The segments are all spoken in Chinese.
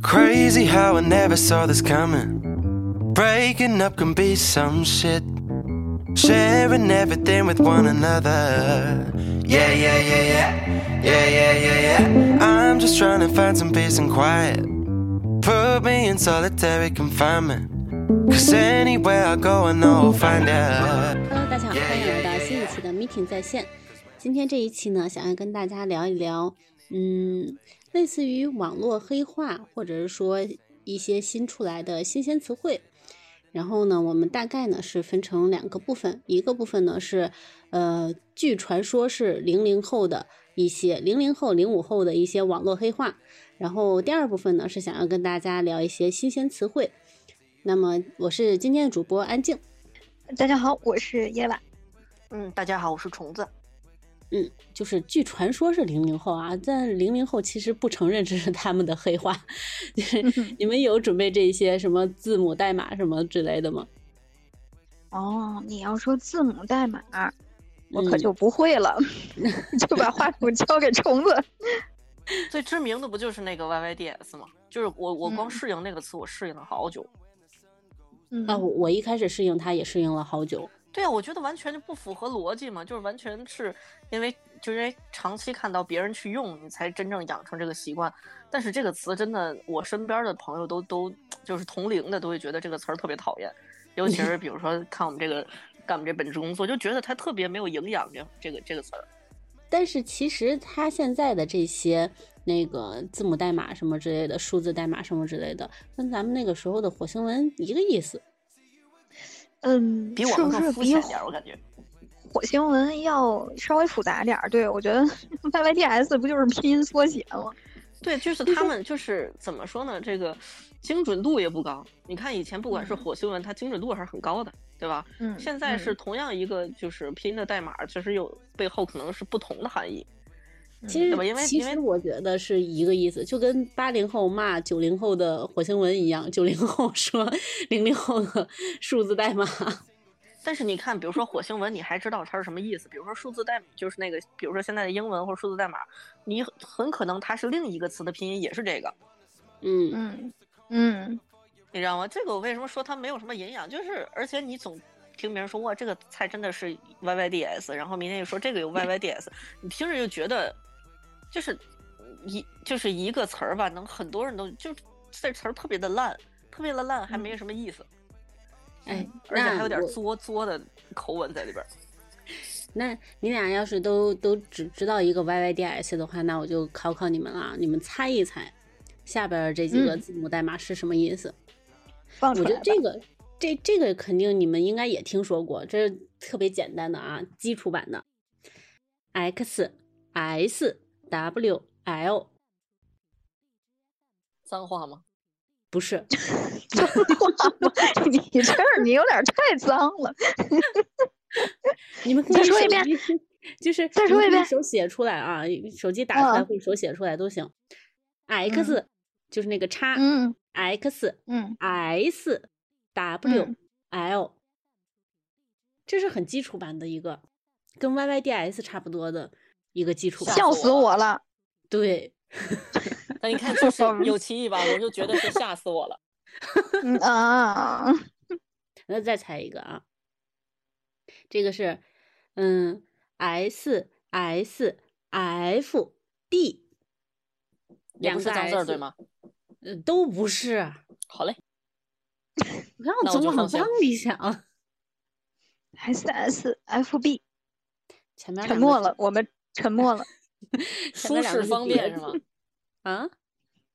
Crazy how I never saw this coming. Breaking up can be some shit. Sharing everything with one another. Yeah, yeah, yeah, yeah. Yeah, yeah, yeah, yeah. I'm just trying to find some peace and quiet. Put me in solitary confinement. Cause anywhere I go, I know I'll find out. Hello，大家好，欢迎来到新一期的 Meeting 在线。今天这一期呢，想要跟大家聊一聊，嗯， 类似于网络黑话，或者是说一些新出来的新鲜词汇。然后呢，我们大概呢是分成两个部分，一个部分呢是，呃，据传说是零零后的一些零零后、零五后的一些网络黑话。然后第二部分呢是想要跟大家聊一些新鲜词汇。那么我是今天的主播安静，大家好，我是夜晚。嗯，大家好，我是虫子。嗯，就是据传说是零零后啊，但零零后其实不承认这是他们的黑话。你们有准备这些什么字母代码什么之类的吗？哦，你要说字母代码，我可就不会了，就把话筒交给虫子。最知名的不就是那个 YYDS 吗？就是我我光适应那个词，我适应了好久。啊，我我一开始适应它也适应了好久。对啊，我觉得完全就不符合逻辑嘛，就是完全是因为就是因为长期看到别人去用，你才真正养成这个习惯。但是这个词真的，我身边的朋友都都就是同龄的都会觉得这个词儿特别讨厌，尤其是比如说看我们这个干我们这本职工作，就觉得它特别没有营养。这这个这个词儿。但是其实它现在的这些那个字母代码什么之类的，数字代码什么之类的，跟咱们那个时候的火星文一个意思。嗯，比我们更肤浅点，我感觉。火星文要稍微复杂点儿，对我觉得 YYDS 不就是拼音缩写吗？对，就是他们就是怎么说呢？这个精准度也不高。你看以前不管是火星文，它精准度还是很高的，对吧？嗯。现在是同样一个就是拼音的代码，其实有背后可能是不同的含义。其实，因为其实我觉得是一个意思，就跟八零后骂九零后的火星文一样，九零后说零零后的数字代码。但是你看，比如说火星文，你还知道它是什么意思？比如说数字代码，就是那个，比如说现在的英文或者数字代码，你很可能它是另一个词的拼音也是这个。嗯嗯嗯，你知道吗？这个我为什么说它没有什么营养？就是而且你总听别人说哇，这个菜真的是 YYDS，然后明天又说这个有 YYDS，你听着就觉得。就是一就是一个词儿吧，能很多人都就这词儿特别的烂，特别的烂，还没什么意思。哎，而且还有点作作的口吻在里边。那你俩要是都都只知道一个 YYDS 的话，那我就考考你们了，你们猜一猜下边这几个字母代码是什么意思？我觉得这个这这个肯定你们应该也听说过，这是特别简单的啊，基础版的 X S。W L，脏话吗？不是，脏话吗？你这儿你有点太脏了。你们再说一遍，就是再说一遍，手写出来啊，手机打出来或者手写出来都行。X 就是那个叉，嗯，X，嗯，S W L，这是很基础版的一个，跟 Y Y D S 差不多的。一个基础，笑死我了。对，那你看，就是有歧义吧？我就觉得是吓死我了。啊，那再猜一个啊，这个是嗯，S S F B，两个脏字对吗？嗯，都不是。好嘞，你看我总往脏里想。S S F B，前面沉默了，我们。沉默了，舒适方便是吗？啊，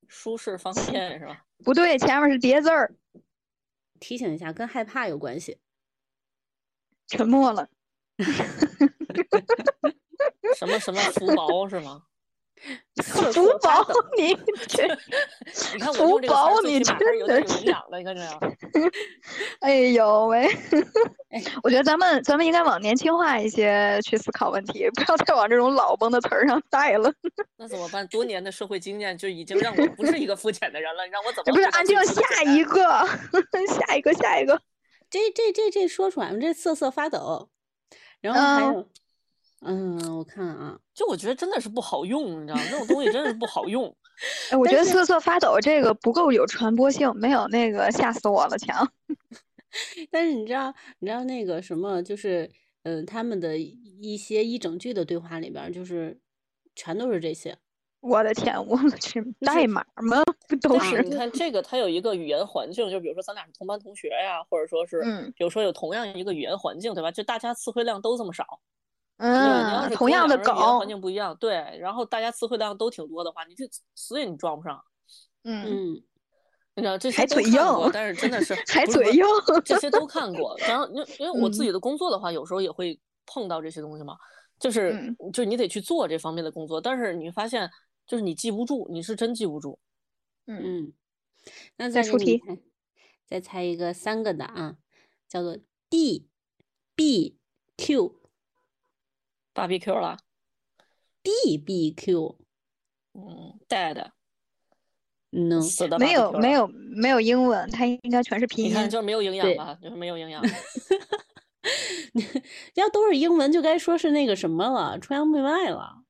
舒适方便是吧？不对，前面是叠字儿。提醒一下，跟害怕有关系。沉默了。什么什么福薄是吗？福宝，你这，你看我用这个词，起码是有点营养的，你看这样。哎呦喂！我觉得咱们咱们应该往年轻化一些去思考问题，不要再往这种老崩的词儿上带了。那怎么办？多年的社会经验就已经让我不是一个肤浅的人了，你让我怎么？不是，安静，下一个，下一个，下一个。这这这这说出来，这瑟瑟发抖。然后还有。嗯，我看啊，就我觉得真的是不好用，你知道吗？这种东西真的是不好用。哎，我觉得瑟瑟发抖这个不够有传播性，没有那个吓死我了强。但是你知道，你知道那个什么，就是嗯，他们的一些一整句的对话里边，就是全都是这些。我的天，我去，代码吗？不都是？你看这个，它有一个语言环境，就比如说咱俩是同班同学呀，或者说是，嗯，比如说有同样一个语言环境，对吧？就大家词汇量都这么少。嗯，同样的梗，环境不一样，对，然后大家词汇量都挺多的话，你这词也你装不上。嗯嗯，你知道这些都看过，但是真的是还嘴硬，这些都 看过。然后因为因为我自己的工作的话，有时候也会碰到这些东西嘛，就是就是你得去做这方面的工作，但是你发现就是你记不住，你是真记不住。嗯嗯，那再出题，再猜一个三个的啊，叫做 D B Q。八 B Q 了，BBQ，嗯死的没有没有没有英文，它应该全是拼音，你看就是没有营养吧，就是没有营养。要都是英文，就该说是那个什么了，崇洋媚外了。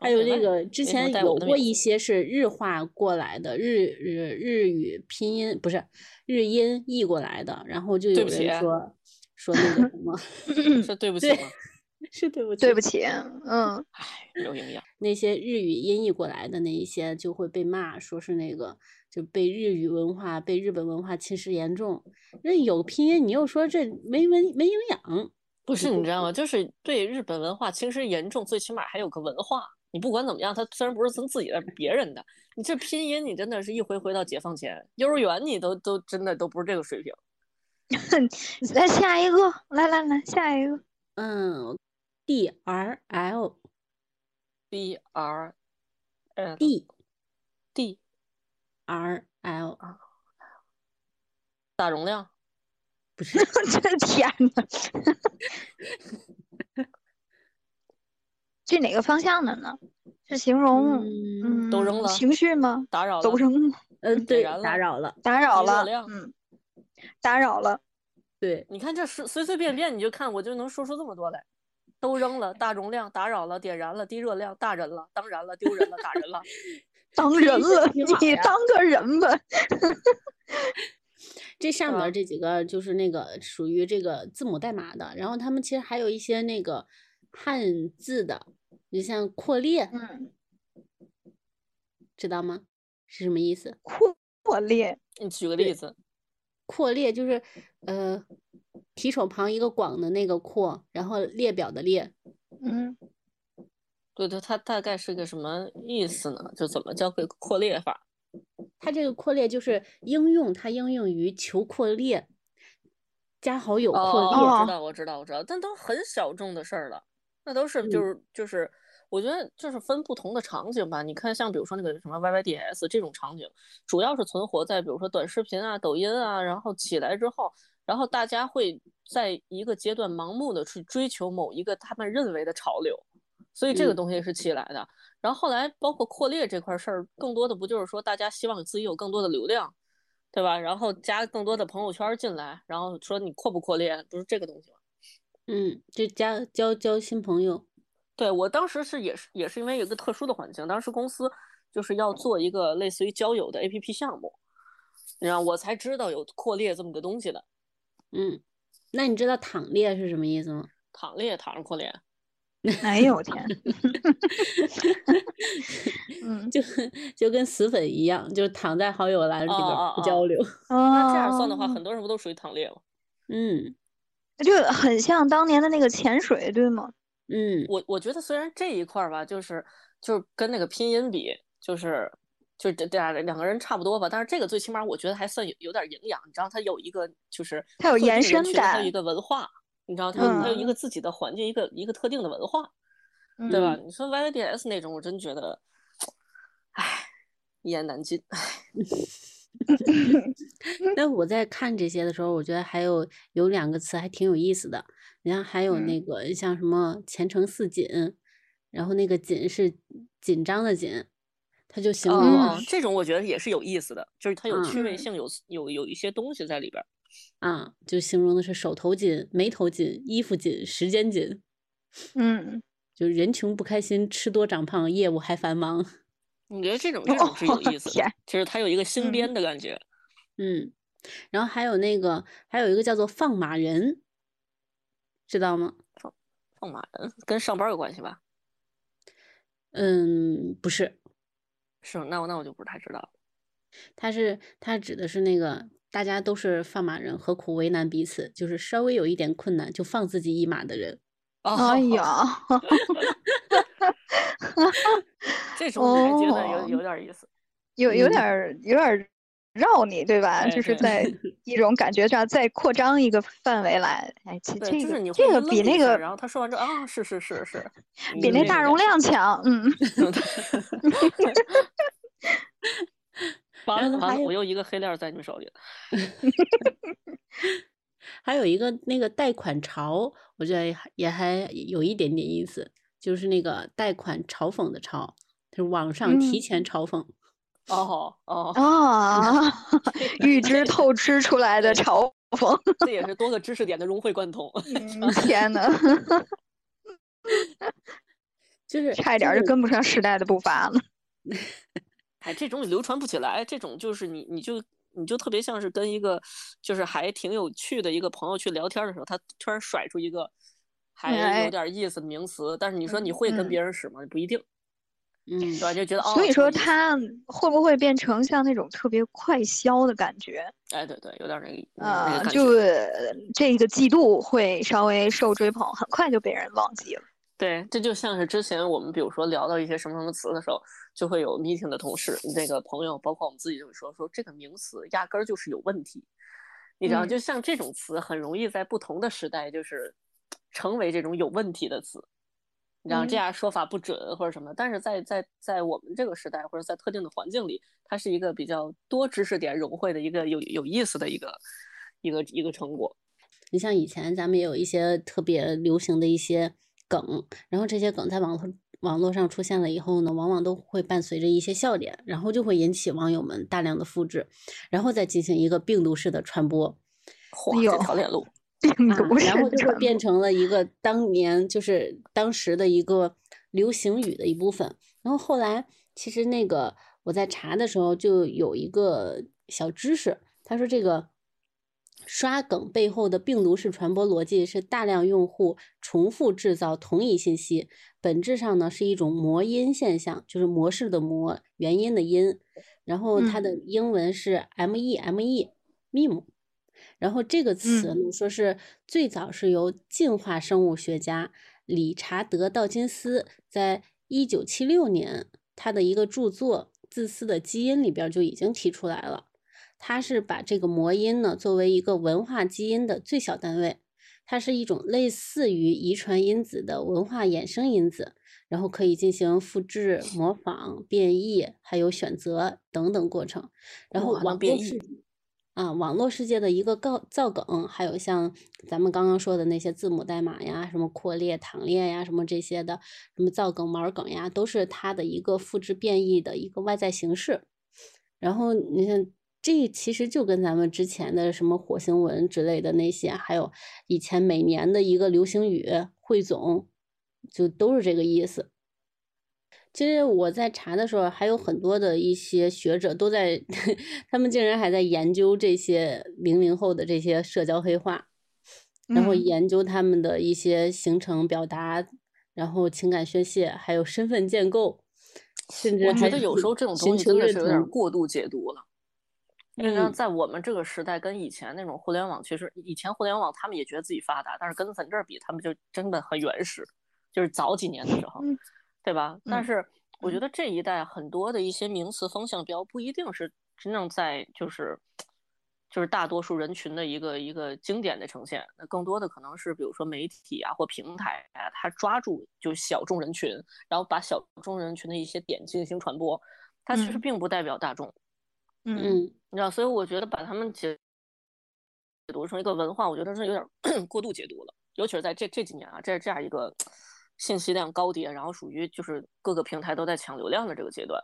还有那个之前有过一些是日化过来的，日日日语拼音不是日音译过来的，然后就有人说 说那个什么，说对不起吗？是对不起，对不起，嗯，唉，有营养。那些日语音译过来的那一些就会被骂，说是那个就被日语文化、被日本文化侵蚀严重。那有拼音，你又说这没文没营养，不是你知道吗？就是对日本文化侵蚀严重，最起码还有个文化。你不管怎么样，它虽然不是从自己的，别人的，你这拼音，你真的是一回回到解放前，幼儿园你都都真的都不是这个水平。来下一个，来来来，下一个，嗯。D R L，B R D D R L，大容量？不是，这天呐，这哪个方向的呢？是形容嗯都扔了情绪吗？打扰了都扔了？嗯，对，打扰了，打扰了，嗯，打扰了。对，你看这随随随便便你就看，我就能说出这么多来。都扔了，大容量，打扰了，点燃了，低热量，大人了，当然了，丢人了，打人了，当人了，你当个人吧。这上面这几个就是那个属于这个字母代码的，然后他们其实还有一些那个汉字的，你像扩列，嗯，知道吗？是什么意思？扩扩列，你举个例子。扩列就是呃。提手旁一个广的那个扩，然后列表的列，嗯，对对，它大概是个什么意思呢？就怎么叫个扩列法？它这个扩列就是应用，它应用于求扩列，加好友扩列。我知道，我知道，我知道，但都很小众的事儿了，那都是就是就是，我觉得就是分不同的场景吧。你看，像比如说那个什么 YYDS 这种场景，主要是存活在比如说短视频啊、抖音啊，然后起来之后。然后大家会在一个阶段盲目的去追求某一个他们认为的潮流，所以这个东西是起来的。然后后来包括扩列这块事儿，更多的不就是说大家希望自己有更多的流量，对吧？然后加更多的朋友圈进来，然后说你扩不扩列，不是这个东西吗？嗯，就加交交新朋友。对我当时是也是也是因为有个特殊的环境，当时公司就是要做一个类似于交友的 APP 项目，然后我才知道有扩列这么个东西的。嗯，那你知道躺列是什么意思吗？躺列，躺着扩列。哎呦我天！嗯，就就跟死粉一样，就是躺在好友栏里边不交流。哦那这样算的话，很多人不都属于躺列吗？嗯，就很像当年的那个潜水，对吗？嗯，我我觉得虽然这一块儿吧，就是就是跟那个拼音比，就是。就这这两个人差不多吧，但是这个最起码我觉得还算有有点营养，你知道，它有一个就是它有延伸感，它有一个文化，你知道，它它有一个自己的环境，一个一个特定的文化，对吧？你说 YYDS 那种，我真觉得，唉，一言难尽。唉那我在看这些的时候，我觉得还有有两个词还挺有意思的，你看还有那个像什么前程似锦，然后那个锦是紧张的紧。他就形容这种，我觉得也是有意思的，就是它有趣味性，有有有一些东西在里边啊，就形容的是手头紧、眉头紧、衣服紧、时间紧。嗯，就人穷不开心，吃多长胖，业务还繁忙。你觉得这种这种是有意思的，其实它有一个新编的感觉。嗯，然后还有那个还有一个叫做放马人，知道吗？放放马人跟上班有关系吧？嗯，不是，是那我那我就不太知道。他是他指的是那个大家都是放马人，何苦为难彼此？就是稍微有一点困难就放自己一马的人。哎呀 这种我还觉得有有点意思，有有点有点绕你对吧？就是在 一种感觉上再扩张一个范围来。哎，其这个这个比那个，然后他说完之后啊，是是是是，比那大容量强，嗯。完了完了，我又一个黑料在你们手里了。还有一个那个贷款潮，我觉得也还有一点点意思，就是那个贷款嘲讽的嘲，就是网上提前嘲讽。哦哦啊！预知透支出来的嘲讽，这也是多个知识点的融会贯通。天呐，就是差一点就跟不上时代的步伐了。哎，这种流传不起来，这种就是你，你就你就特别像是跟一个就是还挺有趣的一个朋友去聊天的时候，他突然甩出一个还有点意思的名词，但是你说你会跟别人使吗？不一定。嗯，对？就觉得哦，所以说它会不会变成像那种特别快消的感觉？哎，对对，有点那个啊，就这个季度会稍微受追捧，很快就被人忘记了。对，这就像是之前我们比如说聊到一些什么什么词的时候，就会有 meeting 的同事、那个朋友，包括我们自己就会说说这个名词压根儿就是有问题。你知道，就像这种词很容易在不同的时代就是成为这种有问题的词。你知道这样说法不准或者什么，但是在在在我们这个时代或者在特定的环境里，它是一个比较多知识点融汇的一个有有意思的一个一个一个成果。你像以前咱们也有一些特别流行的一些。梗，然后这些梗在网络网络上出现了以后呢，往往都会伴随着一些笑点，然后就会引起网友们大量的复制，然后再进行一个病毒式的传播。嚯，这条链路，病毒然后就会变成了一个当年就是当时的一个流行语的一部分。然后后来其实那个我在查的时候就有一个小知识，他说这个。刷梗背后的病毒式传播逻辑是大量用户重复制造同一信息，本质上呢是一种模因现象，就是模式的模，原因的因，然后它的英文是 M E M E meme，然后这个词呢说是最早是由进化生物学家理查德道金斯在一九七六年他的一个著作《自私的基因》里边就已经提出来了。他是把这个魔音呢作为一个文化基因的最小单位，它是一种类似于遗传因子的文化衍生因子，然后可以进行复制、模仿、变异，还有选择等等过程。然后网络世啊，网络世界的一个造造梗，还有像咱们刚刚说的那些字母代码呀，什么扩列、躺列呀，什么这些的，什么造梗、毛梗呀，都是它的一个复制变异的一个外在形式。然后你像。这其实就跟咱们之前的什么火星文之类的那些，还有以前每年的一个流行语汇总，就都是这个意思。其实我在查的时候，还有很多的一些学者都在，他们竟然还在研究这些零零后的这些社交黑话，然后研究他们的一些形成表达，然后情感宣泄，还有身份建构，甚至我觉得有时候这种东西真的是有点过度解读了。因为在我们这个时代，跟以前那种互联网，其实以前互联网他们也觉得自己发达，但是跟咱这儿比，他们就真的很原始，就是早几年的时候，对吧？但是我觉得这一代很多的一些名词风向标不一定是真正在就是就是大多数人群的一个一个经典的呈现，那更多的可能是比如说媒体啊或平台啊，它抓住就小众人群，然后把小众人群的一些点进行传播，它其实并不代表大众。嗯，你知道，所以我觉得把他们解解读成一个文化，我觉得是有点 过度解读了。尤其是在这这几年啊，这这样一个信息量高跌，然后属于就是各个平台都在抢流量的这个阶段。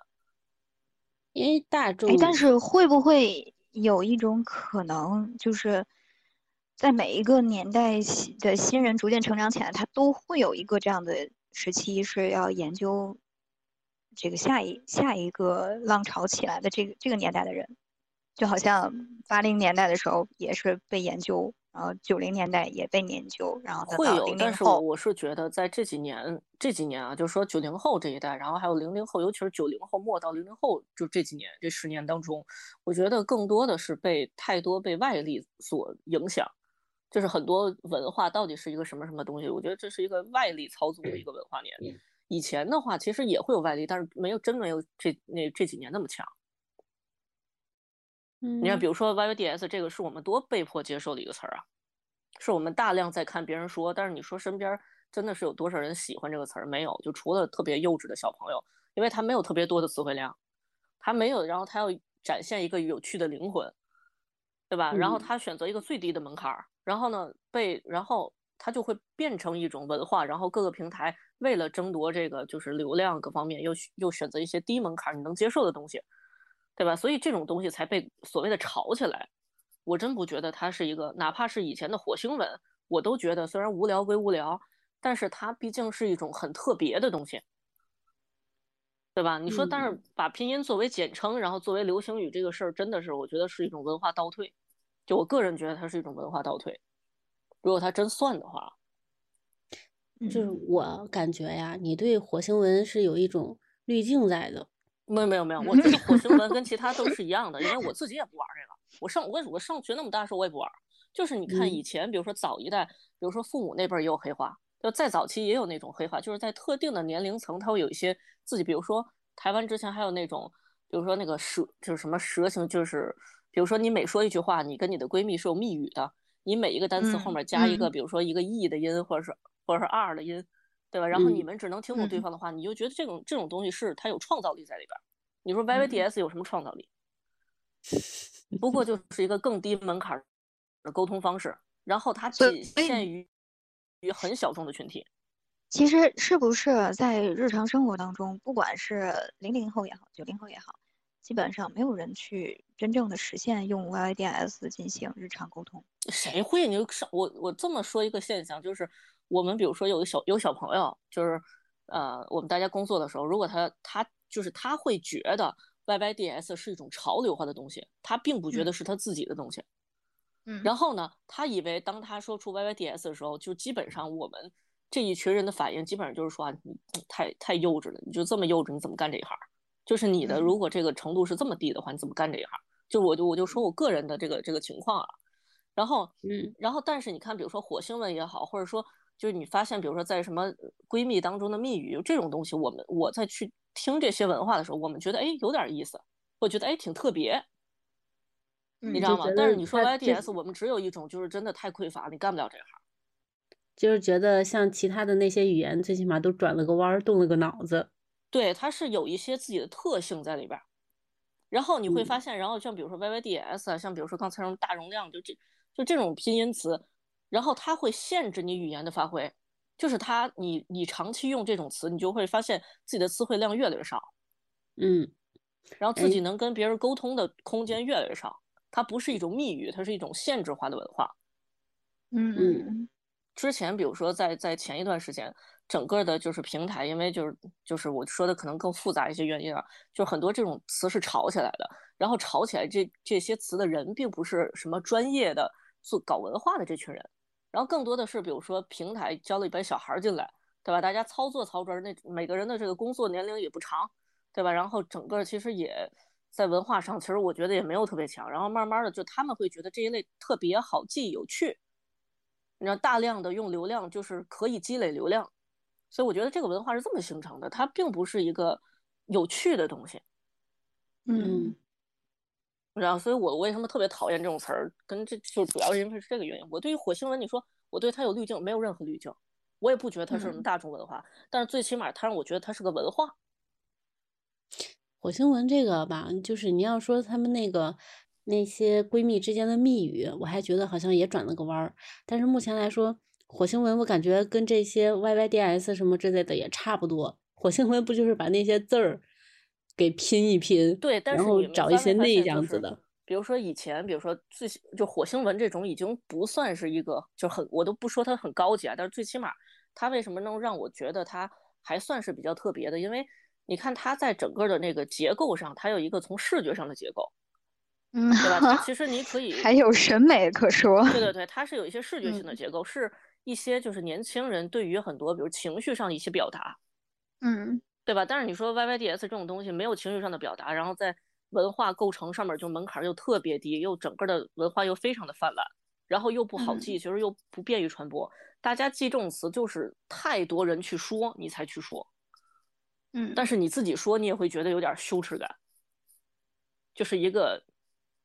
因为大众，但是会不会有一种可能，就是在每一个年代的新人逐渐成长起来，他都会有一个这样的时期，是要研究这个下一下一个浪潮起来的这个这个年代的人，就好像八零年代的时候也是被研究。然后九零年代也被研究，然后会有，但是我是觉得在这几年这几年啊，就是说九零后这一代，然后还有零零后，尤其是九零后末到零零后，就这几年这十年当中，我觉得更多的是被太多被外力所影响，就是很多文化到底是一个什么什么东西，我觉得这是一个外力操纵的一个文化年。以前的话其实也会有外力，但是没有真没有这那这几年那么强。你看，比如说 YYDS 这个是我们多被迫接受的一个词儿啊，是我们大量在看别人说，但是你说身边真的是有多少人喜欢这个词儿？没有，就除了特别幼稚的小朋友，因为他没有特别多的词汇量，他没有，然后他要展现一个有趣的灵魂，对吧？然后他选择一个最低的门槛儿，然后呢被，然后他就会变成一种文化，然后各个平台为了争夺这个就是流量各方面，又又选择一些低门槛你能接受的东西。对吧？所以这种东西才被所谓的炒起来。我真不觉得它是一个，哪怕是以前的火星文，我都觉得虽然无聊归无聊，但是它毕竟是一种很特别的东西，对吧？你说，但是把拼音作为简称，然后作为流行语这个事儿，真的是我觉得是一种文化倒退。就我个人觉得它是一种文化倒退。如果它真算的话，就是我感觉呀，你对火星文是有一种滤镜在的。没有没有没有，我觉得火星文跟其他都是一样的，因为我 自己也不玩这个。我上我我上学那么大时候我也不玩，就是你看以前，比如说早一代，比如说父母那辈也有黑话，就再早期也有那种黑话，就是在特定的年龄层，他会有一些自己，比如说台湾之前还有那种，比如说那个蛇，就是什么蛇形，就是比如说你每说一句话，你跟你的闺蜜是有密语的，你每一个单词后面加一个，比如说一个 e 的音，或者是或者是 r 的音。对吧？然后你们只能听懂对方的话，你就觉得这种这种东西是它有创造力在里边。你说 YYDS 有什么创造力？不过就 是一个更低门槛的沟通方式，然后它仅限于于很小众的群体。其实是不是在日常生活当中，不管是零零后也好，九零后也好，基本上没有人去真正的实现用 YYDS 进行日常沟通。谁会？你上我我这么说一个现象就是。我们比如说有个小有小朋友，就是，呃，我们大家工作的时候，如果他他就是他会觉得 YYDS 是一种潮流化的东西，他并不觉得是他自己的东西。嗯。然后呢，他以为当他说出 YYDS 的时候，就基本上我们这一群人的反应基本上就是说啊，你太太幼稚了，你就这么幼稚，你怎么干这一行？就是你的如果这个程度是这么低的话，你怎么干这一行？就我就我就说我个人的这个这个情况啊。然后，嗯，然后但是你看，比如说火星文也好，或者说。就是你发现，比如说在什么闺蜜当中的密语这种东西，我们我在去听这些文化的时候，我们觉得哎有点意思，我觉得哎挺特别，你知道吗？但是你说 YDS，我们只有一种，就是真的太匮乏，你干不了这行。就是觉得像其他的那些语言，最起码都转了个弯，动了个脑子。对，它是有一些自己的特性在里边。然后你会发现，然后像比如说 YYDS 啊，像比如说刚才用大容量，就这就这种拼音词。然后它会限制你语言的发挥，就是它，你你长期用这种词，你就会发现自己的词汇量越来越少，嗯，然后自己能跟别人沟通的空间越来越少。它不是一种密语，它是一种限制化的文化。嗯嗯。之前比如说在在前一段时间，整个的就是平台，因为就是就是我说的可能更复杂一些原因啊，就很多这种词是炒起来的，然后炒起来这这些词的人并不是什么专业的做搞文化的这群人。然后更多的是，比如说平台教了一班小孩进来，对吧？大家操作操作，那每个人的这个工作年龄也不长，对吧？然后整个其实也在文化上，其实我觉得也没有特别强。然后慢慢的，就他们会觉得这一类特别好记、有趣，你知道，大量的用流量就是可以积累流量，所以我觉得这个文化是这么形成的，它并不是一个有趣的东西，嗯。然后，所以我为什么特别讨厌这种词儿？跟这就主要是因为是这个原因。我对于火星文，你说我对它有滤镜，没有任何滤镜，我也不觉得它是什么大众文化。但是最起码它让我觉得它是个文化。火星文这个吧，就是你要说他们那个那些闺蜜之间的密语，我还觉得好像也转了个弯儿。但是目前来说，火星文我感觉跟这些 YYDS 什么之类的也差不多。火星文不就是把那些字儿？给拼一拼，对，然后找一些那样子的，比如说以前，比如说最就火星文这种已经不算是一个就很，我都不说它很高级啊，但是最起码它为什么能让我觉得它还算是比较特别的？因为你看它在整个的那个结构上，它有一个从视觉上的结构，嗯，对吧？其实你可以还有审美可说。对对对，它是有一些视觉性的结构，是一些就是年轻人对于很多比如情绪上的一些表达，嗯，对吧？但是你说 YYDS 这种东西没有情绪上的表达，然后在文化构成上面就门槛又特别低，又整个的文化又非常的泛滥，然后又不好记，其实又不便于传播。大家记这种词就是太多人去说你才去说，嗯，但是你自己说你也会觉得有点羞耻感，就是一个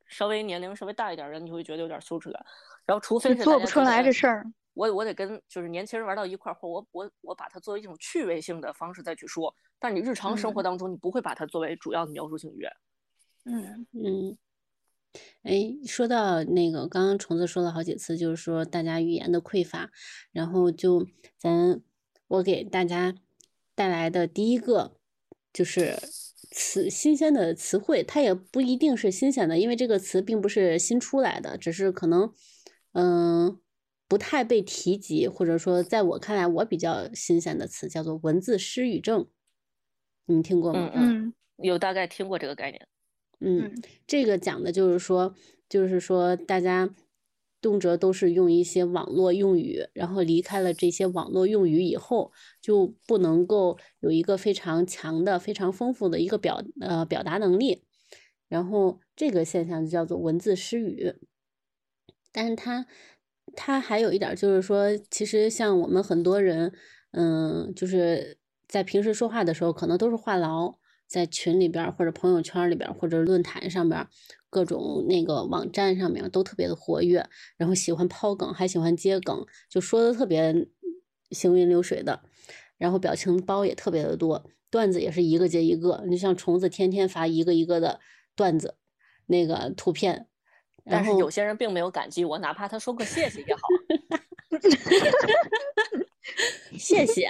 稍微年龄稍微大一点人，你会觉得有点羞耻感。然后除非是做不出来这事儿，我我得跟就是年轻人玩到一块儿，或我我我把它作为一种趣味性的方式再去说，但你日常生活当中你不会把它作为主要的描述性语言。嗯嗯，哎，说到那个，刚刚虫子说了好几次，就是说大家语言的匮乏，然后就咱我给大家带来的第一个就是词新鲜的词汇，它也不一定是新鲜的，因为这个词并不是新出来的，只是可能嗯不太被提及，或者说在我看来我比较新鲜的词叫做文字失语症，你们听过吗？嗯，有大概听过这个概念。嗯，这个讲的就是说，就是说大家动辄都是用一些网络用语，然后离开了这些网络用语以后，就不能够有一个非常强的、非常丰富的一个表呃表达能力，然后这个现象就叫做文字失语。但是它他还有一点就是说，其实像我们很多人，嗯，就是在平时说话的时候，可能都是话痨。在群里边或者朋友圈里边或者论坛上边，各种那个网站上面都特别的活跃，然后喜欢抛梗，还喜欢接梗，就说的特别行云流水的，然后表情包也特别的多，段子也是一个接一个，你像虫子天天发一个一个的段子，那个图片，但是有些人并没有感激我，哪怕他说个谢谢也好，谢谢，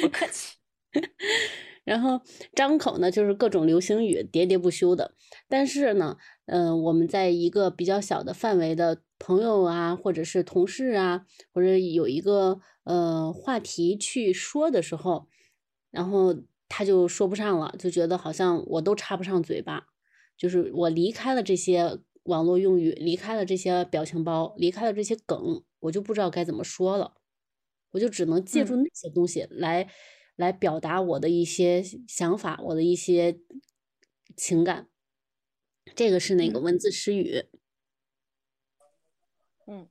不客气。然后张口呢，就是各种流行语喋喋不休的。但是呢，嗯，我们在一个比较小的范围的朋友啊，或者是同事啊，或者有一个呃话题去说的时候，然后他就说不上了，就觉得好像我都插不上嘴巴。就是我离开了这些网络用语，离开了这些表情包，离开了这些梗，我就不知道该怎么说了，我就只能借助那些东西来。来表达我的一些想法，我的一些情感，这个是那个文字失语。嗯，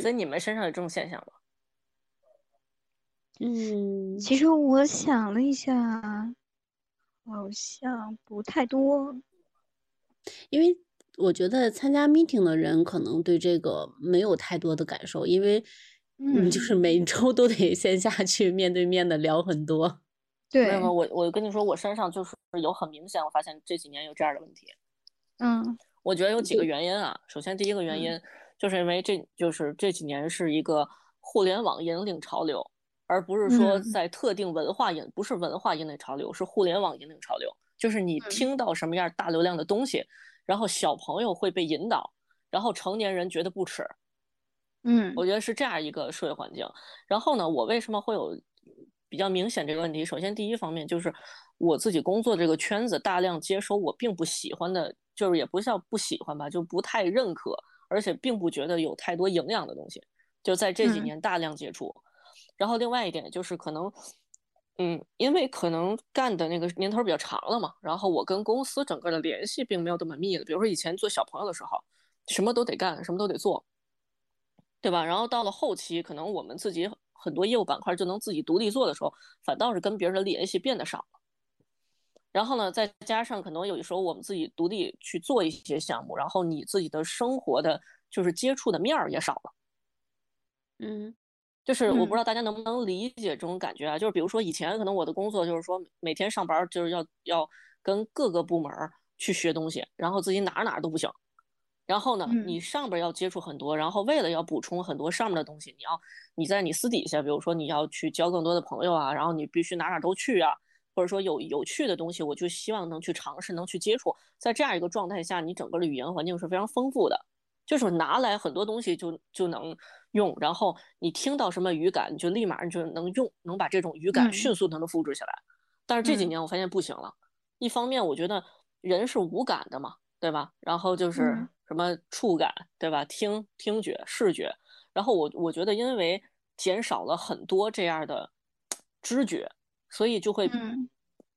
所以你们身上有这种现象吗？嗯，其实我想了一下，好像不太多。因为我觉得参加 meeting 的人可能对这个没有太多的感受，因为。嗯，就是每周都得线下去面对面的聊很多。对，我我跟你说，我身上就是有很明显，我发现这几年有这样的问题。嗯，我觉得有几个原因啊。首先，第一个原因就是因为这就是这几年是一个互联网引领潮流，而不是说在特定文化引，不是文化引领潮流，是互联网引领潮流。就是你听到什么样大流量的东西，然后小朋友会被引导，然后成年人觉得不耻。嗯，我觉得是这样一个社会环境。然后呢，我为什么会有比较明显这个问题？首先，第一方面就是我自己工作这个圈子大量接收我并不喜欢的，就是也不叫不喜欢吧，就不太认可，而且并不觉得有太多营养的东西。就在这几年大量接触。然后另外一点就是可能，嗯，因为可能干的那个年头比较长了嘛，然后我跟公司整个的联系并没有这么密了。比如说以前做小朋友的时候，什么都得干，什么都得做。对吧？然后到了后期，可能我们自己很多业务板块就能自己独立做的时候，反倒是跟别人的联系变得少了。然后呢，再加上可能有的时候我们自己独立去做一些项目，然后你自己的生活的，就是接触的面儿也少了。嗯，就是我不知道大家能不能理解这种感觉啊？就是比如说以前可能我的工作就是说每天上班就是要要跟各个部门去学东西，然后自己哪哪都不行。然后呢，你上边要接触很多，然后为了要补充很多上面的东西，你要你在你私底下，比如说你要去交更多的朋友啊，然后你必须哪哪都去啊，或者说有有趣的东西，我就希望能去尝试，能去接触。在这样一个状态下，你整个的语言环境是非常丰富的。就是拿来很多东西就就能用，然后你听到什么语感，你就立马你就能用，能把这种语感迅速的能复制下来。但是这几年我发现不行了，一方面我觉得人是无感的嘛，对吧？然后就是什么触感，对吧？听听觉、视觉，然后我我觉得因为减少了很多这样的知觉，所以就会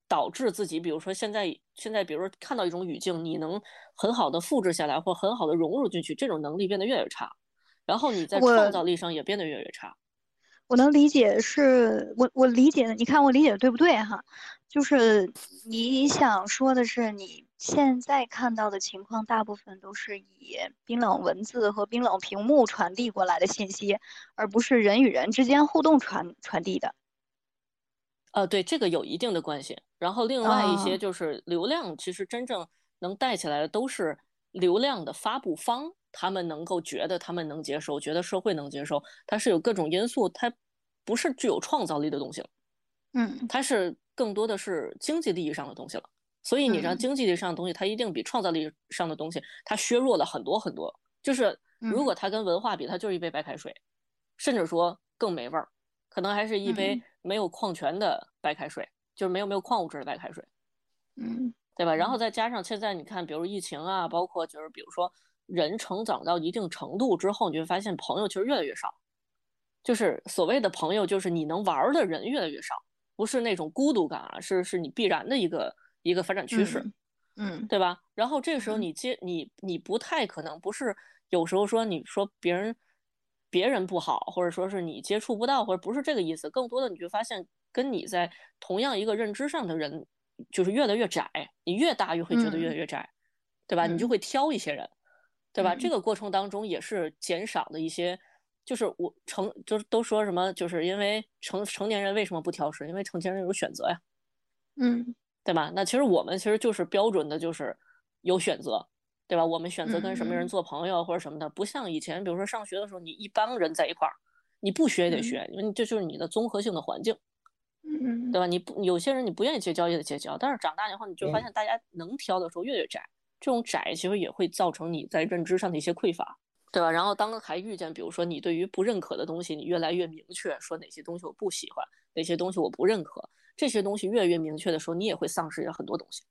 导致自己，比如说现在现在，比如说看到一种语境，你能很好的复制下来或很好的融入进去，这种能力变得越来越差，然后你在创造力上也变得越来越差。我能理解，是我我理解的，你看我理解的对不对哈？就是你想说的是，你现在看到的情况，大部分都是以冰冷文字和冰冷屏幕传递过来的信息，而不是人与人之间互动传传递的。呃，对，这个有一定的关系。然后另外一些就是流量，其实真正能带起来的都是流量的发布方。他们能够觉得他们能接受，觉得社会能接受，它是有各种因素，它不是具有创造力的东西了，嗯，它是更多的是经济利益上的东西了。所以你知道，经济利益上的东西，它一定比创造力上的东西，它削弱了很多很多。就是如果它跟文化比，它就是一杯白开水，甚至说更没味儿，可能还是一杯没有矿泉的白开水，就是没有没有矿物质的白开水，嗯，对吧？然后再加上现在你看，比如疫情啊，包括就是比如说。人成长到一定程度之后，你会发现朋友其实越来越少，就是所谓的朋友，就是你能玩的人越来越少，不是那种孤独感啊，是是你必然的一个一个发展趋势，嗯，对吧？然后这个时候你接你你不太可能不是有时候说你说别人别人不好，或者说是你接触不到，或者不是这个意思，更多的你就发现跟你在同样一个认知上的人就是越来越窄，你越大越会觉得越来越窄，对吧？你就会挑一些人。对吧？这个过程当中也是减少的一些，就是我成就是都说什么，就是因为成成年人为什么不挑食？因为成年人有选择呀，嗯，对吧？那其实我们其实就是标准的，就是有选择，对吧？我们选择跟什么人做朋友或者什么的，不像以前，比如说上学的时候，你一帮人在一块儿，你不学也得学，因为这就是你的综合性的环境，嗯，对吧？你不有些人你不愿意结交也得结交，但是长大以后你就发现大家能挑的时候越来越窄。这种窄其实也会造成你在认知上的一些匮乏，对吧？然后当还遇见，比如说你对于不认可的东西，你越来越明确，说哪些东西我不喜欢，哪些东西我不认可，这些东西越来越明确的时候，你也会丧失很多东西。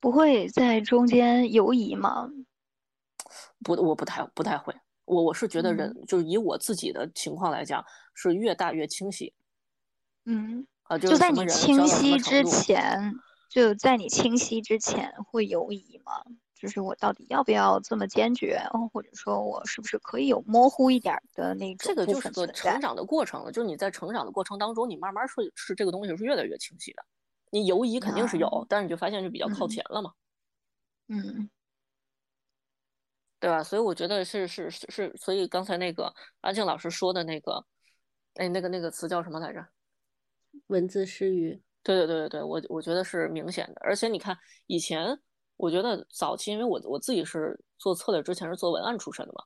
不会在中间犹疑吗？不，我不太不太会。我我是觉得人就是以我自己的情况来讲，是越大越清晰。嗯，啊，就在你清晰之前。就在你清晰之前会犹疑吗？就是我到底要不要这么坚决，或者说我是不是可以有模糊一点的那种？这个就是个成长的过程了，就是你在成长的过程当中，你慢慢是是这个东西是越来越清晰的。你犹疑肯定是有，但是你就发现就比较靠前了嘛。嗯，对吧？所以我觉得是是是是，所以刚才那个安静老师说的那个，哎，那个那个词叫什么来着？文字失语。对对对对对，我我觉得是明显的，而且你看以前，我觉得早期，因为我我自己是做策略之前是做文案出身的嘛，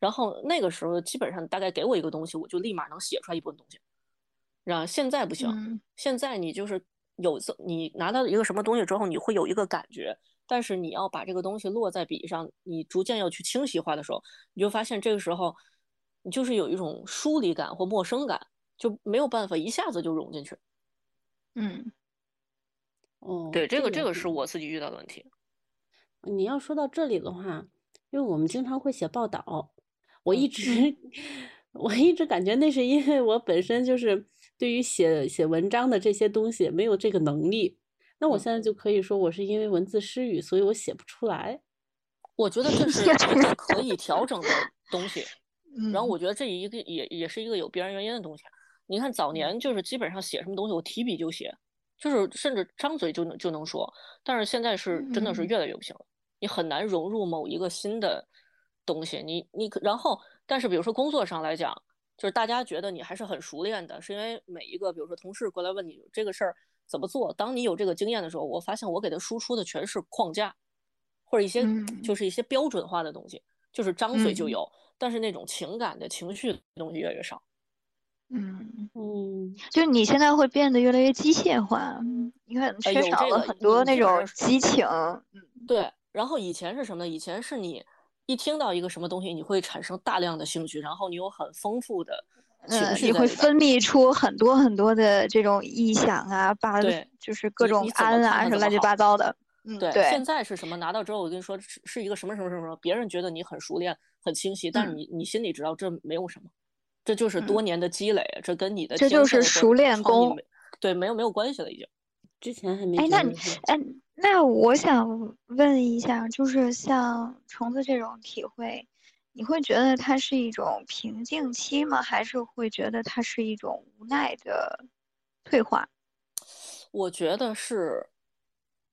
然后那个时候基本上大概给我一个东西，我就立马能写出来一部分东西，然后现在不行，现在你就是有你拿到一个什么东西之后，你会有一个感觉，但是你要把这个东西落在笔上，你逐渐要去清晰化的时候，你就发现这个时候你就是有一种疏离感或陌生感，就没有办法一下子就融进去。嗯，哦，对，这个这个是我自己遇到的问题。你要说到这里的话，因为我们经常会写报道，我一直 我一直感觉那是因为我本身就是对于写写文章的这些东西没有这个能力。那我现在就可以说我是因为文字失语，所以我写不出来。我觉得这是可以调整的东西。然后我觉得这一个也也是一个有必然原因的东西。你看早年就是基本上写什么东西我提笔就写，就是甚至张嘴就能就能说。但是现在是真的是越来越不行了，你很难融入某一个新的东西。你你然后，但是比如说工作上来讲，就是大家觉得你还是很熟练的，是因为每一个比如说同事过来问你这个事儿怎么做，当你有这个经验的时候，我发现我给他输出的全是框架，或者一些就是一些标准化的东西，就是张嘴就有，但是那种情感的情绪的东西越来越少。嗯嗯，就是你现在会变得越来越机械化，你看缺少了很多那种激情。嗯，对。然后以前是什么呢？以前是你一听到一个什么东西，你会产生大量的兴趣，然后你有很丰富的情呃，绪你会。分泌出很多很多的这种臆想啊，把对就是各种你你怎么胺啊，什么是乱七八糟的。嗯，对，对，现在是什么？拿到之后，我跟你说是是一个什么什么什么什么，别人觉得你很熟练、很清晰，但是嗯你你心里知道这没有什么，这就是多嗯年的积累，这跟你的这就是熟练工对，没有没有关系了，已经。之前还没哎，那哎，那我想问一下，就是像虫子这种体会，你会觉得它是一种瓶颈期吗？还是会觉得它是一种无奈的退化，我觉得是，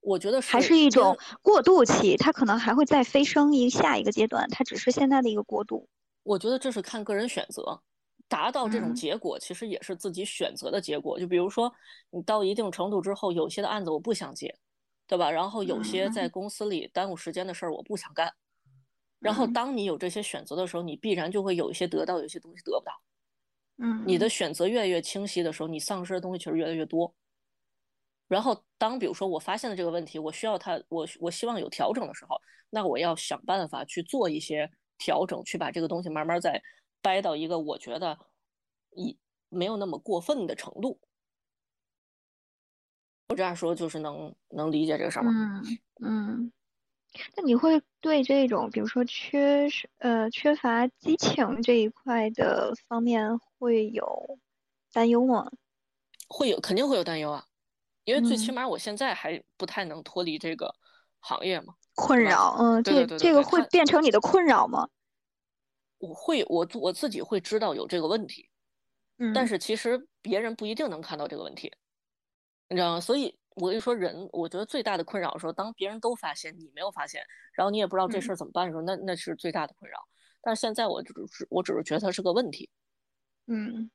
我觉得还是一种过渡期？它可能还会再飞升一下一个阶段，它只是现在的一个过渡。我觉得这是看个人选择，达到这种嗯结果其实也是自己选择的结果。就比如说，你到一定程度之后，有些的案子我不想接，对吧？然后有些在嗯公司里耽误时间的事儿我不想干。然后嗯当你有这些选择的时候，你必然就会有一些得到，有一些东西得不到。嗯，你的选择越来越清晰的时候，你丧失的东西其实越来越多。然后当比如说我发现了这个问题，我需要它，我我希望有调整的时候，那我要想办法去做一些调整，去把这个东西慢慢再掰到一个我觉得一没有那么过分的程度。我这样说就是能能理解这个事儿吗？嗯嗯，那你会对这种，比如说缺失呃缺乏激情这一块的方面会有担忧吗？会有肯定会有担忧啊，因为最起嗯码我现在还不太能脱离这个行业嘛。困扰，嗯，对这这个会变成你的困扰吗？我会我我自己会知道有这个问题，但嗯是其实别人不一定能看到这个问题，你知道吗？所以我跟你说，人我觉得最大的困扰说，当别人都发现你没有发现，然后你也不知道这嗯事儿怎么办的时候，那那是最大的困扰。但是现在我只是我只是觉得它是个问题，嗯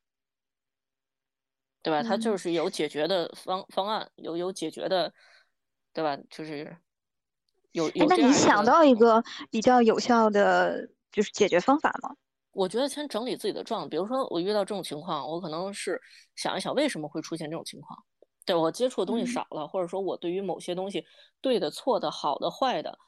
对吧？它就嗯是有解决的方方案，有有解决的，对吧？就是有哎，那你想到一个比较有效的就是解决方法吗？我觉得先整理自己的状态，比如说我遇到这种情况，我可能是想一想为什么会出现这种情况。对我接触的东西嗯少了，或者说我对于某些东西对的、错的、好的、坏的，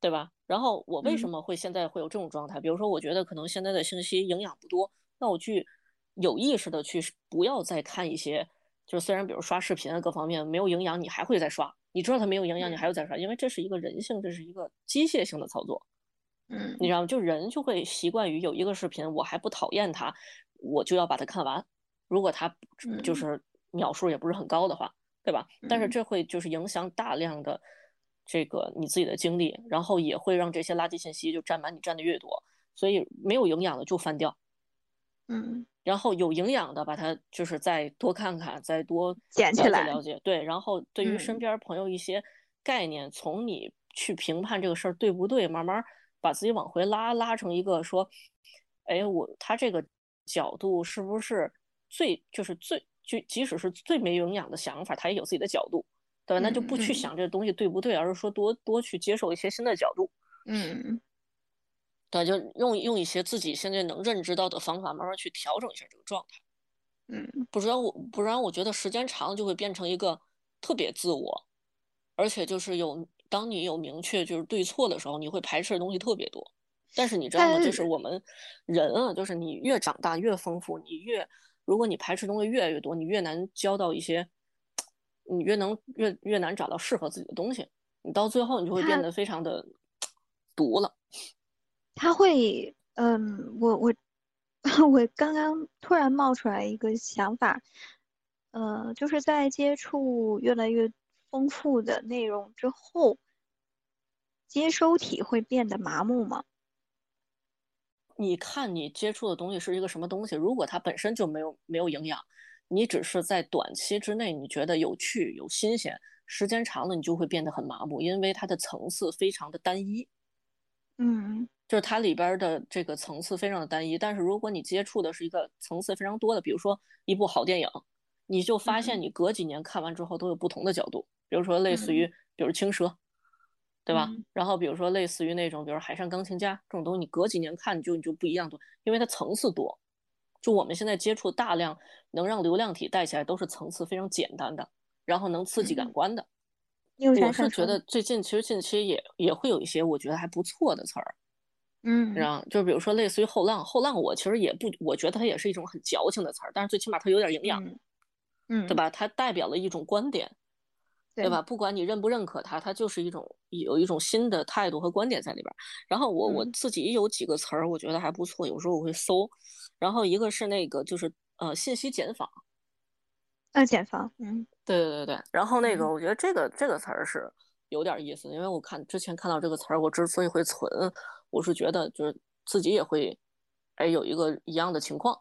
对吧？然后我为什嗯么会现在会有这种状态？比如说，我觉得可能现在的信息营养不多，那我去有意识的去不要再看一些，就是虽然比如刷视频啊各方面没有营养，你还会再刷，你知道它没有营养，你还会再刷，因为这是一个人性，这是一个机械性的操作。嗯你知道吗？就人就会习惯于有一个视频，我还不讨厌它，我就要把它看完。如果它就嗯是秒数也不是很高的话，对吧？但是嗯这会就是影响大量的这个你自己的精力，然后也会让这些垃圾信息就占满你占的越多，所以没有营养的就翻掉，嗯然后有营养的把它就是再多看看，再多了解捡起来了解。对，然后对于身嗯边朋友一些概念，从你去评判这个事儿对不对，慢慢把自己往回拉，拉成一个说，哎，我他这个角度是不是最就是最就即使是最没营养的想法，他也有自己的角度，对吧？那就不去想这个东西对不对，而是说多多去接受一些新的角度。嗯对，就用用一些自己现在能认知到的方法，慢慢去调整一下这个状态。嗯不然我不然我觉得时间长了就会变成一个特别自我，而且就是有当你有明确就是对错的时候，你会排斥的东西特别多。但是你知道吗？就是我们人啊，就是你越长大越丰富，你越如果你排斥东西越来越多，你越难交到一些，你越能越越难找到适合自己的东西。你到最后你就会变得非常的毒了。他会，嗯，我我 我刚刚突然冒出来一个想法，呃，就是在接触越来越丰富的内容之后，接收体会变得麻木吗？你看你接触的东西是一个什么东西？如果它本身就没有没有营养，你只是在短期之内你觉得有趣有新鲜，时间长了你就会变得很麻木，因为它的层次非常的单一，嗯就是它里边的这个层次非常的单一。但是如果你接触的是一个层次非常多的，比如说一部好电影，你就发现嗯你隔几年看完之后都有不同的角度，比如说类似于比如青蛇。对吧？嗯然后比如说类似于那种，比如海上钢琴家这种东西，你隔几年看你就你就不一样多，因为它层次多。就我们现在接触大量能让流量体带起来，都是层次非常简单的，然后能刺激感嗯官的。我是觉？得最近其实近期也也会有一些我觉得还不错的词儿，嗯然后就比如说类似于后浪，后浪我其实也不，我觉得它也是一种很矫情的词儿，但是最起码它有点营养，嗯嗯，对？吧？它代表了一种观点，对对吧？？不管你认不认可它，它就是一种有一种新的态度和观点在里边儿。然后我我嗯自己有几个词儿，我觉得还不错，有时候我会搜。然后一个是那个就是呃信息茧房，呃，减房，嗯对对对对。然后那个嗯我觉得这个这个词儿是有点意思，因为我看之前看到这个词儿，我之所以会存，我是觉得就是自己也会哎有一个一样的情况。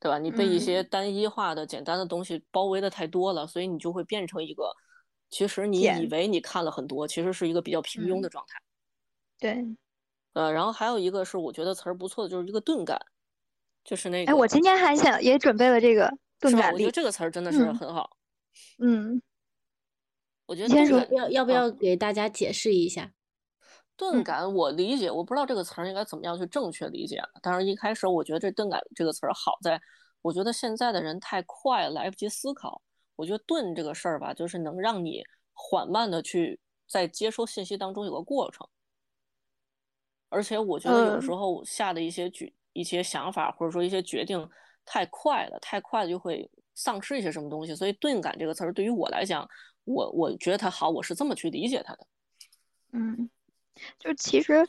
对吧？你被一些嗯单一化的、简单的东西包围的太多了，所以你就会变成一个，其实你以为你看了很多，其实是一个比较平庸的嗯状态。对。呃，然后还有一个是我觉得词儿不错的，就是一个钝感，就是那哎，我今天还想也准备了这个钝？感力，我觉得这个词儿真的是嗯很好。嗯，我觉得你先说要要不啊要给大家解释一下？嗯钝感，我理解，我不知道这个词儿应该怎么样去正确理解啊。但是一开始我觉得这钝感这个词儿好在，我觉得现在的人太快，来不及思考。我觉得钝这个事儿吧，就是能让你缓慢的去在接收信息当中有个过程。而且我觉得有呃时候下的一些决一些想法或者说一些决定太快了，太快了就会丧失一些什么东西。所以钝感这个词儿对于我来讲，我我觉得它好，我是这么去理解它的。嗯，就其实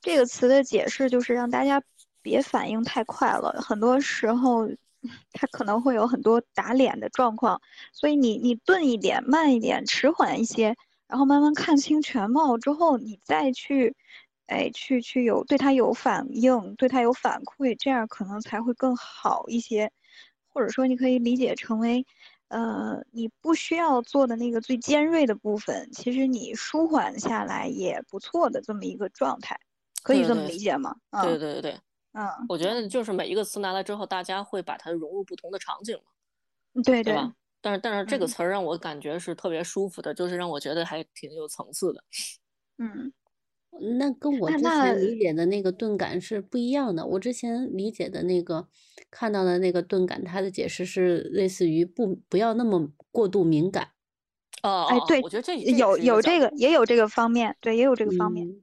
这个词的解释就是让大家别反应太快了，很多时候它可能会有很多打脸的状况，所以你你钝一点、慢一点、迟缓一些，然后慢慢看清全貌之后，你再去，哎，去去有对它有反应，对它有反馈，这样可能才会更好一些，或者说你可以理解成为。呃，你不需要做的那个最尖锐的部分，其实你舒缓下来也不错的这么一个状态，可以这么理解吗？对嗯对对对，嗯，我觉得就是每一个词拿来之后，大家会把它融入不同的场景嘛，对对，对吧？但是但是这个嗯词儿让我感觉是特别舒服的，就是让我觉得还挺有层次的。嗯那跟我之前理解的那个钝感是不一样的。我之前理解的那个看到的那个钝感，它的解释是类似于不不要那么过度敏感。哦哎对我觉得这有有这个也有这个方面，对，也有这个方面，嗯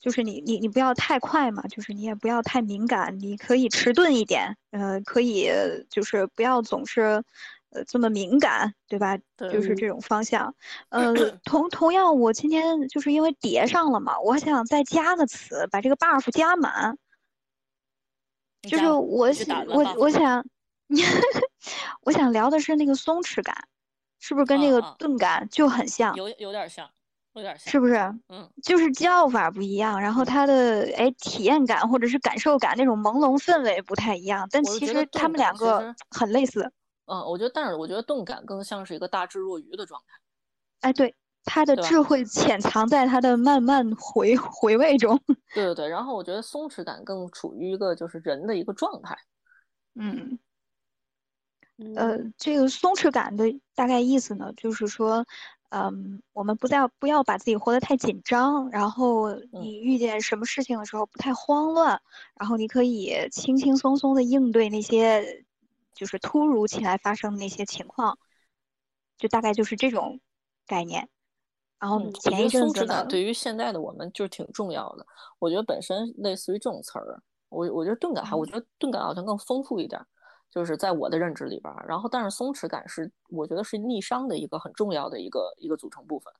就是你你你不要太快嘛，就是你也不要太敏感，你可以迟钝一点，呃，可以就是不要总是。呃，这么敏感，对吧？对就是这种方向。呃，同同样，我今天就是因为叠上了嘛，我想再加个词，把这个 buff 加满。就是我想我我想，我想聊的是那个松弛感，是不是跟那个钝感就很像？有有点像，有点像，是不是？嗯，就是叫法不一样，然后嗯它的哎体验感或者是感受感那种朦胧氛围不太一样，但其实他们两个很类似。嗯，我觉得，但是我觉得动感更像是一个大智若愚的状态。哎，对，他的智慧潜藏在他的慢慢回回味中。对对对，然后我觉得松弛感更处于一个就是人的一个状态。嗯。嗯呃，这个松弛感的大概意思呢，就是说，嗯，我们不再不要把自己活得太紧张，然后你遇见什么事情的时候不太慌乱，然后你可以轻轻松松的应对那些就是突如其来发生的那些情况，就大概就是这种概念。然后前一得阵子呢，对于现在的我们就是挺重要的。我觉得本身类似于这种词儿，我我觉得钝感还，我嗯觉得钝感好像更丰富一点儿，就是在我的认知里边儿。然后，但是松弛感是我觉得是逆商的一个很重要的一个一个组成部分。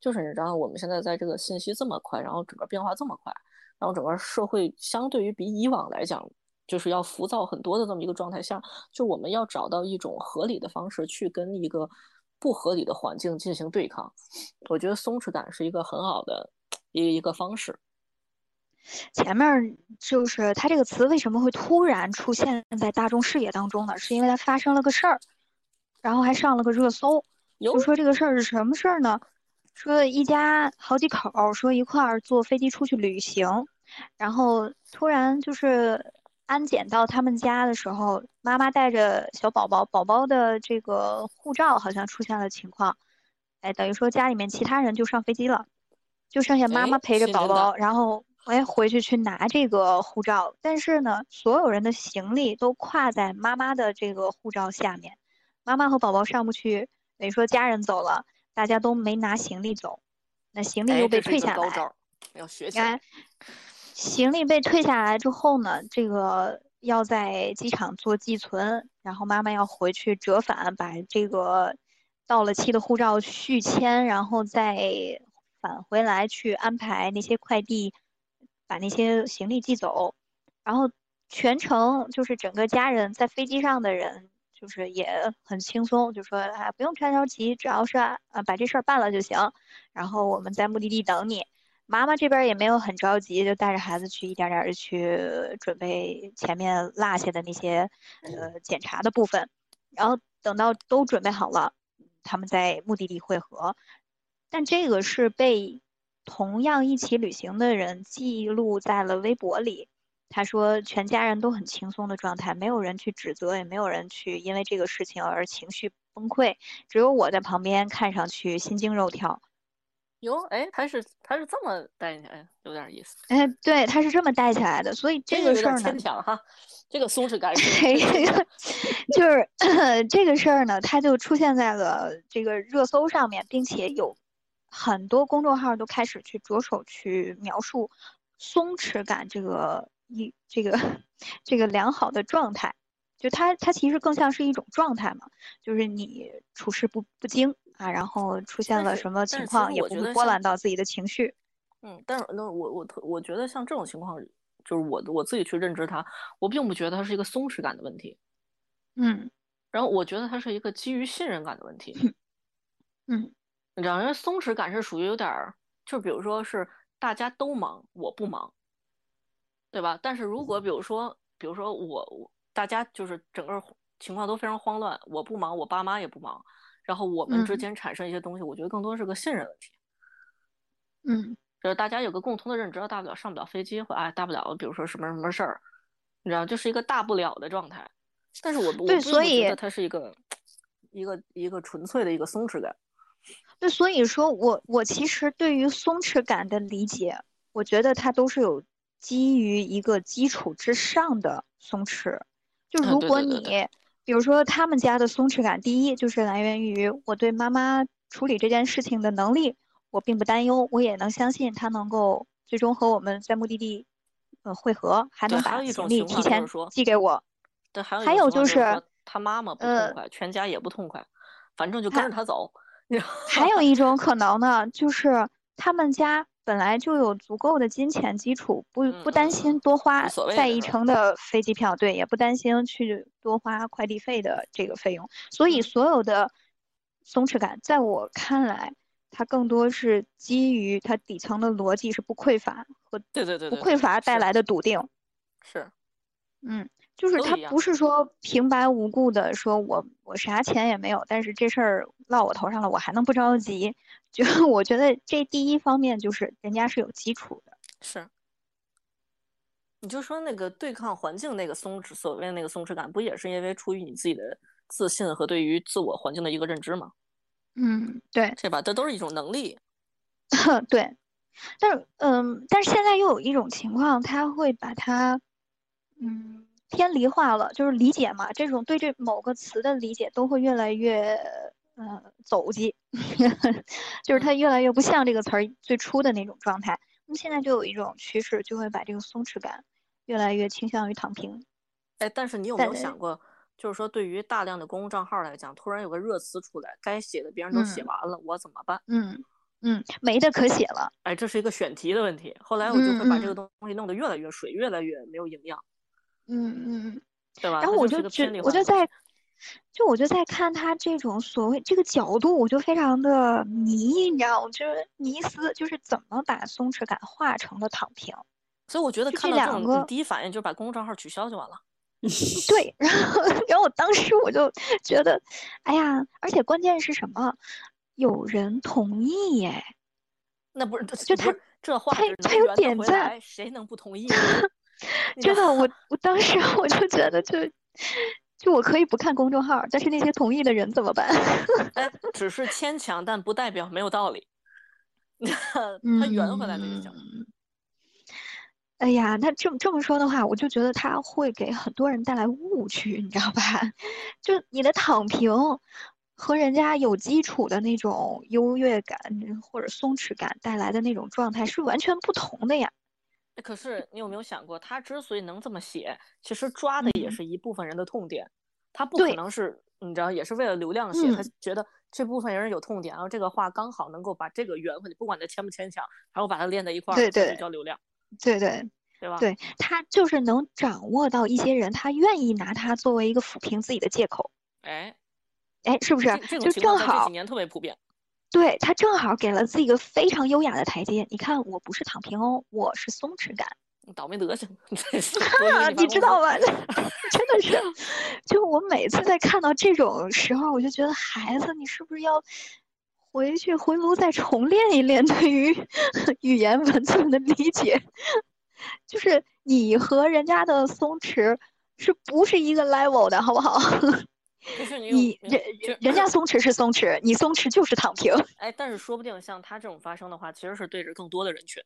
就是你知道我们现在在这个信息这么快，然后整个变化这么快，然后整个社会相对于比以往来讲，就是要浮躁很多的这么一个状态下，就我们要找到一种合理的方式去跟一个不合理的环境进行对抗。我觉得松弛感是一个很好的一一个方式。前面就是它这个词为什么会突然出现在大众视野当中呢？是因为它发生了个事儿，然后还上了个热搜。有就说这个事儿是什么事儿呢？说一家好几口说一块儿坐飞机出去旅行，然后突然就是安检到他们家的时候，妈妈带着小宝宝，宝宝的这个护照好像出现了情况，哎，等于说家里面其他人就上飞机了，就剩下妈妈哎陪着宝宝，的然后哎回去去拿这个护照，但是呢，所有人的行李都挎在妈妈的这个护照下面，妈妈和宝宝上不去，等于说家人走了，大家都没拿行李走，那行李哎，又被退下来。要学起来你看。，行李被退下来之后呢，这个要在机场做寄存，然后妈妈要回去折返，把这个到了期的护照续签，然后再返回来去安排那些快递，把那些行李寄走，然后全程就是整个家人在飞机上的人。就是也很轻松，就说啊不用太着急，只要是啊把这事儿办了就行。然后我们在目的地等你。妈妈这边也没有很着急，就带着孩子去一点点的去准备前面落下的那些呃检查的部分。然后等到都准备好了，他们在目的地汇合。但这个是被同样一起旅行的人记录在了微博里。他说：“全家人都很轻松的状态，没有人去指责，也没有人去因为这个事情而情绪崩溃，只有我在旁边看上去心惊肉跳。”哟，哎，他是他是这么带起来，有点意思。哎，对，他是这么带起来的，所以这个事儿呢，牵强哈，这个松弛感是这个，就是 这个事儿呢，它就出现在了这个热搜上面，并且有很多公众号都开始去着手去描述松弛感这个。一这个 这个良好的状态，就它它其实更像是一种状态嘛，就是你处事不不惊啊，然后出现了什么情况也不会波澜到自己的情绪。嗯，但是那我我特我觉得像这种情况，就是我我自己去认知它，我并不觉得它是一个松弛感的问题。嗯，然后我觉得它是一个基于信任感的问题。嗯，你知道，因为松弛感是属于有点儿，就比如说是大家都忙，我不忙。对吧？但是如果比如说，比如说我我大家就是整个情况都非常慌乱，我不忙，我爸妈也不忙，然后我们之间产生一些东西，我觉得更多是个信任问题。嗯，就是大家有个共同的认知，大不了上不了飞机，或哎大不了比如说什么什么事儿，你知道，就是一个大不了的状态。但是我我不觉得它是一个一个一个纯粹的一个松弛感。对，所以说我我其实对于松弛感的理解，我觉得它都是有。基于一个基础之上的松弛，就如果你，比如说他们家的松弛感，第一就是来源于我对妈妈处理这件事情的能力，我并不担忧，我也能相信她能够最终和我们在目的地，呃，汇合，还能把行李提前寄给我。对，还有还有就是他妈妈不痛快，全家也不痛快，反正就跟着他走。还有一种可能呢，就是他们家。本来就有足够的金钱基础，不不担心多花在一程的飞机票，对，也不担心去多花快递费的这个费用，所以所有的松弛感，在我看来，它更多是基于它底层的逻辑是不匮乏和对对对不匮乏带来的笃定，是，嗯。就是他不是说平白无故的说我我啥钱也没有，但是这事儿落我头上了，我还能不着急？就 我觉得这第一方面就是人家是有基础的。是，你就说那个对抗环境那个松弛，所谓那个松弛感，不也是因为出于你自己的自信和对于自我环境的一个认知吗？嗯，对，对吧？这都是一种能力。对，但是嗯，但是现在又有一种情况，他会把它嗯。偏离化了，就是理解嘛，这种对这某个词的理解都会越来越，呃，走机，就是它越来越不像这个词儿最初的那种状态。那么现在就有一种趋势，就会把这个松弛感越来越倾向于躺平。哎，但是你有没有想过，就是说对于大量的公共账号来讲，突然有个热词出来，该写的别人都写完了，我怎么办？嗯嗯，没的可写了。哎，这是一个选题的问题。后来我就会把这个东西弄得越来越水，越来越没有营养。嗯嗯，对吧？然后我就觉，我就在，就我就在看他这种所谓这个角度，我就非常的迷，你知道，我就是迷思，就是怎么把松弛感化成了躺平。所以我觉得看到这种第一反应就是把公众账号取消就完了。对，然后然后我当时我就觉得，哎呀，而且关键是什么？有人同意耶？那不是就他这话他他有点赞，谁能不同意？真的，我我当时我就觉得，就就我可以不看公众号，但是那些同意的人怎么办？哎，只是牵强，但不代表没有道理。他圆回来了就行。哎呀，那这么这么说的话，我就觉得他会给很多人带来误区，你知道吧？就你的躺平和人家有基础的那种优越感或者松弛感带来的那种状态是完全不同的呀。可是你有没有想过，他之所以能这么写，其实抓的也是一部分人的痛点，他不可能是你知道，也是为了流量写，他觉得这部分人有痛点，然后这个话刚好能够把这个圆回去，不管他牵不牵强，然后把它连在一块儿，对对，叫流量，对对。对吧？对他就是能掌握到一些人，他愿意拿他作为一个抚平自己的借口。哎，哎，是不是？就正好这几年特别普遍。对他正好给了自己一个非常优雅的台阶。你看，我不是躺平哦，我是松弛感。你倒霉德行，你 知道吗？真的是，就我每次在看到这种时候，我就觉得孩子，你是不是要回去回炉再重练一练对于 语言文字的理解？就是你和人家的松弛是不是一个 level 的，好不好？你人人家松弛是松弛，你松弛就是躺平。哎，但是说不定像他这种发生的话，其实是对着更多的人群。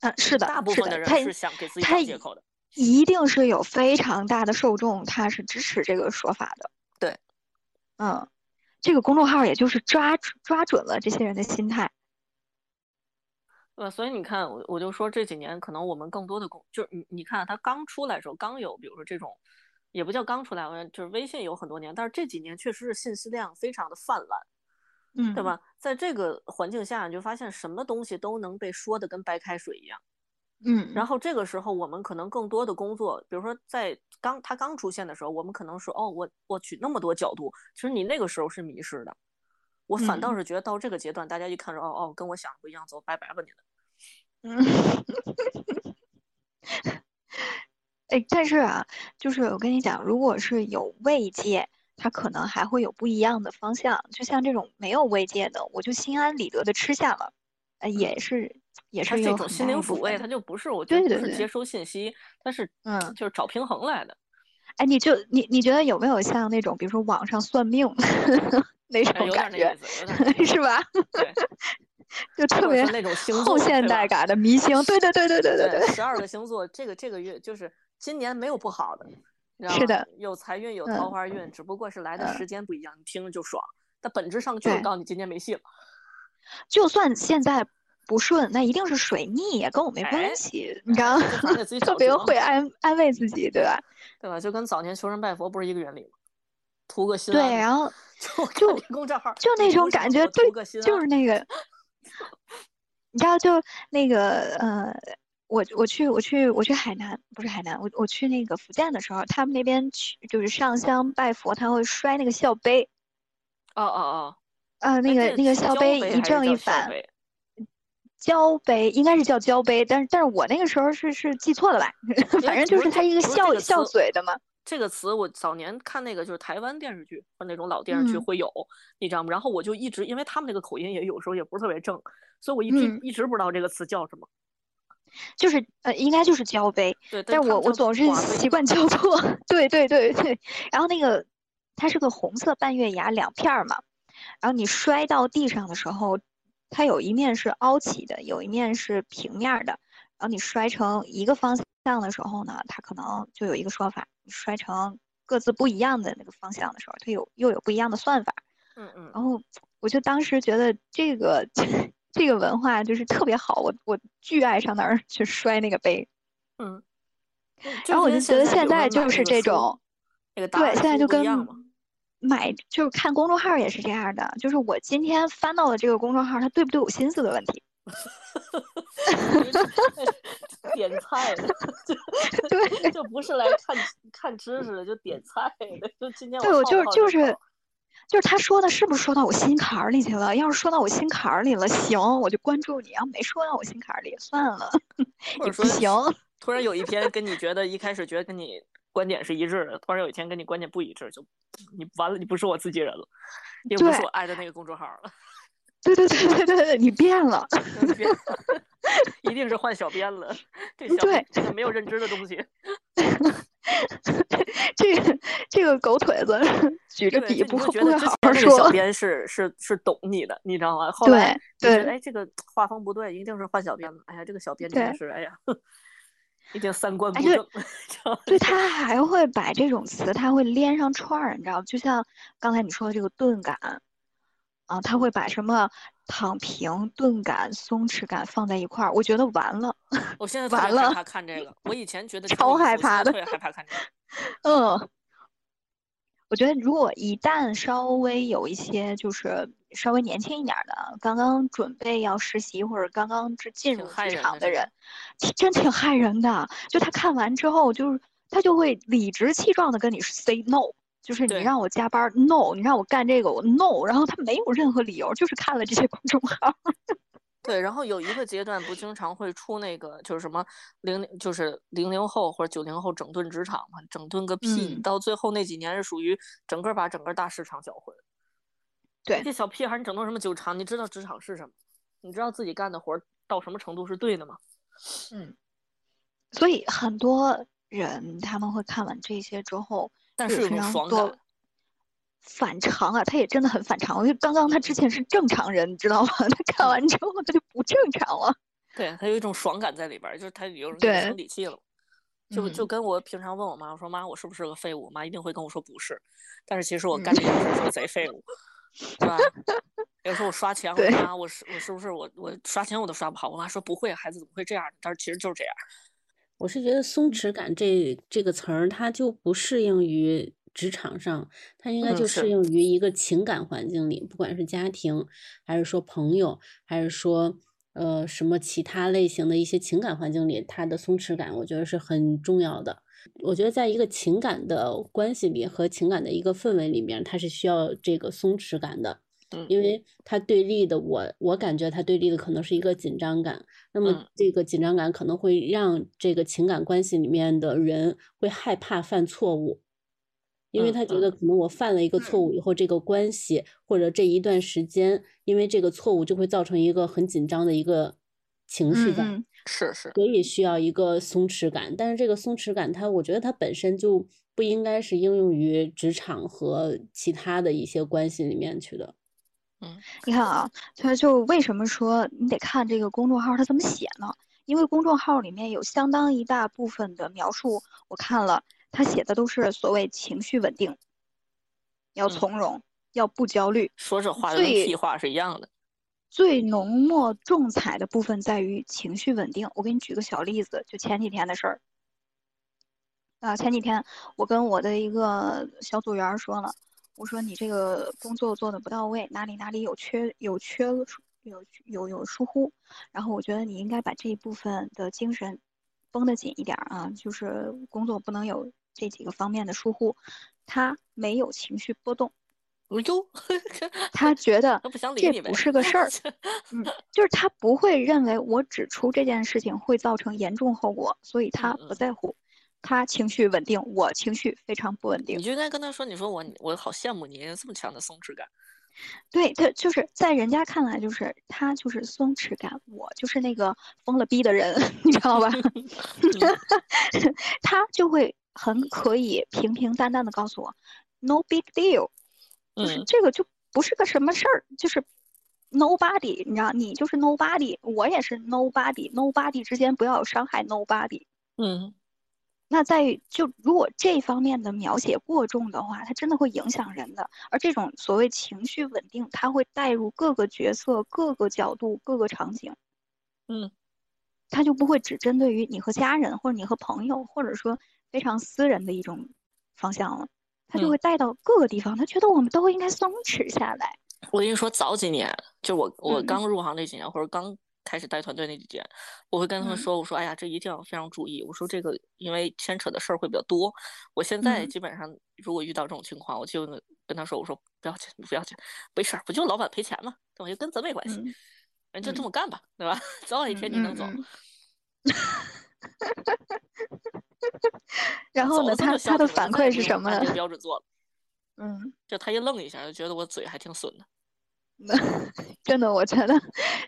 嗯，是的，大部分的人是想给自己找借口的。一定是有非常大的受众，他是支持这个说法的。对，嗯，这个公众号也就是抓抓准了这些人的心态。对，所以你看，我我就说这几年可能我们更多的公，就是你你看他刚出来的时候，刚有比如说这种，也不叫刚出来，就是微信有很多年，但是这几年确实是信息量非常的泛滥，嗯，对吧？在这个环境下，你就发现什么东西都能被说的跟白开水一样，嗯，然后这个时候我们可能更多的工作，比如说在刚它刚出现的时候，我们可能说哦，我我取那么多角度，其实你那个时候是迷失的。我反倒是觉得到这个阶段，大家一看说哦哦，跟我想的不一样，走，拜拜吧你们。嗯，哎，但是啊，就是我跟你讲，如果是有慰藉，它可能还会有不一样的方向。就像这种没有慰藉的，我就心安理得的吃下了，呃，也是也是这种心灵抚慰，它就不是我觉得不是接收信息，它是嗯，就是找平衡来的。哎，你就你你觉得有没有像那种，比如说网上算命？那种感觉 是吧？对，就 特别那种后现代感的迷星。对对对对对对对。十二个星座，这个这个月就是今年没有不好的，是的，有财运有桃花运，只不过是来的时间不一样。你听着就爽，但本质上就是告诉你今年没戏了。就算现在不顺，那一定是水逆，也跟我没关系，你知道吗？特别会安安慰自己，对吧？对吧？就跟早年求神拜佛不是一个原理吗？图个心对，然后 就就公账号，就那种感觉，对，就是那个，你知道，就那个，呃，我我去我去我去海南，不是海南，我我去那个福建的时候，他们那边去就是上香拜佛，他会摔那个孝杯。哦哦哦，啊，那个那个孝杯一正一反，交杯应该是叫交杯，但是但是我那个时候是是记错了吧？反正就是他一个笑笑嘴的嘛。这个词我早年看那个就是台湾电视剧或那种老电视剧会有，你知道吗？然后我就一直因为他们那个口音也有时候也不是特别正，所以我一直一直不知道这个词叫什么。就是呃，应该就是交杯，对，但是我我总是习惯交错。对对对对，然后那个它是个红色半月牙两片儿嘛，然后你摔到地上的时候，它有一面是凹起的，有一面是平面的，然后你摔成一个方向的时候呢，它可能就有一个说法。摔成各自不一样的那个方向的时候，它有又有不一样的算法。嗯嗯。然后我就当时觉得这个这个文化就是特别好，我我巨爱上那儿去摔那个杯。嗯。然后我就觉得现在就是这种，对，现在就跟买就是看公众号也是这样的，就是我今天翻到了这个公众号，它对不对我心思的问题。点菜的，对，就不是来看看知识的，就点菜的。就今天对我就是就是就是他说的是不是说到我心坎儿里去了？要是说到我心坎儿里了，行，我就关注你；要没说到我心坎儿里，算了，也不行。突然有一天跟你觉得一开始觉得跟你观点是一致的，突然有一天跟你观点不一致，就你完了，你不是我自己人了，也不是我爱的那个公众号了。对对对对对对，你变了，一定是换小编了。这小编没有认知的东西。这个这个狗腿子举着笔不不会好好说。小编是是是懂你的，你知道吗？后来对，哎，这个画风不对，一定是换小编了。哎呀，这个小编真的是，哎呀，一定三观不正。对他还会把这种词，他会连上串儿，你知道吗？就像刚才你说的这个钝感。啊，他会把什么躺平、钝感、松弛感放在一块儿，我觉得完了。我现在 完了害怕看这个，我以前觉得超害怕的在特别害怕看这个。嗯，我觉得如果一旦稍微有一些就是稍微年轻一点儿的，刚刚准备要实习或者刚刚是进入职场的人，其真挺害人的。就他看完之后，就是他就会理直气壮的跟你 say no，就是你让我加班 no，你让我干这个我 no，然后他没有任何理由，就是看了这些公众号。对，然后有一个阶段不经常会出那个就是什么零零就是零零后或者九零后整顿职场嘛，整顿个屁！到最后那几年是属于整个把整个大市场搅浑。对这小屁孩儿你整顿什么酒厂？你知道职场是什么？你知道自己干的活儿到什么程度是对的吗？嗯，所以很多人他们会看完这些之后，但有种就是非常多爽感。反常啊，他也真的很反常。因为刚刚他之前是正常人，你知道吗？他看完之后他就不正常了。对，他有一种爽感在里边儿，就是他有人生底气了。就就嗯跟我平常问我妈，我说妈，我是不是个废物？我妈一定会跟我说不是，但是其实我干这件事时候贼废物，对吧？有时候我刷钱，我妈，我是我是不是我我刷钱我都刷不好？我妈说不会，孩子怎么会这样？但是其实就是这样。我是觉得松弛感这这个词儿，它就不适应于职场上，它应该嗯就适应于一个情感环境里，不管是家庭，还是说朋友，还是说呃什么其他类型的一些情感环境里，它的松弛感，我觉得是很重要的。我觉得在一个情感的关系里和情感的一个氛围里面，它是需要这个松弛感的。嗯因为他对立的我，我感觉他对立的可能是一个紧张感，那么嗯。这个紧张感可能会让这个情感关系里面的人会害怕犯错误，因为嗯他觉得可能我犯了一个错误以后，这个关系或者这一段时间，因为这个错误就会造成一个很紧张的一个情绪在，嗯嗯，是是，所以需要一个松弛感。但是这个松弛感它，我觉得它本身就不应该是应用于职场和其他的一些关系里面去的。你看啊，他就为什么说你得看这个公众号他怎么写呢？因为公众号里面有相当一大部分的描述，我看了，他写的都是所谓情绪稳定，要嗯从容，要不焦虑。说这话就跟最屁话是一样的。最浓墨重彩的部分在于情绪稳定。我给你举个小例子，就前几天的事儿。啊，前几天我跟我的一个小组员儿说了，我说你这个工作做的不到位，哪里哪里有缺有缺疏有有有疏忽，然后我觉得你应该把这一部分的精神绷得紧一点儿啊，就是工作不能有这几个方面的疏忽。他没有情绪波动，我说哟，他觉得这不是个事儿。嗯，就是他不会认为我指出这件事情会造成严重后果，所以他不在乎。他情绪稳定，我情绪非常不稳定你。就应该跟他说，你说我我好羡慕你这么强的松弛感。对他就是在人家看来，就是他就是松弛感，我就是那个疯了逼的人，你知道吧？他就会很可以平平淡淡的告诉我，no big deal，就是嗯这个就不是个什么事儿，就是 nobody，你知道，你就是 nobody，我也是 nobody，nobody 之间不要有伤害 nobody。嗯，那在于就如果这方面的描写过重的话，它真的会影响人的。而这种所谓情绪稳定，它会带入各个角色、各个角度、各个场景。嗯，它就不会只针对于你和家人，或者你和朋友，或者说非常私人的一种方向了。它就嗯会带到各个地方。他觉得我们都应该松弛下来。我跟你说，早几年就我我嗯刚入行那几年，或者刚开始带团队那几天，我会跟他们嗯说，我说哎呀，这一定要非常注意。我说这个因为牵扯的事儿会比较多。我现在嗯基本上如果遇到这种情况，我就跟他说，我说不要紧，不要紧，没事儿，不就老板赔钱吗？对吧？就跟咱没关系，嗯人就这嗯么干吧，对吧？早晚一天你能走。然后呢，他他他的反馈是什么？标准做了。嗯，就他一愣一下，就觉得我嘴还挺损的。真的，我觉得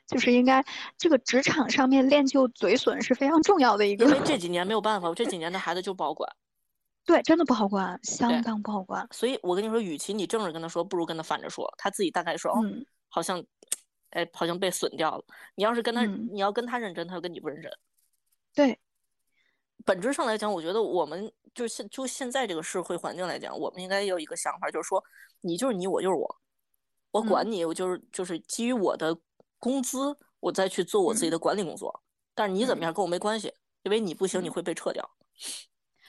就是应该这个职场上面练就嘴损是非常重要的一个因。为这几年没有办法，我这几年的孩子就不好管。对，真的不好管，相当不好管。所以我跟你说，与其你正着跟他说，不如跟他反着说。他自己大概说，哦，嗯好像，哎，好像被损掉了。你要是跟他，嗯你要跟他认真，他就跟你不认真。对，本质上来讲，我觉得我们就现就现在这个社会环境来讲，我们应该有一个想法，就是说，你就是你，我就是我。我管你，我就是就是基于我的工资，我再去做我自己的管理工作。但是你怎么样跟我没关系，因为你不行，你会被撤掉。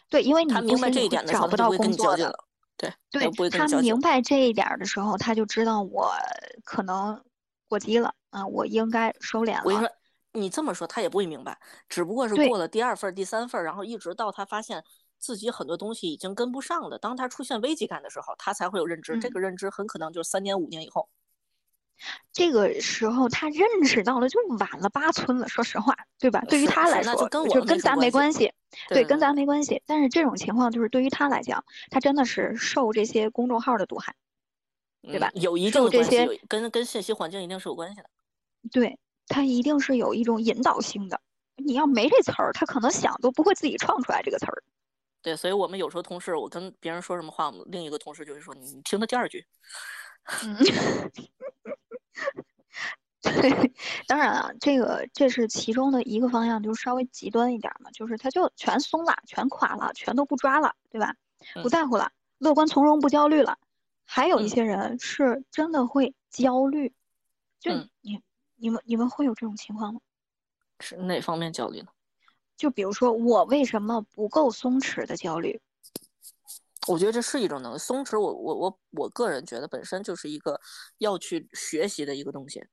对，因为你他明白这一点的时候，他就不会跟。你较劲了。对，对不会跟他你较劲明。白这一点儿的时候，他就知道我可能过低了啊，我应该收敛了。我跟你说，你这么说他也不会明白，只不过是过了第二份儿、第三份儿，然后一直到他发现自己很多东西已经跟不上了，当他出现危机感的时候，他才会有认知。这嗯个认知很可能就是三年、五年以后。这个时候他认识到了，就晚了八寸了。说实话，对吧？对于他来说，那就跟我就跟咱没关系，对跟咱没关系。但是这种情况就是对于他来讲，他真的是受这些公众号的毒害。对吧嗯有一定的关系，这些跟跟信息环境一定是有关系的。对，他一定是有一种引导性的。你要没这词儿，他可能想都不会自己创出来这个词儿。对，所以我们有时候同事，我跟别人说什么话，我们另一个同事就会说：“你听他第二句。嗯，对，当然啊，这个这是其中的一个方向，就是稍微极端一点儿嘛，就是他就全松了，全垮了，全都不抓了，对吧？不嗯在乎了，乐观从容，不焦虑了。还有一嗯些人是真的会焦虑，就嗯你你们你们会有这种情况吗？”是哪方面焦虑呢？就比如说我为什么不够松弛的焦虑？我觉得这是一种能力。松弛我，我我我个人觉得本身就是一个要去学习的一个东西，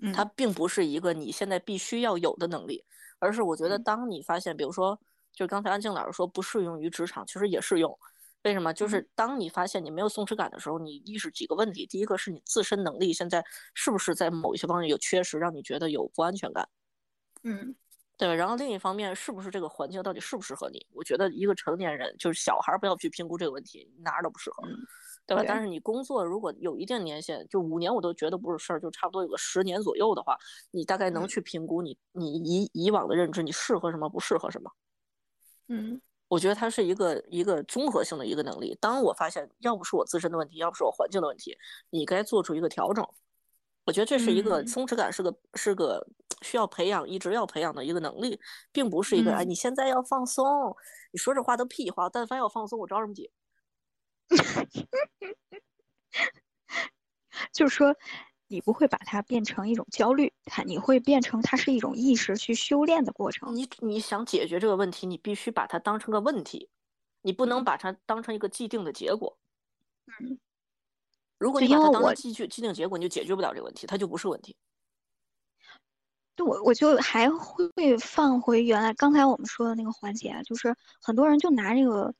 嗯它并不是一个你现在必须要有的能力，而是我觉得嗯当你发现，比如说，就刚才安静老师说不适用于职场，其实也适用。为什么？就嗯是当你发现你没有松弛感的时候，你意识几个问题。第一个是你自身能力现在是不是在某一些方面有缺失，让你觉得有不安全感。嗯对吧？然后另一方面，是不是这个环境到底适不适合你？我觉得一个成年人，就是小孩儿，不要去评估这个问题，哪儿都不适合，嗯对吧？对但是你工作如果有一定年限，就五年我都觉得不是事儿，就差不多有个十年左右的话，你大概能嗯去评估你你以以往的认知，你适合什么，不适合什么。嗯我觉得它是一个一个综合性的一个能力。当我发现要不是我自身的问题，要不是我环境的问题，你该做出一个调整。我觉得这是一个嗯松弛感，是个是个需要培养，一直要培养的一个能力，并不是一个哎，嗯你现在要放松，你说这话都屁话，但凡要放松，我着什么急？就是说，你不会把它变成一种焦虑，它你会变成它是一种意识去修炼的过程。你你想解决这个问题，你必须把它当成个问题，你不能嗯把它当成一个既定的结果。嗯，如果就因为我你把它当成既既既定结果，你就解决不了这个问题，它就不是问题。对我我就还会放回原来刚才我们说的那个环节啊，就是很多人就拿这个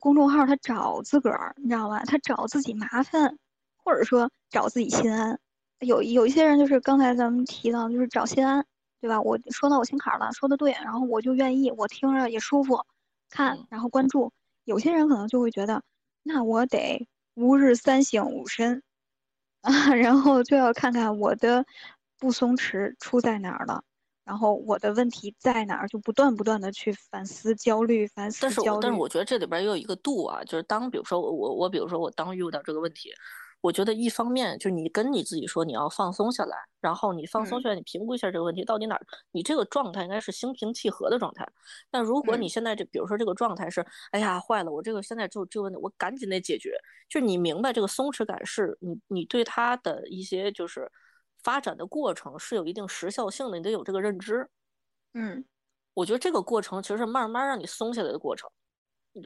公众号他找自个儿，你知道吧？他找自己麻烦，或者说找自己心安。有有一些人就是刚才咱们提到，就是找心安，对吧？我说到我心坎儿了，说的对，然后我就愿意，我听着也舒服，看嗯，然后关注。有些人可能就会觉得，那我得吾日三省吾身啊，然后就要看看我的不松弛出在哪儿了，然后我的问题在哪儿，就不断不断的去反思焦虑，反思但是我但是。我觉得这里边儿也有一个度啊，就是当比如说我我我比如说我当遇到这个问题，我觉得一方面就是你跟你自己说你要放松下来，然后你放松嗯。下来，你评估一下这个问题到底哪儿，你这个状态应该是心平气和的状态。但如果你嗯。现在这比如说这个状态是，哎呀坏了，我这个现在就这个问题我赶紧得解决，就是你明白这个松弛感是你你对它的一些就是发展的过程是有一定时效性的，你得有这个认知。嗯。我觉得这个过程其实是慢慢让你松下来的过程，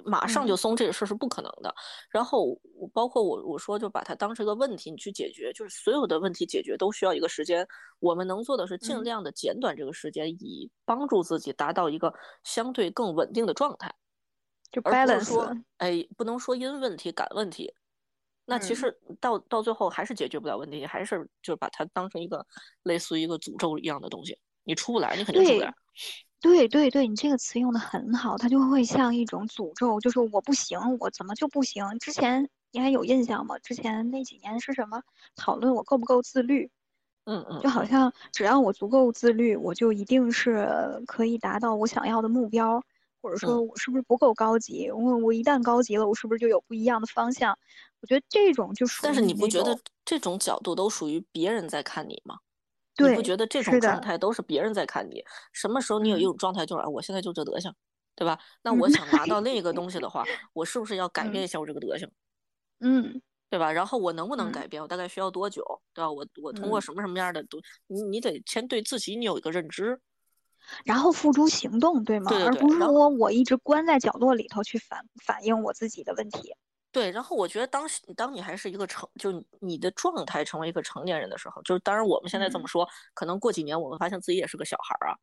马上就嗯松这个事儿是不可能的。然后我包括我我说就把它当成一个问题，你去解决，就是所有的问题解决都需要一个时间。我们能做的是尽嗯量的减短这个时间，以帮助自己达到一个相对更稳定的状态，就而不是说 balance。哎不能说因问题赶问题。那其嗯实到到最后还是解决不了问题，还是就是把它当成一个类似于一个诅咒一样的东西，你出不来，你肯定出不来。对对对，你这个词用的很好，它就会像一种诅咒，就是我不行，我怎么就不行？之前你还有印象吗？之前那几年是什么讨论我够不够自律？嗯嗯，就好像只要我足够自律，我就一定是可以达到我想要的目标，或者说嗯我是不是不够高级？我我一旦高级了，我是不是就有不一样的方向？我觉得这种就属但是你不觉得这种角度都属于别人在看你吗？你不觉得这种状，态都是别人在看你？什么时候你有一嗯种状态就是啊，我现在就这德行，对吧？那嗯我想拿到另一个东西的话，我是不是要改变嗯一下我这个德行？嗯，对吧？然后我能不能嗯改变？我大概需要多久？对吧？我我通过嗯什么什么样的都，你你得先对自己你有一个认知。然后付诸行动，对吗？对对而不是说我一直关在角落里头去反反映我自己的问题。对，然后我觉得当时当你还是一个成，就你你的状态成为一个成年人的时候，就是当然我们现在这嗯。么说，可能过几年我们发现自己也是个小孩儿啊，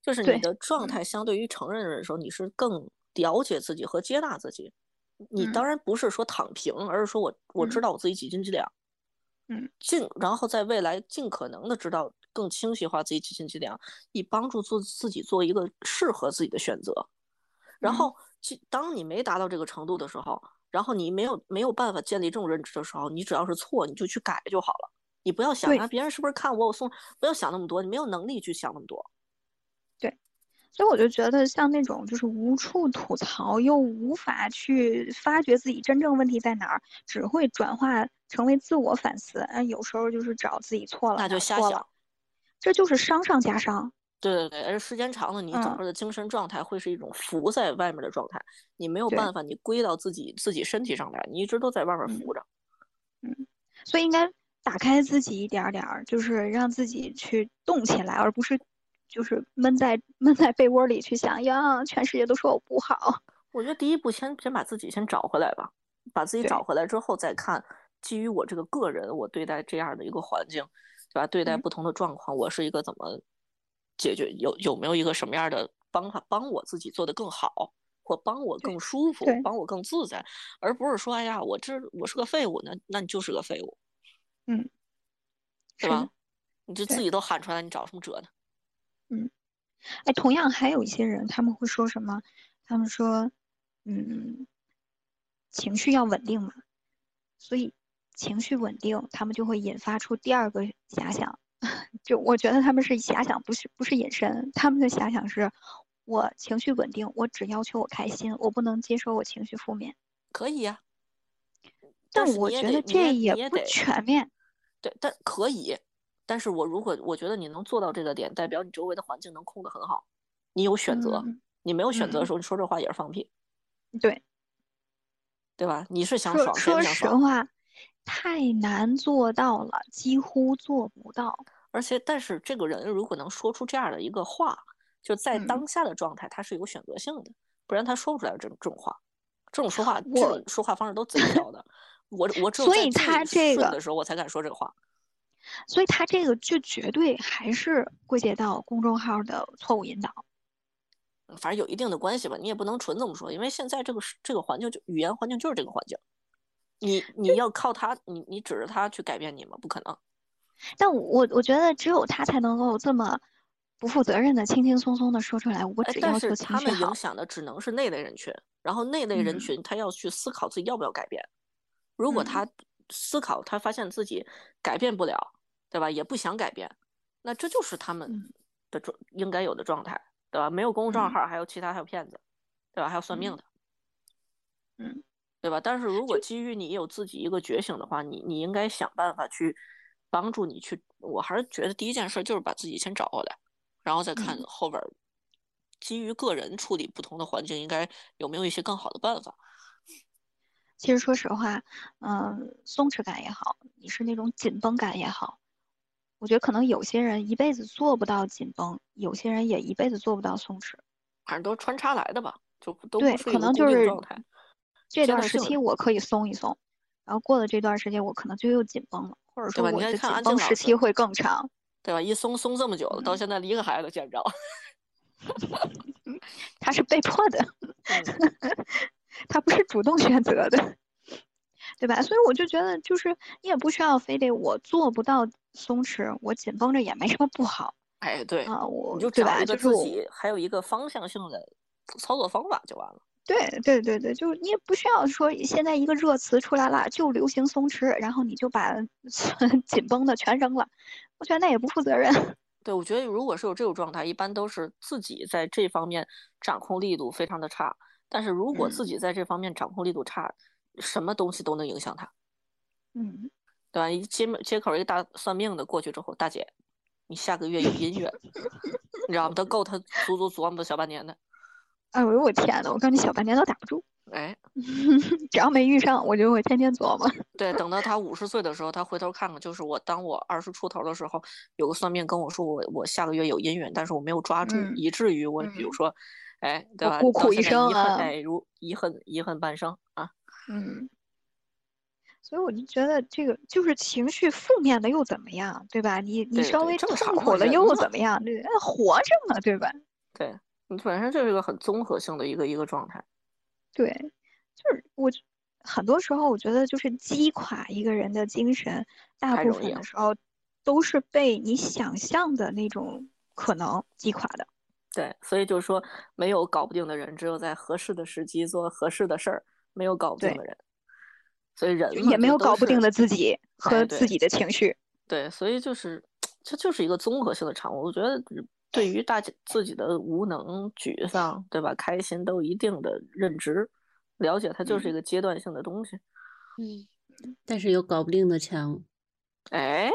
就是你的状嗯。态相对于成人的时候，你是更了解自己和接纳自己。你嗯。当然不是说躺平，而是说我我知嗯。道我自己几斤几两，嗯，尽然后在未来尽可能的知道更清晰化自己几斤几两，以帮助做自己做一个适合自己的选择。然嗯。后，其当你没达到这个程度的时候，然后你没有没有办法建立这种认知的时候，你只要是错，你就去改就好了。你不要想啊，别人是不是看我，我送，不要想那么多，你没有能力去想那么多。对所以我就觉得像那种就是无处吐槽又无法去发掘自己真正问题在哪儿，只会转化成为自我反思。嗯，有时候就是找自己错了，那就瞎想这就是伤上加伤。对对对，而时间长了，你整嗯个的精神状态会是一种浮在外面的状态，你没有办法，你归到自己自己身体上来，你一直都在外面嗯浮着。嗯所以应该打开自己一点儿点儿，就是让自己去动起来，而不是就是闷在闷在被窝里去想呀，全世界都说我不好。我觉得第一步先先把自己先找回来吧，把自己找回来之后再看，基于我这个个人，我对待这样的一个环境，对吧？对待嗯不同的状况，我是一个怎么解决？有有没有一个什么样的方法帮我自己做得更好，或帮我更舒服，帮我更自在，而不是说，哎呀，我这我是个废物，那那你就是个废物，嗯，是吧？你这自己都喊出来，你找什么辙呢？嗯哎，同样还有一些人，他们会说什么？他们说，嗯，情绪要稳定嘛，所以情绪稳定，他们就会引发出第二个遐想。就我觉得他们是遐想，不是不是隐身，他们的遐想是，我情绪稳定，我只要求我开心，我不能接受我情绪负面。可以呀、但我觉得这也不全面。对，但可以，但是我如果我觉得你能做到这个点，代表你周围的环境能控得很好，你有选择，嗯你没有选择的嗯时候，你说这话也是放屁，对，对吧？你是想爽，谁说不想爽？实话，太难做到了，几乎做不到。而且，但是这个人如果能说出这样的一个话，就在嗯当下的状态，他是有选择性的，不然他说不出来这种这种话。这种说话，这种说话方式都贼挑的。我我只有所以在最他这个的时候，我才敢说这个话。所以他这个就绝对还是归结到公众号的错误引导。反正有一定的关系吧，你也不能纯这么说，因为现在这个是这个环境就语言环境就是这个环境，你你要靠他，你你指着他去改变你吗？不可能。但我我觉得只有他才能够这么不负责任的、轻轻松松的说出来，我哎，但只要求是他们影。响的只能是那类人群，然后那类人嗯群他要去思考自己要不要改变。如果嗯他思考，他发现自己改变不了，对吧？也不想改变，那这就是他们嗯的状应该有的状态，对吧？没有公众账嗯号，还有其他还有骗子，对吧？还有算命嗯的，嗯，对吧？但是如果基于你有自己一个觉醒的话，你你应该想办法去帮助你去。我还是觉得第一件事就是把自己先找回来，然后再看嗯后边儿基于个人处理不同的环境，应该有没有一些更好的办法。其实说实话，嗯，松弛感也好，你是那种紧绷感也好，我觉得可能有些人一辈子做不到紧绷，有些人也一辈子做不到松弛。反正都是穿插来的吧，就都对，可不是一个固能就是定状态。这段时期我可以松一松，然后过了这段时间我可能就又紧绷了，或者说我的紧绷时期会更长。对吧？一松松这么久了，到嗯现在一个孩子都见不着。他是被迫的，嗯 他不是主动选择的，对吧？所以我就觉得，就是你也不需要非得我做不到松弛，我紧绷着也没什么不好哎，对，啊，我你就？找一个自己还有一个方向性的操作方法就完了。对对对对，就是你也不需要说现在一个热词出来了就流行松弛，然后你就把 紧绷的全扔了，我觉得那也不负责任。对，我觉得如果是有这种状态，一般都是自己在这方面掌控力度非常的差。但是如果自嗯己在这方面掌控力度差，什么东西都能影响他，嗯，对吧？一街门街口一个大算命的过去之后，大姐，你下个月有姻缘，你知道吗？他够他足足琢磨小半年的。哎呦我天呐，我感觉小半年都打不住。哎，只要没遇上，我就会天天琢磨。对，等到他五十岁的时候，他回头看看，就是我当我二十出头的时候，有个算命跟我说我我下个月有姻缘，但是我没有抓住，嗯以至于我比如嗯说，哎，对吧？孤苦一生啊哎，如遗恨遗恨半生啊。嗯，所以我就觉得这个就是情绪负面的又怎么样，对吧？你你稍微正常嘛痛苦了又怎么样？对，哎活着嘛，对吧？对你本身就是一个很综合性的一个一个状态。对，就是我很多时候我觉得就是击垮一个人的精神，大部分的时候都是被你想象的那种可能击垮的。对，所以就是说，没有搞不定的人，只有在合适的时机做合适的事儿，没有搞不定的人。所以人也没有搞不定的自己和自己的情绪。对，所以就是这就是一个综合性的产物。我觉得对于大家自己的无能、沮丧，对吧？开心都有一定的认知，了解它就是一个阶段性的东西。嗯，但是有搞不定的强。哎，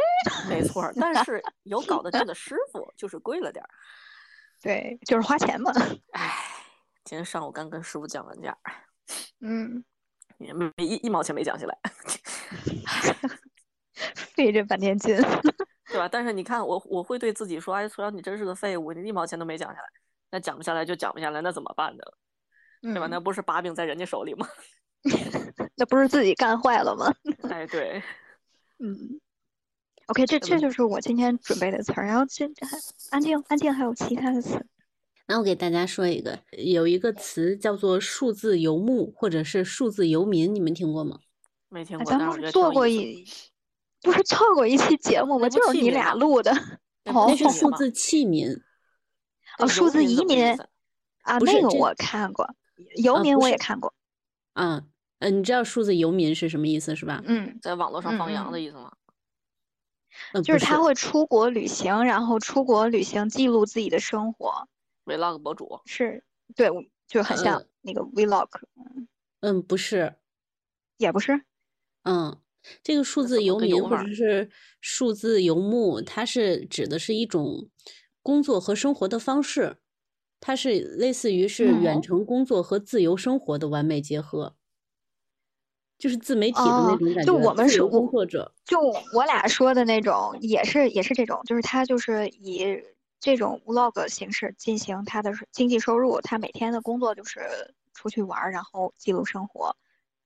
没错，但是有搞得定的师傅就是贵了点儿。对，就是花钱嘛。哎，今天上午刚跟师傅讲完价，嗯，也没一一毛钱没讲下来。费这半天劲。对吧？但是你看，我我会对自己说，哎，虽然你真是个废物，你一毛钱都没讲下来，那讲不下来就讲不下来，那怎么办呢？对吧？嗯那不是把柄在人家手里吗？那不是自己干坏了吗？哎，对，嗯，OK，这这嗯就是我今天准备的词儿。然后这这还安静安静，还有其他的词。那我给大家说一个，有一个词叫做数字游牧或者是数字游民，你们听过吗？没听过，啊咱不但是我觉得是做过一，不是做过一期节目吗？就是你俩录的。哦那是数字器皿，哦，数字移民啊，那个我看过，游民我也看过。嗯嗯，你知道数字游民是什么意思是吧？嗯，在网络上放羊的意思吗？就是他会出国旅行，然后出国旅行记录自己的生活，vlog 博主，是对，我就很像呃那个 vlog，嗯，不是，也不是。嗯，这个数字游民或者是数字游牧，它是指的是一种工作和生活的方式，它是类似于是远哦程工作和自由生活的完美结合，就是自媒体的那哦种感觉，就我们是工作者。就我俩说的那种，也是也是这种，就是他就是以这种 vlog 形式进行他的经济收入，他每天的工作就是出去玩，然后记录生活，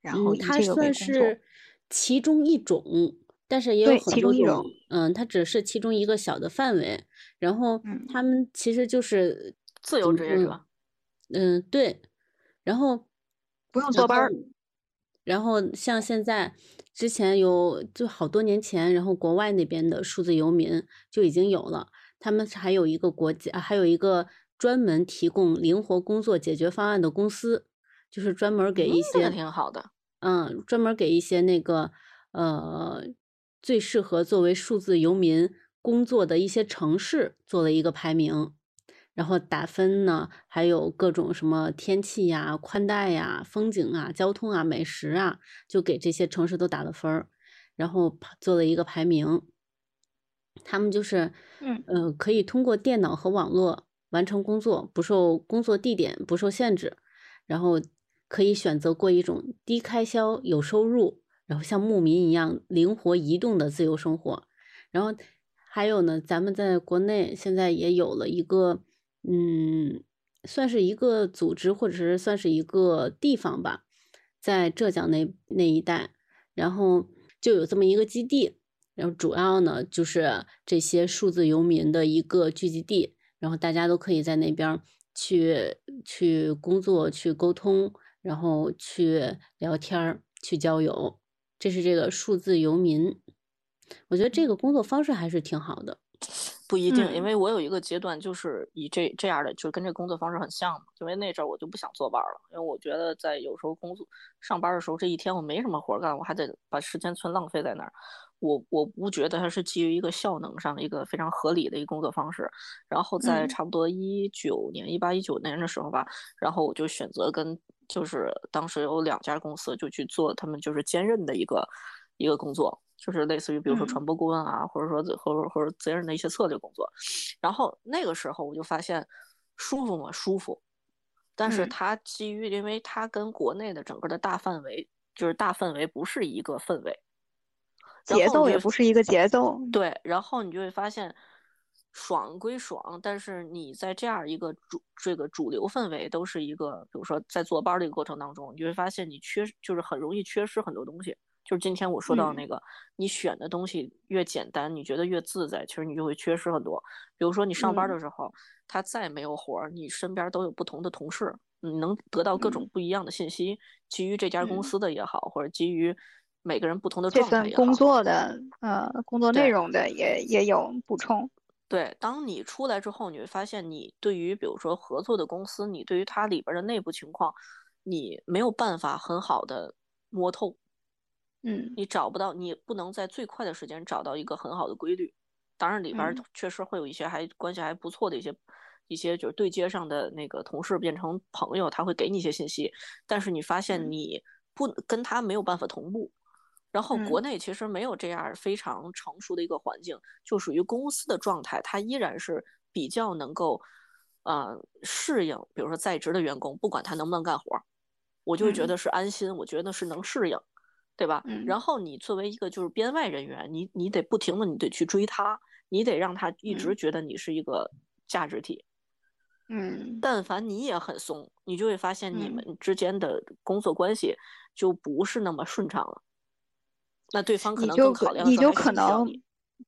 然后以这个为算工作。是其中一种，但是也有很多种其中一种。嗯，它只是其中一个小的范围。然后嗯他们其实就是自由职业者。嗯，对。然后，不用然坐班然后像现在，之前有就好多年前，然后国外那边的数字游民就已经有了。他们还有一个国家，还有一个专门提供灵活工作解决方案的公司，就是专门给一些。挺好的。嗯，专门给一些那个呃最适合作为数字游民工作的一些城市做了一个排名，然后打分呢，还有各种什么天气呀、宽带呀、风景啊、交通啊、美食啊，就给这些城市都打了分儿，然后做了一个排名。他们就是，嗯呃，可以通过电脑和网络完成工作，不受工作地点不受限制，然后可以选择过一种低开销、有收入，然后像牧民一样灵活移动的自由生活。然后还有呢，咱们在国内现在也有了一个，嗯，算是一个组织或者是算是一个地方吧，在浙江那那一带，然后就有这么一个基地。然后主要呢就是这些数字游民的一个聚集地，然后大家都可以在那边去去工作、去沟通，然后去聊天儿、去交友，这是这个数字游民。我觉得这个工作方式还是挺好的。不一定，因嗯为我有一个阶段就是以这这样的，就跟这工作方式很像嘛。因为那阵儿我就不想坐班儿了，因为我觉得在有时候工作上班的时候，这一天我没什么活儿干，我还得把时间全浪费在那儿。我我不觉得它是基于一个效能上一个非常合理的一个工作方式。然后在嗯差不多一九年、一八一九年的时候吧，然后我就选择跟就是当时有两家公司就去做他们就是兼任的一个一个工作，就是类似于比如说嗯传播顾问啊，或者说或者或者责任的一些策略工作。然后那个时候我就发现舒服嘛？舒服，但是嗯它基于，因为它跟国内的整个的大范围，就是大氛围不是一个氛围，节奏也不是一个节奏。对，然后你就会发现，爽归爽，但是你在这样一个主这个主流氛围都是一个，比如说在坐班儿的一个过程当中，你就会发现你缺，就是很容易缺失很多东西。就是今天我说到嗯。那个，你选的东西越简单，你觉得越自在，其实你就会缺失很多。比如说你上班嗯。的时候，他再没有活儿，你身边都有不同的同事，你能得到各种嗯。不一样的信息，基于这家公嗯。司的也好，或者基于每个人不同的这状态工作。的呃工作内容的也也有补充。对，当你出来之后，你会发现，你对于比如说合作的公司，你对于它里边的内部情况，你没有办法很好的摸透，嗯你找不到，你不能在最快的时间找到一个很好的规律。当然，里边确实会有一些还关系还不错的一些一些就是对接上的那个同事变成朋友，他会给你一些信息，但是你发现嗯你不跟他没有办法同步。然后国嗯内其实没有这样非常成熟的一个环境，就属于公司的状态，它依然是比较能够，呃，适应，比如说在职的员工，不管他能不能干活，我就会觉嗯得是安心，我觉得是能适应，对吧？嗯然后你作为一个就是编外人员，你你得不停的你得去追他，你得让他一直嗯觉得你是一个价值体。嗯但凡你也很松，你就会发现你嗯们之间的工作关系就不是那么顺畅了。那对方可能更考量你就可能。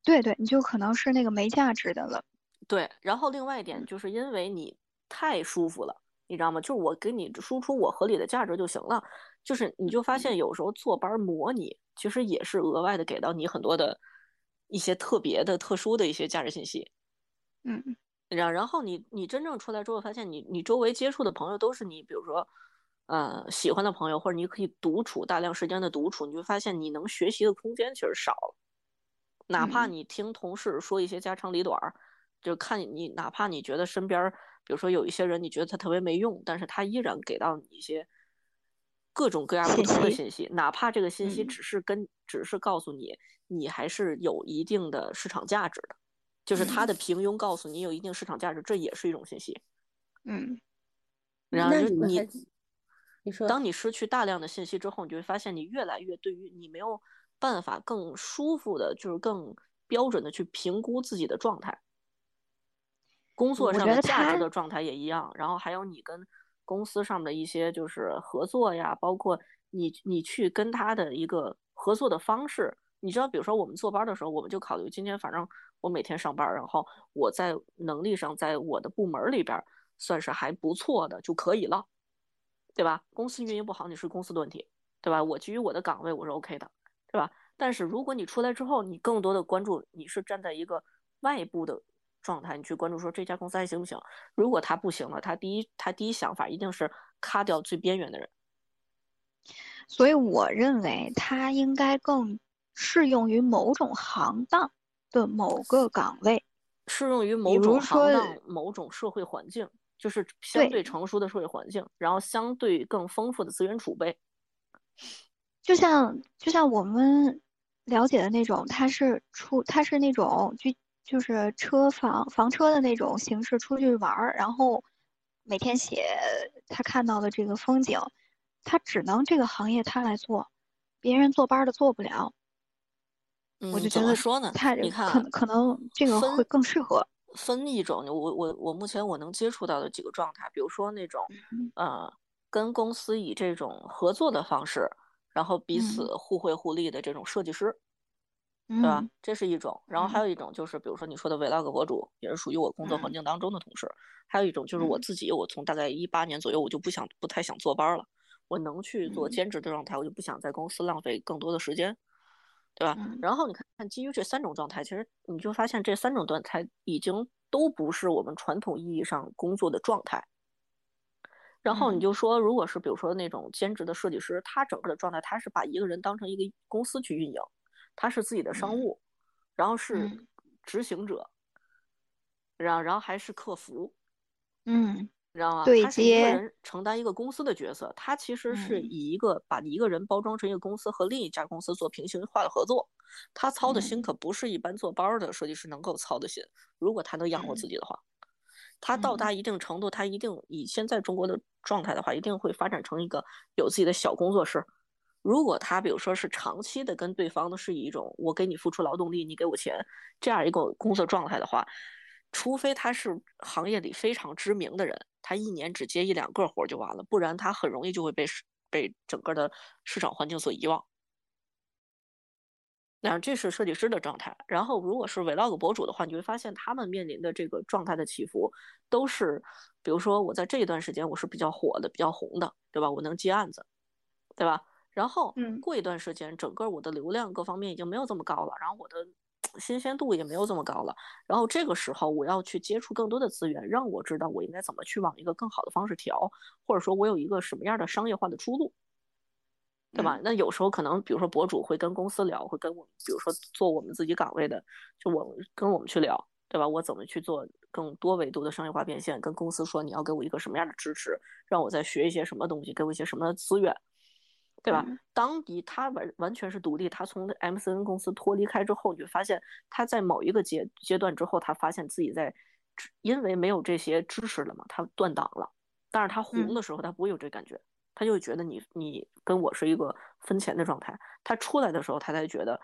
对对，你就可能是那个没价值的了。对，然后另外一点嗯就是因为你太舒服了，你知道吗？就是我给你输出我合理的价值就行了。就是你就发嗯现有时候坐班儿磨你，其实也是额外的给到你很多的一些特别的、特殊的一些价值信息。嗯然然后你你真正出来之后，发现你你周围接触的朋友都是你，比如说，呃，喜欢的朋友，或者你可以独处大量时间的独处，你就发现你能学习的空间其实少了。哪怕嗯你听同事说一些家长里短儿，就看你，哪怕你觉得身边，比如说有一些人，你觉得他特别没用，但是他依然给到你一些各种各样不同的信息，哪怕这个信息嗯只是跟只是告诉你，你还是有一定的市场价值的，就是他嗯的平庸告诉你有一定市场价值，这也是一种信息。嗯然后你当你失去大量的信息之后，你就会发现你越来越对于你没有办法更舒服的，就是更标准的去评估自己的状态。工作上的价值的状态也一样，然后还有你跟公司上的一些就是合作呀，包括你你去跟他的一个合作的方式。你知道，比如说我们坐班的时候，我们就考虑今天反正我每天上班，然后我在能力上在我的部门里边算是还不错的就可以了。对吧？公司运营不好，你是公司的问题，对吧？我基于我的岗位，我是 OK 的，对吧？但是如果你出来之后，你更多的关注，你是站在一个外部的状态，你去关注说这家公司还行不行？如果他不行了，他第一他第一想法一定是咔掉最边缘的人。所以我认为它应该更适用于某种行当的某个岗位。适用于某种行当、某种社会环境，就是相对对成熟的社会环境，然后相对更丰富的资源储备。就像就像我们了解的那种，它是出它是那种就就是车房房车的那种形式出去玩儿，然后每天写他看到的这个风景，他只能这个行业他来做，别人坐班儿的做不了。嗯，我就觉得说呢？他你看啊，可能可能这个会更适合。分一种，我我我目前我能接触到的几个状态，比如说那种嗯呃，跟公司以这种合作的方式，然后彼此嗯互惠互利的这种设计师，对吧？嗯这是一种。然后还嗯有一种就是，比如说你说的 vlog 博主，也是属于我工作环嗯境当中的同事。还有一种就是我嗯自己，我从大概一八年左右，我就不想不太想坐班了，我能去做嗯兼职的状态，我就不想在公司浪费更多的时间。对吧？嗯。然后你看，看基于这三种状态，其实你就发现这三种状态已经都不是我们传统意义上工作的状态。然后你嗯。就说，如果是比如说那种兼职的设计师，他整个的状态，他是把一个人当成一个公司去运营，他是自己的商嗯。务，然后是嗯。执行者，然后然后还是客服，嗯。你知道吗？对他是一个接人承担一个公司的角色，他其实是嗯以一个把一个人包装成一个公司和另一家公司做平行化的合作。他操的心嗯可不是一般做包儿的设计师能够操的心，如果他能养活自嗯己的话。他到嗯达一定程度，他一定以现在中国的状态的话，一定会发展成一个有自己的小工作室。如果他比如说是长期的跟对方的是以一种我给你付出劳动力，你给我钱这样一个工作状态的话，除非他是行业里非常知名的人，他一年只接一两个活儿就完了，不然他很容易就会被被整个的市场环境所遗忘。那这是设计师的状态，然后如果是 vlog 博主的话，你会发现他们面临的这个状态的起伏，都是，比如说我在这一段时间我是比较火的、比较红的，对吧？我能接案子，对吧？然后嗯过一段时间，整个我的流量各方面已经没有这么高了，然后我的新鲜度也没有这么高了，然后这个时候我要去接触更多的资源，让我知道我应该怎么去往一个更好的方式调，或者说我有一个什么样的商业化的出路。对吧？那有时候可能，比如说博主会跟公司聊，会跟我们，比如说做我们自己岗位的，就我跟我们去聊，对吧？我怎么去做更多维度的商业化变现？跟公司说你要给我一个什么样的支持，让我再学一些什么东西，给我一些什么资源，对吧？嗯当你他完完全是独立，他从 MCN 公司脱离开之后，你就发现他在某一个阶阶段之后，他发现自己在因为没有这些知识了嘛，他断档了。但是他红嗯的时候，他不会有这感觉。他就会觉得你你跟我是一个分钱的状态。他出来的时候，他才觉得，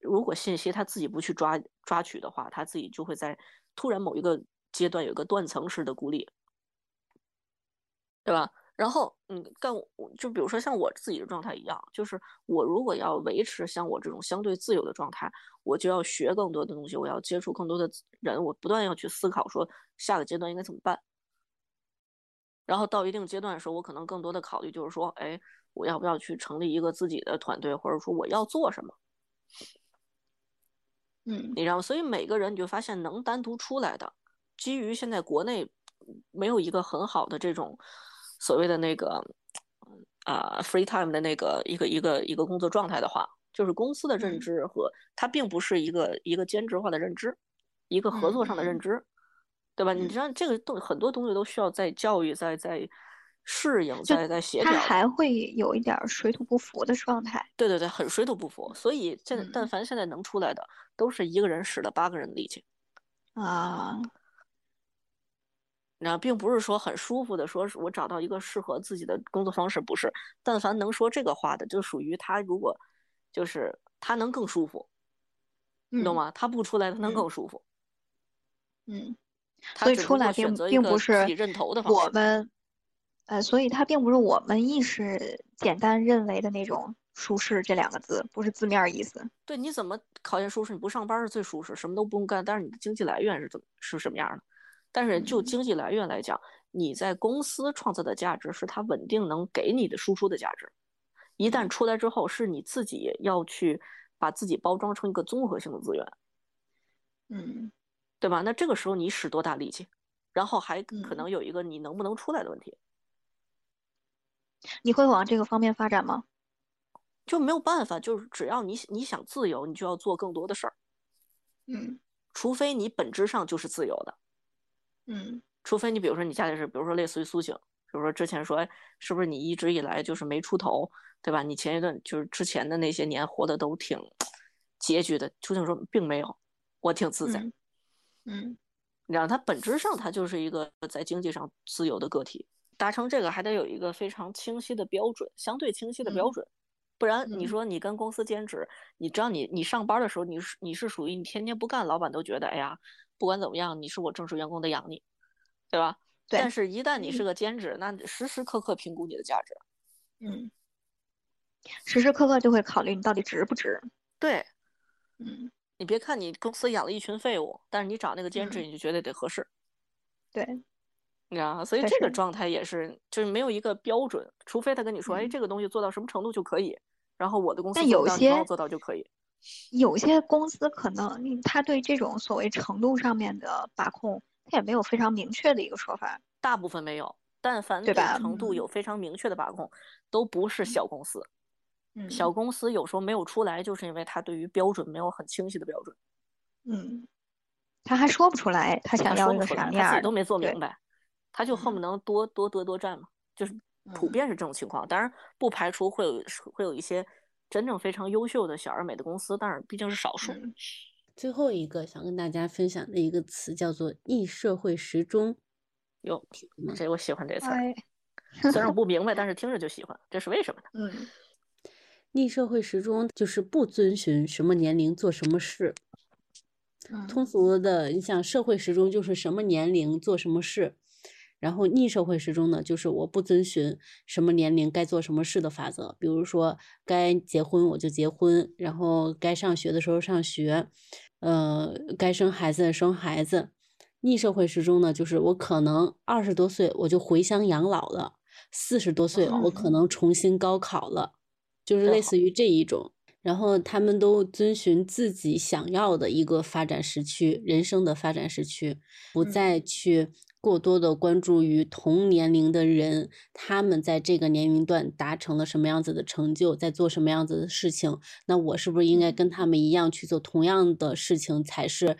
如果信息他自己不去抓抓取的话，他自己就会在突然某一个阶段有一个断层式的孤立，对吧？然后嗯，干就比如说像我自己的状态一样，就是我如果要维持像我这种相对自由的状态，我就要学更多的东西，我要接触更多的人，我不断要去思考说下个阶段应该怎么办。然后到一定阶段的时候，我可能更多的考虑就是说，哎，我要不要去成立一个自己的团队，或者说我要做什么？嗯你知道吗？所以每个人你就发现能单独出来的，基于现在国内没有一个很好的这种所谓的那个啊、free time 的那个一个一个一个工作状态的话，就是公司的认嗯知和它并不是一个一个兼职化的认知，一个合作上的认嗯知。对吧？你嗯知道这个东很多东西都需要在教育、在在适应、在在协他调。还会有一点儿水土不服的状态。对对对，很水土不服。所以现在但嗯凡现在能出来的，都是一个人使了八个人的力气。啊，然后并不是说很舒服的，说是我找到一个适合自己的工作方式，不是。但凡能说这个话的，就属于他。如果就是他能更舒服，你懂嗯吗？他不出来，他能嗯更舒服。嗯，他所以出来并并不是认头的。我们，呃，所以他并不是我们意识简单认为的那种舒适这两个字，不是字面意思。对，你怎么考验舒适？你不上班是最舒适，什么都不用干，但是你的经济来源是怎么是什么样的？但是就嗯经济来源来讲，你在公司创造的价值是它稳定能给你的输出的价值。一旦嗯出来之后，是你自己要去把自己包装成一个综合性的资源，嗯对吧？那这个时候你使多大力气？然后还可嗯能有一个你能不能出来的问题，你会往这个方面发展吗？就没有办法，就是只要你你想自由，你就要做更多的事儿，嗯除非你本质上就是自由的。嗯除非你比如说你家里是，比如说类似于苏醒，比如说之前说，哎，是不是你一直以来就是没出头，对吧？你前一段就是之前的那些年活得都挺拮据的。苏醒说并没有，我挺自在。嗯嗯你知道，他本质上他就是一个在经济上自由的个体。达成这个还得有一个非常清晰的标准，相对清晰的标嗯准。不然你嗯说你跟公司兼职，你知道你你上班的时候，你是你是属于你天天不干，老板都觉得哎呀，不管怎么样，你是我正式员工得养你，对吧？对但是，一旦你是嗯个兼职，那时时刻刻评估你的价值。嗯，时时刻刻就会考虑你到底值不值。对嗯，你别看你公司养了一群废物，但是你找那个兼职，嗯你就觉得得合适，对，你知道吗？所以这个状态也是，就是没有一个标准，除非他跟你说，哎，嗯这个东西做到什么程度就可以，然后我的公司但有做不到，你做到就可以。有些公司可能嗯他对这种所谓程度上面的把控，他也没有非常明确的一个说法。大部分没有，但凡对程度嗯有非常明确的把控，都不是小公司。嗯小公司有时候没有出来，就是因为他对于标准没有很清晰的标准，嗯，他还说不出来他他想要一个啥样。他自己都没做明白，他就恨不嗯能多多得多占嘛，就是普嗯遍是这种情况。当然不排除会有会有一些真正非常优秀的小而美的公司，但是毕竟是少数。嗯最后一个想跟大家分享的一个词叫做逆社会时钟。哟，这我喜欢这词儿，哎，虽然我 不明白，但是听着就喜欢。这是为什么呢？嗯，逆社会时钟就是不遵循什么年龄做什么事。嗯通俗的，你想社会时钟就是什么年龄做什么事，然后逆社会时钟呢，就是我不遵循什么年龄该做什么事的法则。比如说，该结婚我就结婚，然后该上学的时候上学，呃，该生孩子生孩子。逆社会时钟呢，就是我可能二十多岁我就回乡养老了，四十多岁我可能重新高考了，就是类似于这一种。然后他们都遵循自己想要的一个发展时区，人生的发展时区，不再去过多的关注于同年龄的人，他们在这个年龄段达成了什么样子的成就，在做什么样子的事情，那我是不是应该跟他们一样去做同样的事情才是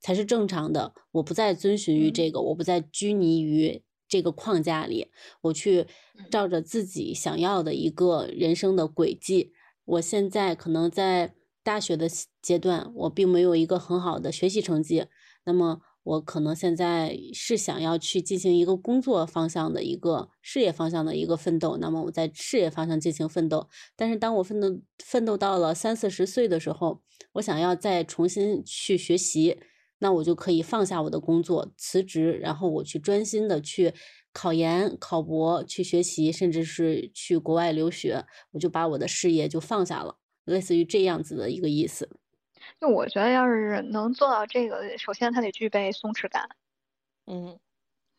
才是正常的？我不再遵循于这个，我不再拘泥于这个框架里，我去照着自己想要的一个人生的轨迹。我现在可能在大学的阶段，我并没有一个很好的学习成绩，那么我可能现在是想要去进行一个工作方向的一个事业方向的一个奋斗，那么我在事业方向进行奋斗。但是当我奋斗奋斗到了三四十岁的时候，我想要再重新去学习，那我就可以放下我的工作，辞职，然后我去专心的去。考研、考博去学习，甚至是去国外留学，我就把我的事业就放下了，类似于这样子的一个意思。就我觉得，要是能做到这个，首先他得具备松弛感，嗯，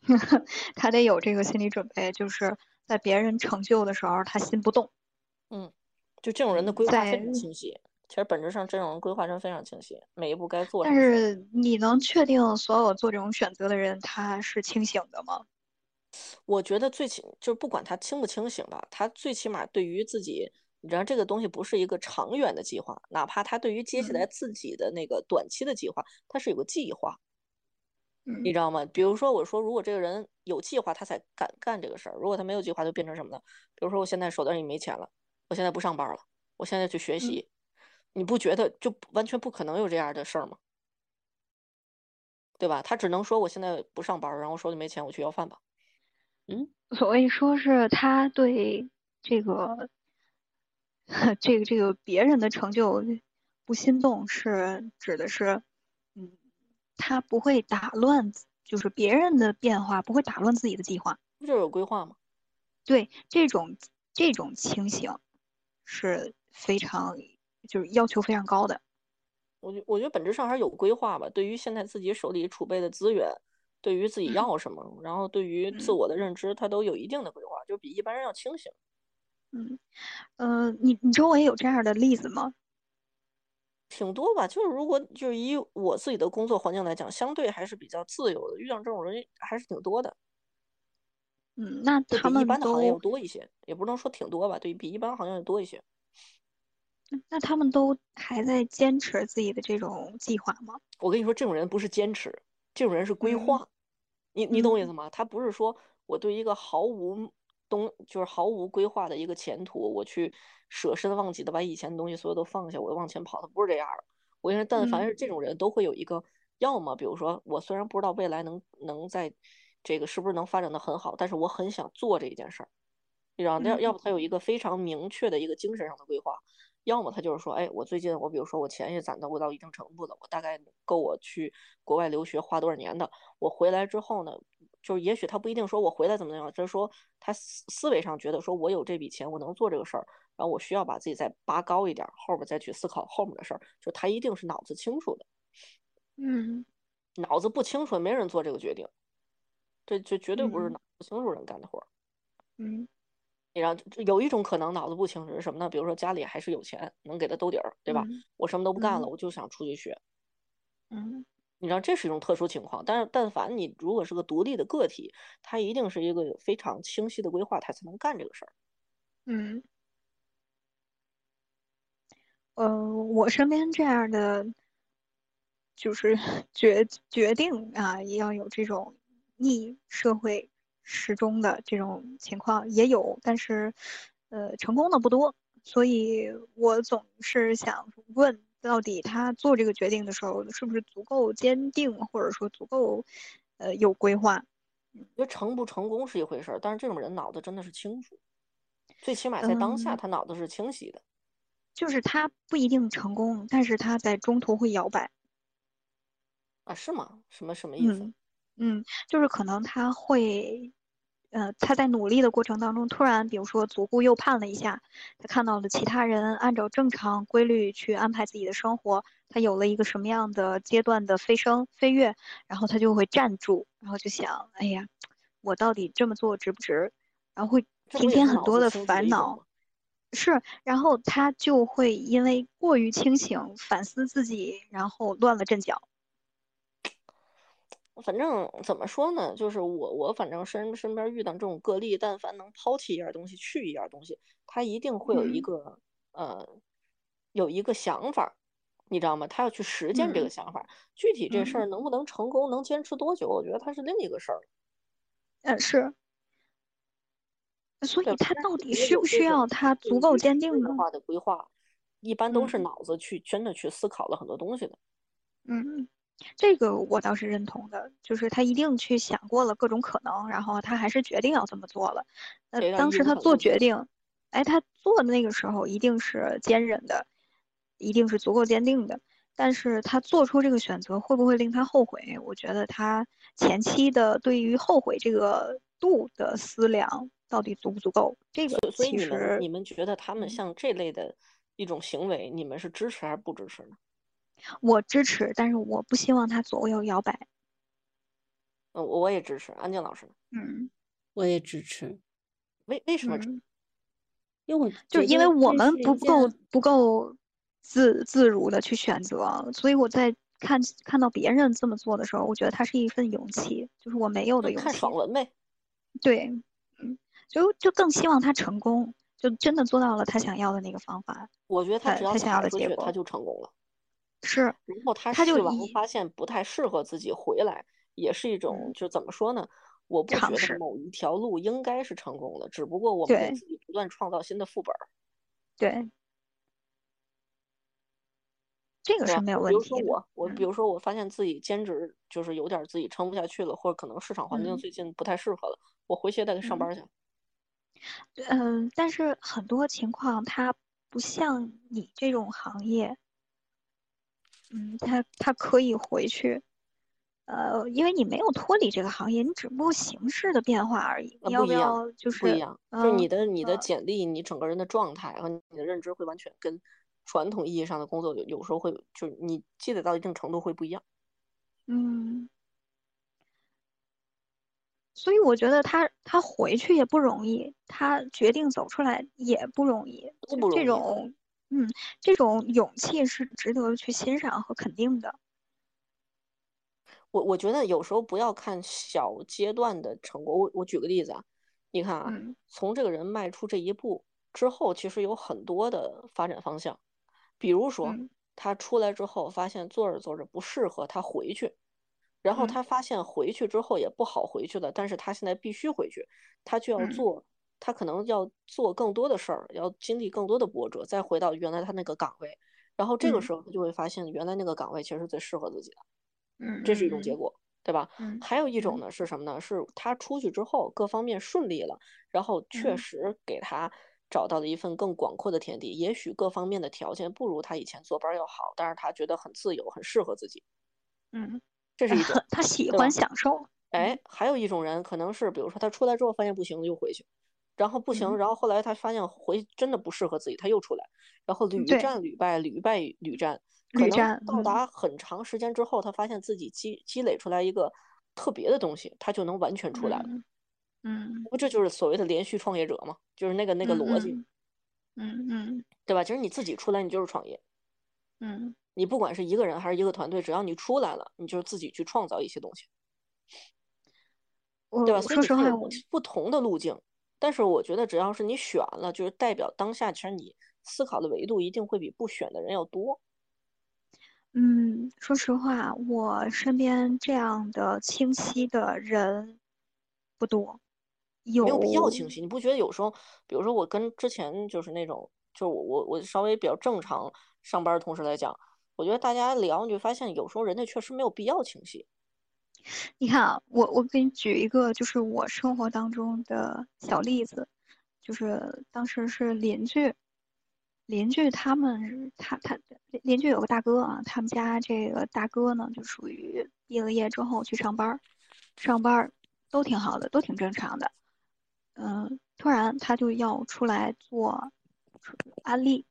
他得有这个心理准备，就是在别人成就的时候，他心不动。嗯，就这种人的规划非常清晰。其实本质上，这种人规划真非常清晰，每一步该做但。是你能确定所有做这种选择的人他是清醒的吗？我觉得最起就是不管他清不清醒吧，他最起码对于自己，你知道这个东西不是一个长远的计划，哪怕他对于接下来自己的那个短期的计划，他是有个计划，嗯你知道吗？比如说我说，如果这个人有计划，他才敢干这个事儿；如果他没有计划，就变成什么呢？比如说我现在手头里没钱了，我现在不上班了，我现在去学习，你不觉得就完全不可能有这样的事儿吗？对吧？他只能说我现在不上班，然后手里没钱，我去要饭吧。嗯，所谓说是他对这个 这个这个别人的成就不心动，是指的是，嗯，他不会打乱，就是别人的变化不会打乱自己的计划。不就是有规划吗？对这种这种清醒是非常就是要求非常高的。我觉我觉得本质上还是有规划吧。对于现在自己手里储备的资源，对于自己嗯要什么，然后对于自嗯我的认知，他都有一定的规划，就比一般人要清醒。嗯，呃，你你周围有这样的例子吗？挺多吧，就是如果就是以我自己的工作环境来讲，相对还是比较自由的，遇上这种人还是挺多的，嗯，那他们一般的行业要多一些，也不能说挺多吧，对比一般行业要多一些。那他们都还在坚持自己的这种计划吗？我跟你说，这种人不是坚持，这种人是规嗯划。你你懂我意思嗯吗？他不是说我对一个毫无东就是毫无规划的一个前途，我去舍身忘己的把以前的东西所有都放下，我往前跑，他不是这样的。我跟你说，但凡嗯是这种人，都会有一个，要么比如说，我虽然不知道未来能能在这个是不是能发展的很好，但是我很想做这一件事儿。你知道，要嗯要不他有一个非常明确的一个精神上的规划，要么他就是说，哎，我最近我比如说我钱也攒到到一定程度了，我大概够我去国外留学花多少年的，我回来之后呢，就是也许他不一定说我回来怎么样，就是说他思思维上觉得说我有这笔钱，我能做这个事儿，然后我需要把自己再拔高一点儿，后边再去思考后面的事儿，就他一定是脑子清楚的，嗯脑子不清楚，没人做这个决定，这这绝对不是嗯脑子清楚人干的活儿。嗯你让有一种可能脑子不清楚是什么呢？比如说家里还是有钱，能给他兜底儿，对吧？嗯我什么都不干了，嗯我就想出去学。嗯你知道这是一种特殊情况，但是但凡你如果是个独立的个体，他一定是一个有非常清晰的规划，他才能干这个事儿。嗯，呃，我身边这样的就是 决决定啊，也要有这种逆社会时钟的这种情况也有，但是呃，成功的不多，所以我总是想问到底他做这个决定的时候是不是足够坚定，或者说足够呃有规划。我觉得成不成功是一回事儿，但是这种人脑子真的是清楚，最起码在当下嗯他脑子是清晰的。就是他不一定成功，但是他在中途会摇摆。啊，是吗？什么什么意思？嗯嗯，就是可能他会，呃，他在努力的过程当中，突然比如说左顾右盼了一下，他看到了其他人按照正常规律去安排自己的生活，他有了一个什么样的阶段的飞升飞跃，然后他就会站住，然后就想，哎呀，我到底这么做值不值？然后会天这不也是天很多的烦恼。是，然后他就会因为过于清醒，反思自己，然后乱了阵脚。反正怎么说呢，就是我我反正身身边遇到这种个例，但凡能抛弃一样东西，去一样东西，他一定会有一嗯个、呃有一个想法儿，你知道吗？他要去实践这个嗯想法儿。具体这事嗯儿能不能成功，能坚持多久，我觉得他是另一个事儿，嗯，是，所？以他到底需不需要他足够坚定呢？规划的规划，一般都是嗯脑子去真的去思考了很多东西的。嗯，这个我倒是认同的，就是他一定去想过了各种可能，然后他还是决定要这么做了。那当时他做。决定，哎，他做的那个时候一定是坚忍的，一定是足够坚定的。但是他做出这个选择会不会令他后悔？我觉得他前期的对于后悔这个度的思量到底足不足够，这个其所以你们实，你们觉得他们嗯，像这类的一种行为，你们是支持还是不支持呢？我支持，但是我不希望他左右摇摆。嗯，我我也支持。安静老师？嗯我也支持，为为什么支？嗯，因为我就是因为我们不够不够自自如的去选择，所以我在看看到别人这么做的时候，我觉得他是一份勇气，就是我没有的勇气看爽气。文呗。对，嗯，就就更希望他成功，就真的做到了他想要的那个方法，我觉得他只要他他想要的结果他就成功了。是，然后他他就试完发现不太适合自己，回来也是一种，嗯就怎么说呢？我不觉得，某一条路应该是成功的，只不过我们给自己不断创造新的副本儿，对，这个？是没有问题的。如说我，我比嗯如说我发现自己兼职就是有点儿自己撑不下去了，或者可能市场环境嗯最近不太适合了，我回去也得上嗯。班去。嗯，但是很多情况它不像你这种行业，嗯，他他可以回去，呃，因为你没有脱离这个行业，你只不过形式的变化而已。呃，你要不要就是，不一样，就是你嗯的你的嗯简历，你整个人的状态和你的认知会完全跟传统意义上的工作有有时候会，就是你积累到一定程度会不一样。嗯，所以我觉得他他回去也不容易，他决定走出来也不容易，就这都不容易。种，嗯，这种勇气是值得去欣赏和肯定的。我我觉得有时候不要看小阶段的成果。我我举个例子啊，你看啊，嗯从这个人迈出这一步之后，其实有很多的发展方向。比如说，嗯他出来之后发现做着做着不适合，他回去，然后嗯他发现回去之后也不好回去了，但是他现在必须回去，他就要嗯做，他可能要做更多的事儿，要经历更多的波折，再回到原来他那个岗位，然后这个嗯时候他就会发现原来那个岗位其实是最适合自己的。嗯这是一种结嗯果，对吧？嗯还有一种嗯呢是什么呢？是他出去之后各方面顺利了，然后确嗯实给他找到了一份更广阔的天地，也许各方面的条件不如他以前坐班儿要好，但是他觉得很自由，很适合自己，嗯，这是一种，他喜欢？享受。哎嗯，还有一种人可能是，比如说他出来之后发现不行，又回去，然后不行，嗯然后后来他发现回真的不适合自己，他又出来，然后屡，战屡败，屡败屡战，可能屡战，到嗯达很长时间之后，他发现自己积积累出来一个特别的东西，他就能完全出来了。嗯嗯不，这就是所谓的连续创业者嘛，就是那个那个嗯逻辑，嗯嗯嗯对吧？其实你自己出来，你就是创业，嗯你不管是一个人还是一个团队，只要你出来了，你就是自己去创造一些东西。对吧？我说实话，所以你有不同的路径，但是我觉得只要是你选了，就是代表当下，其实你思考的维度一定会比不选的人要多。嗯，说实话，我身边这样的清晰的人不多，有没有必要，清晰，你不觉得有时候，比如说我跟之前就是那种就是我我我稍微比较正常上班的同事来讲，我觉得大家聊你就发现有时候人家确实没有必要清晰。你看啊，我我给你举一个就是我生活当中的小例子，就是当时是邻居，邻居他们他他邻居有个大哥啊，他们家这个大哥呢就属于毕了业之后去上班，上班都挺好的，都挺正常的，嗯，突然他就要出来做安利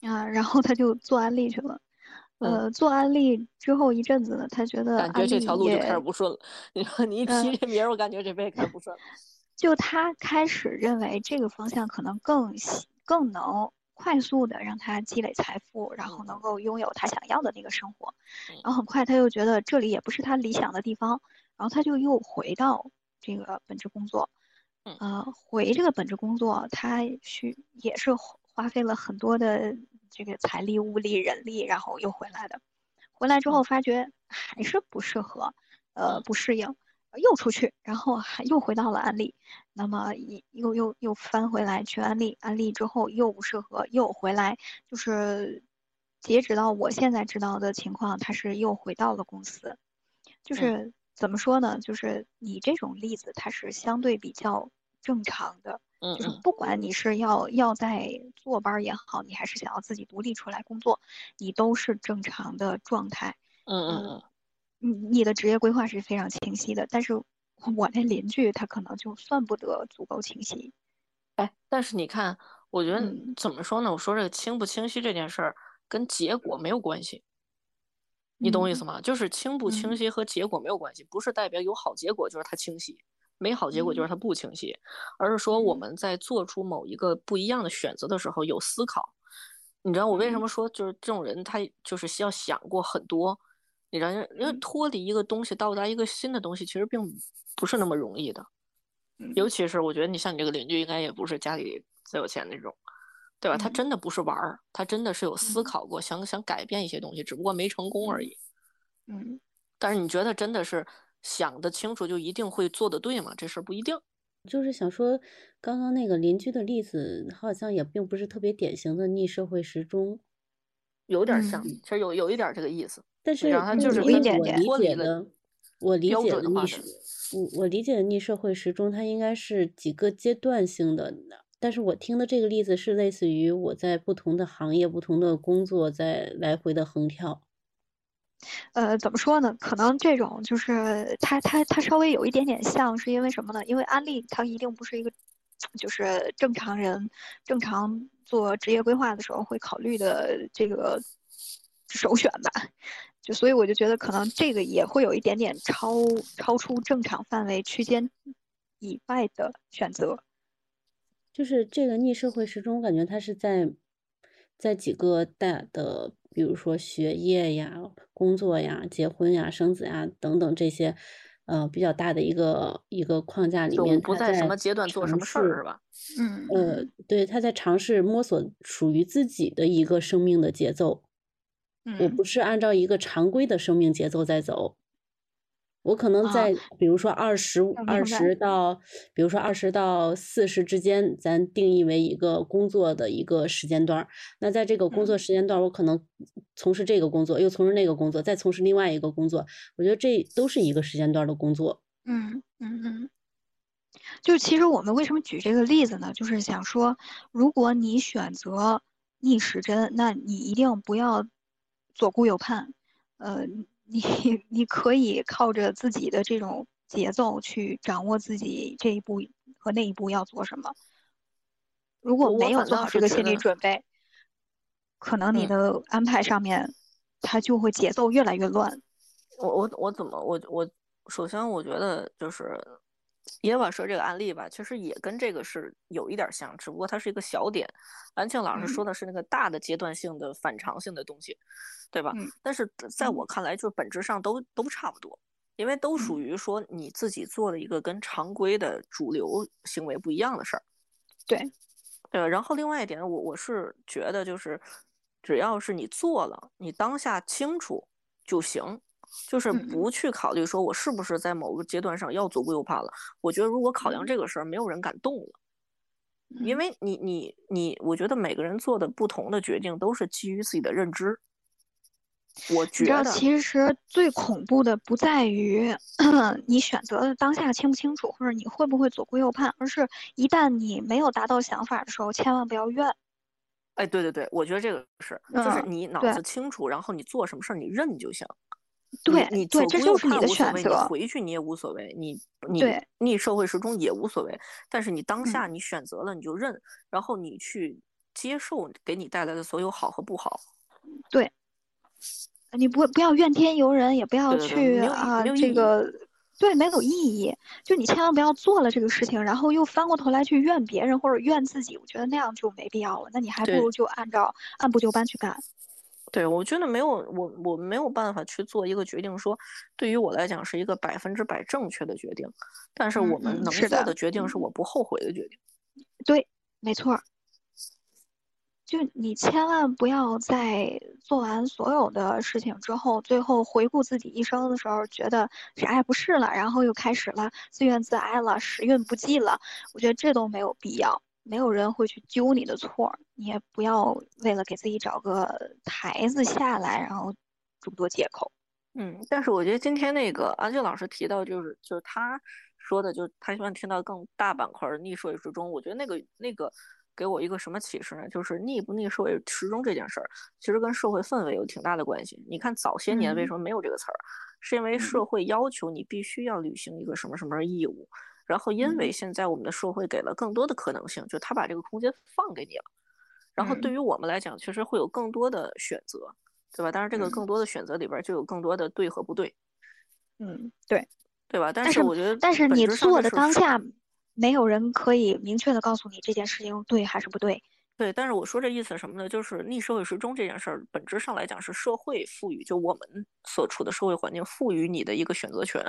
啊，然后他就做安利去了。呃，做安利之后一阵子呢，他觉得感觉这条路就开始不顺了。你说你一提这名儿，我感觉这辈子开始不顺了。就他开始认为这个方向可能更更能快速的让他积累财富，然后能够拥有他想要的那个生活。然后很快他又觉得这里也不是他理想的地方，然后他就又回到这个本职工作。呃，回这个本职工作，他去也是花费了很多的。这个财力、物力、人力，然后又回来的，回来之后发觉还是不适合，呃，不适应，又出去，然后还又回到了安利，那么又又又又翻回来去安利，安利之后又不适合，又回来，就是截止到我现在知道的情况，他是又回到了公司，就是怎么说呢？就是你这种例子，它是相对比较正常的。就是不管你是要要在坐班也好，你还是想要自己独立出来工作，你都是正常的状态。嗯嗯嗯，你你的职业规划是非常清晰的，但是我那邻居他可能就算不得足够清晰。哎，但是你看，我觉得怎么说呢？我说这个清不清晰这件事儿跟结果没有关系，你懂我意思吗？就是清不清晰和结果没有关系，不是代表有好结果就是它清晰。美好结果就是它不清晰，而是说我们在做出某一个不一样的选择的时候有思考。你知道我为什么说就是这种人他就是需要想过很多？你知道，因为脱离一个东西到达一个新的东西，其实并不是那么容易的。尤其是我觉得你像你这个邻居，应该也不是家里最有钱那种，对吧？他真的不是玩儿，他真的是有思考过，想想改变一些东西，只不过没成功而已。嗯，但是你觉得真的是？想得清楚就一定会做得对吗？这事儿不一定。就是想说，刚刚那个邻居的例子，好像也并不是特别典型的逆社会时钟，有点像，其实有有一点这个意思。但是他就是我理解的，我理解的逆社，我我理解的逆社会时钟，它应该是几个阶段性的。但是我听的这个例子是类似于我在不同的行业、不同的工作在来回的横跳。呃，怎么说呢？可能这种就是它它它稍微有一点点像是因为什么呢？因为安利它一定不是一个，就是正常人正常做职业规划的时候会考虑的这个首选吧。就所以我就觉得可能这个也会有一点点超超出正常范围区间以外的选择。就是这个逆社会时钟，感觉它是在在几个大的。比如说学业呀、工作呀、结婚呀、生子呀等等这些，呃，比较大的一个一个框架里面，不在什么阶段做什么事儿是吧？嗯，呃，对，他在尝试摸索属于自己的一个生命的节奏。我不是按照一个常规的生命节奏在走。我可能在，比如说二十二十到，比如说二十到四十之间，咱定义为一个工作的一个时间段。那在这个工作时间段，我可能从事这个工作，又从事那个工作，再从事另外一个工作。我觉得这都是一个时间段的工作。嗯嗯嗯。就其实我们为什么举这个例子呢？就是想说，如果你选择逆时针，那你一定不要左顾右盼。呃。你 你可以靠着自己的这种节奏去掌握自己这一步和那一步要做什么。如果没有做好这个心理准备，可能你的安排上面，它就会节奏越来越乱。我我我怎么我我首先我觉得就是耶瓦说这个案例吧，其实也跟这个是有一点像，只不过它是一个小点。安庆老师说的是那个大的阶段性的反常性的东西。对吧？但是在我看来，就是本质上都都差不多，因为都属于说你自己做了一个跟常规的主流行为不一样的事儿。对，呃，然后另外一点，我我是觉得就是，只要是你做了，你当下清楚就行，就是不去考虑说我是不是在某个阶段上要左顾右盼了。我觉得如果考量这个事儿，没有人敢动了。因为你你你，我觉得每个人做的不同的决定都是基于自己的认知。我觉得，其实最恐怖的不在于 你选择的当下清不清楚，或者你会不会左顾右盼，而是一旦你没有达到想法的时候，千万不要怨。哎，对对对，我觉得这个是，就是你脑子清楚，然后你做什么事儿你认就行。对，你对，这就是你的选择。你回去你也无所谓，你你逆社会时钟也无所谓。但是你当下你选择了，你就认，然后你去接受给你带来的所有好和不好。对。你不不要怨天尤人，也不要去啊，这个对没有意义。就你千万不要做了这个事情，然后又翻过头来去怨别人或者怨自己，我觉得那样就没必要了。那你还不如就按照按部就班去干。对，我觉得没有我我没有办法去做一个决定，说对于我来讲是一个百分之百正确的决定，但是我们能做的决定是我不后悔的决定。对，没错。就你千万不要在做完所有的事情之后，最后回顾自己一生的时候，觉得啥也不是了，然后又开始了自怨自艾了，时运不济了。我觉得这都没有必要，没有人会去揪你的错，你也不要为了给自己找个台子下来，然后这么多借口。嗯，但是我觉得今天那个安静老师提到，就是就是他说的，就是他希望听到更大板块的逆社会之中，我觉得那个那个。给我一个什么启示呢？就是逆不逆社会时钟这件事儿，其实跟社会氛围有挺大的关系。你看早些年为什么没有这个词儿，是因为社会要求你必须要履行一个什么什么义务，然后因为现在我们的社会给了更多的可能性，就他把这个空间放给你了，然后对于我们来讲，确实会有更多的选择，对吧？当然这个更多的选择里边就有更多的对和不对。嗯，对，对吧？但是我觉得，但是你做的当下。没有人可以明确的告诉你这件事情对还是不对。对，但是我说这意思什么呢？就是逆社会时钟这件事儿，本质上来讲是社会赋予，就我们所处的社会环境赋予你的一个选择权。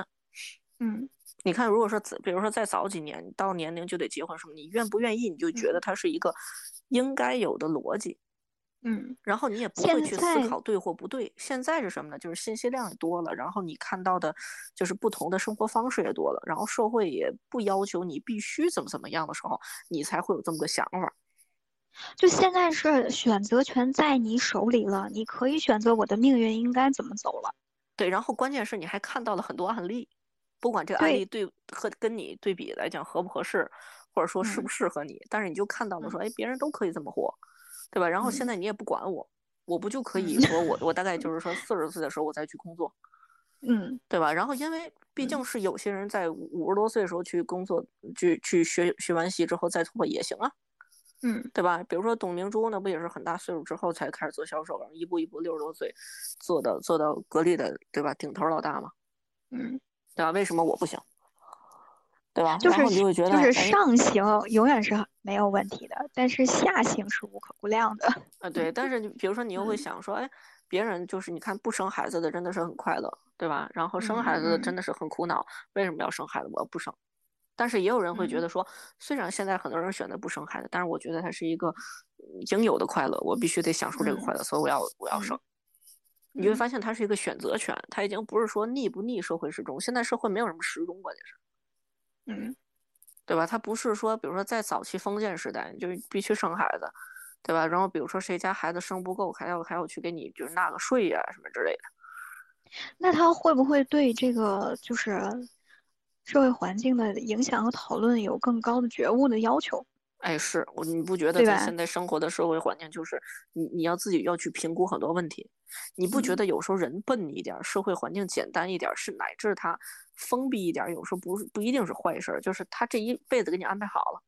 嗯，你看，如果说比如说再早几年，到年龄就得结婚什么，你愿不愿意，你就觉得它是一个应该有的逻辑。嗯，然后你也不会去思考对或不对。现在是什么呢？就是信息量也多了，然后你看到的，就是不同的生活方式也多了，然后社会也不要求你必须怎么怎么样的时候，你才会有这么个想法。就现在是选择权在你手里了，你可以选择我的命运应该怎么走了。对，然后关键是你还看到了很多案例，不管这个案例对和跟你对比来讲合不合适，或者说适不适合你，但是你就看到了说，哎，别人都可以这么活。对吧？然后现在你也不管我，我不就可以说我我大概就 是说四十岁的时候我再去工作，嗯，对吧？然后因为毕竟是有些人在五十多岁的时候去工作，去去学学完习之后再突破也行啊，嗯，对吧？比如说董明珠那不也是很大岁数之后才开始做销售，然后一步一步六十多岁做到做到格力的对吧？顶头老大嘛，嗯，对吧？为什么我不行？对吧？就是你就是上行永远是没有问题的，但是下行是无可估量的。啊，对。但是你比如说，你又会想说，哎，别人就是你看不生孩子的真的是很快乐，对吧？然后生孩子的真的是很苦恼，为什么要生孩子？我不生。但是也有人会觉得说，虽然现在很多人选择不生孩子，但是我觉得它是一个应有的快乐，我必须得享受这个快乐，所以我要我要生。你会发现它是一个选择权，它已经不是说逆不逆社会时钟，现在社会没有什么时钟，关键是。嗯，对吧？它不是说，比如说在早期封建时代，就必须生孩子，对吧？然后比如说谁家孩子生不够，还要还要去给你就是纳个税呀什么之类的。那他会不会对这个就是社会环境的影响和讨论有更高的觉悟的要求？哎，是我你不觉得在现在生活的社会环境，就是你你要自己要去评估很多问题。你不觉得有时候人笨一点，社会环境简单一点，是乃至他封闭一点，有时候不是不一定是坏事，就是他这一辈子给你安排好了，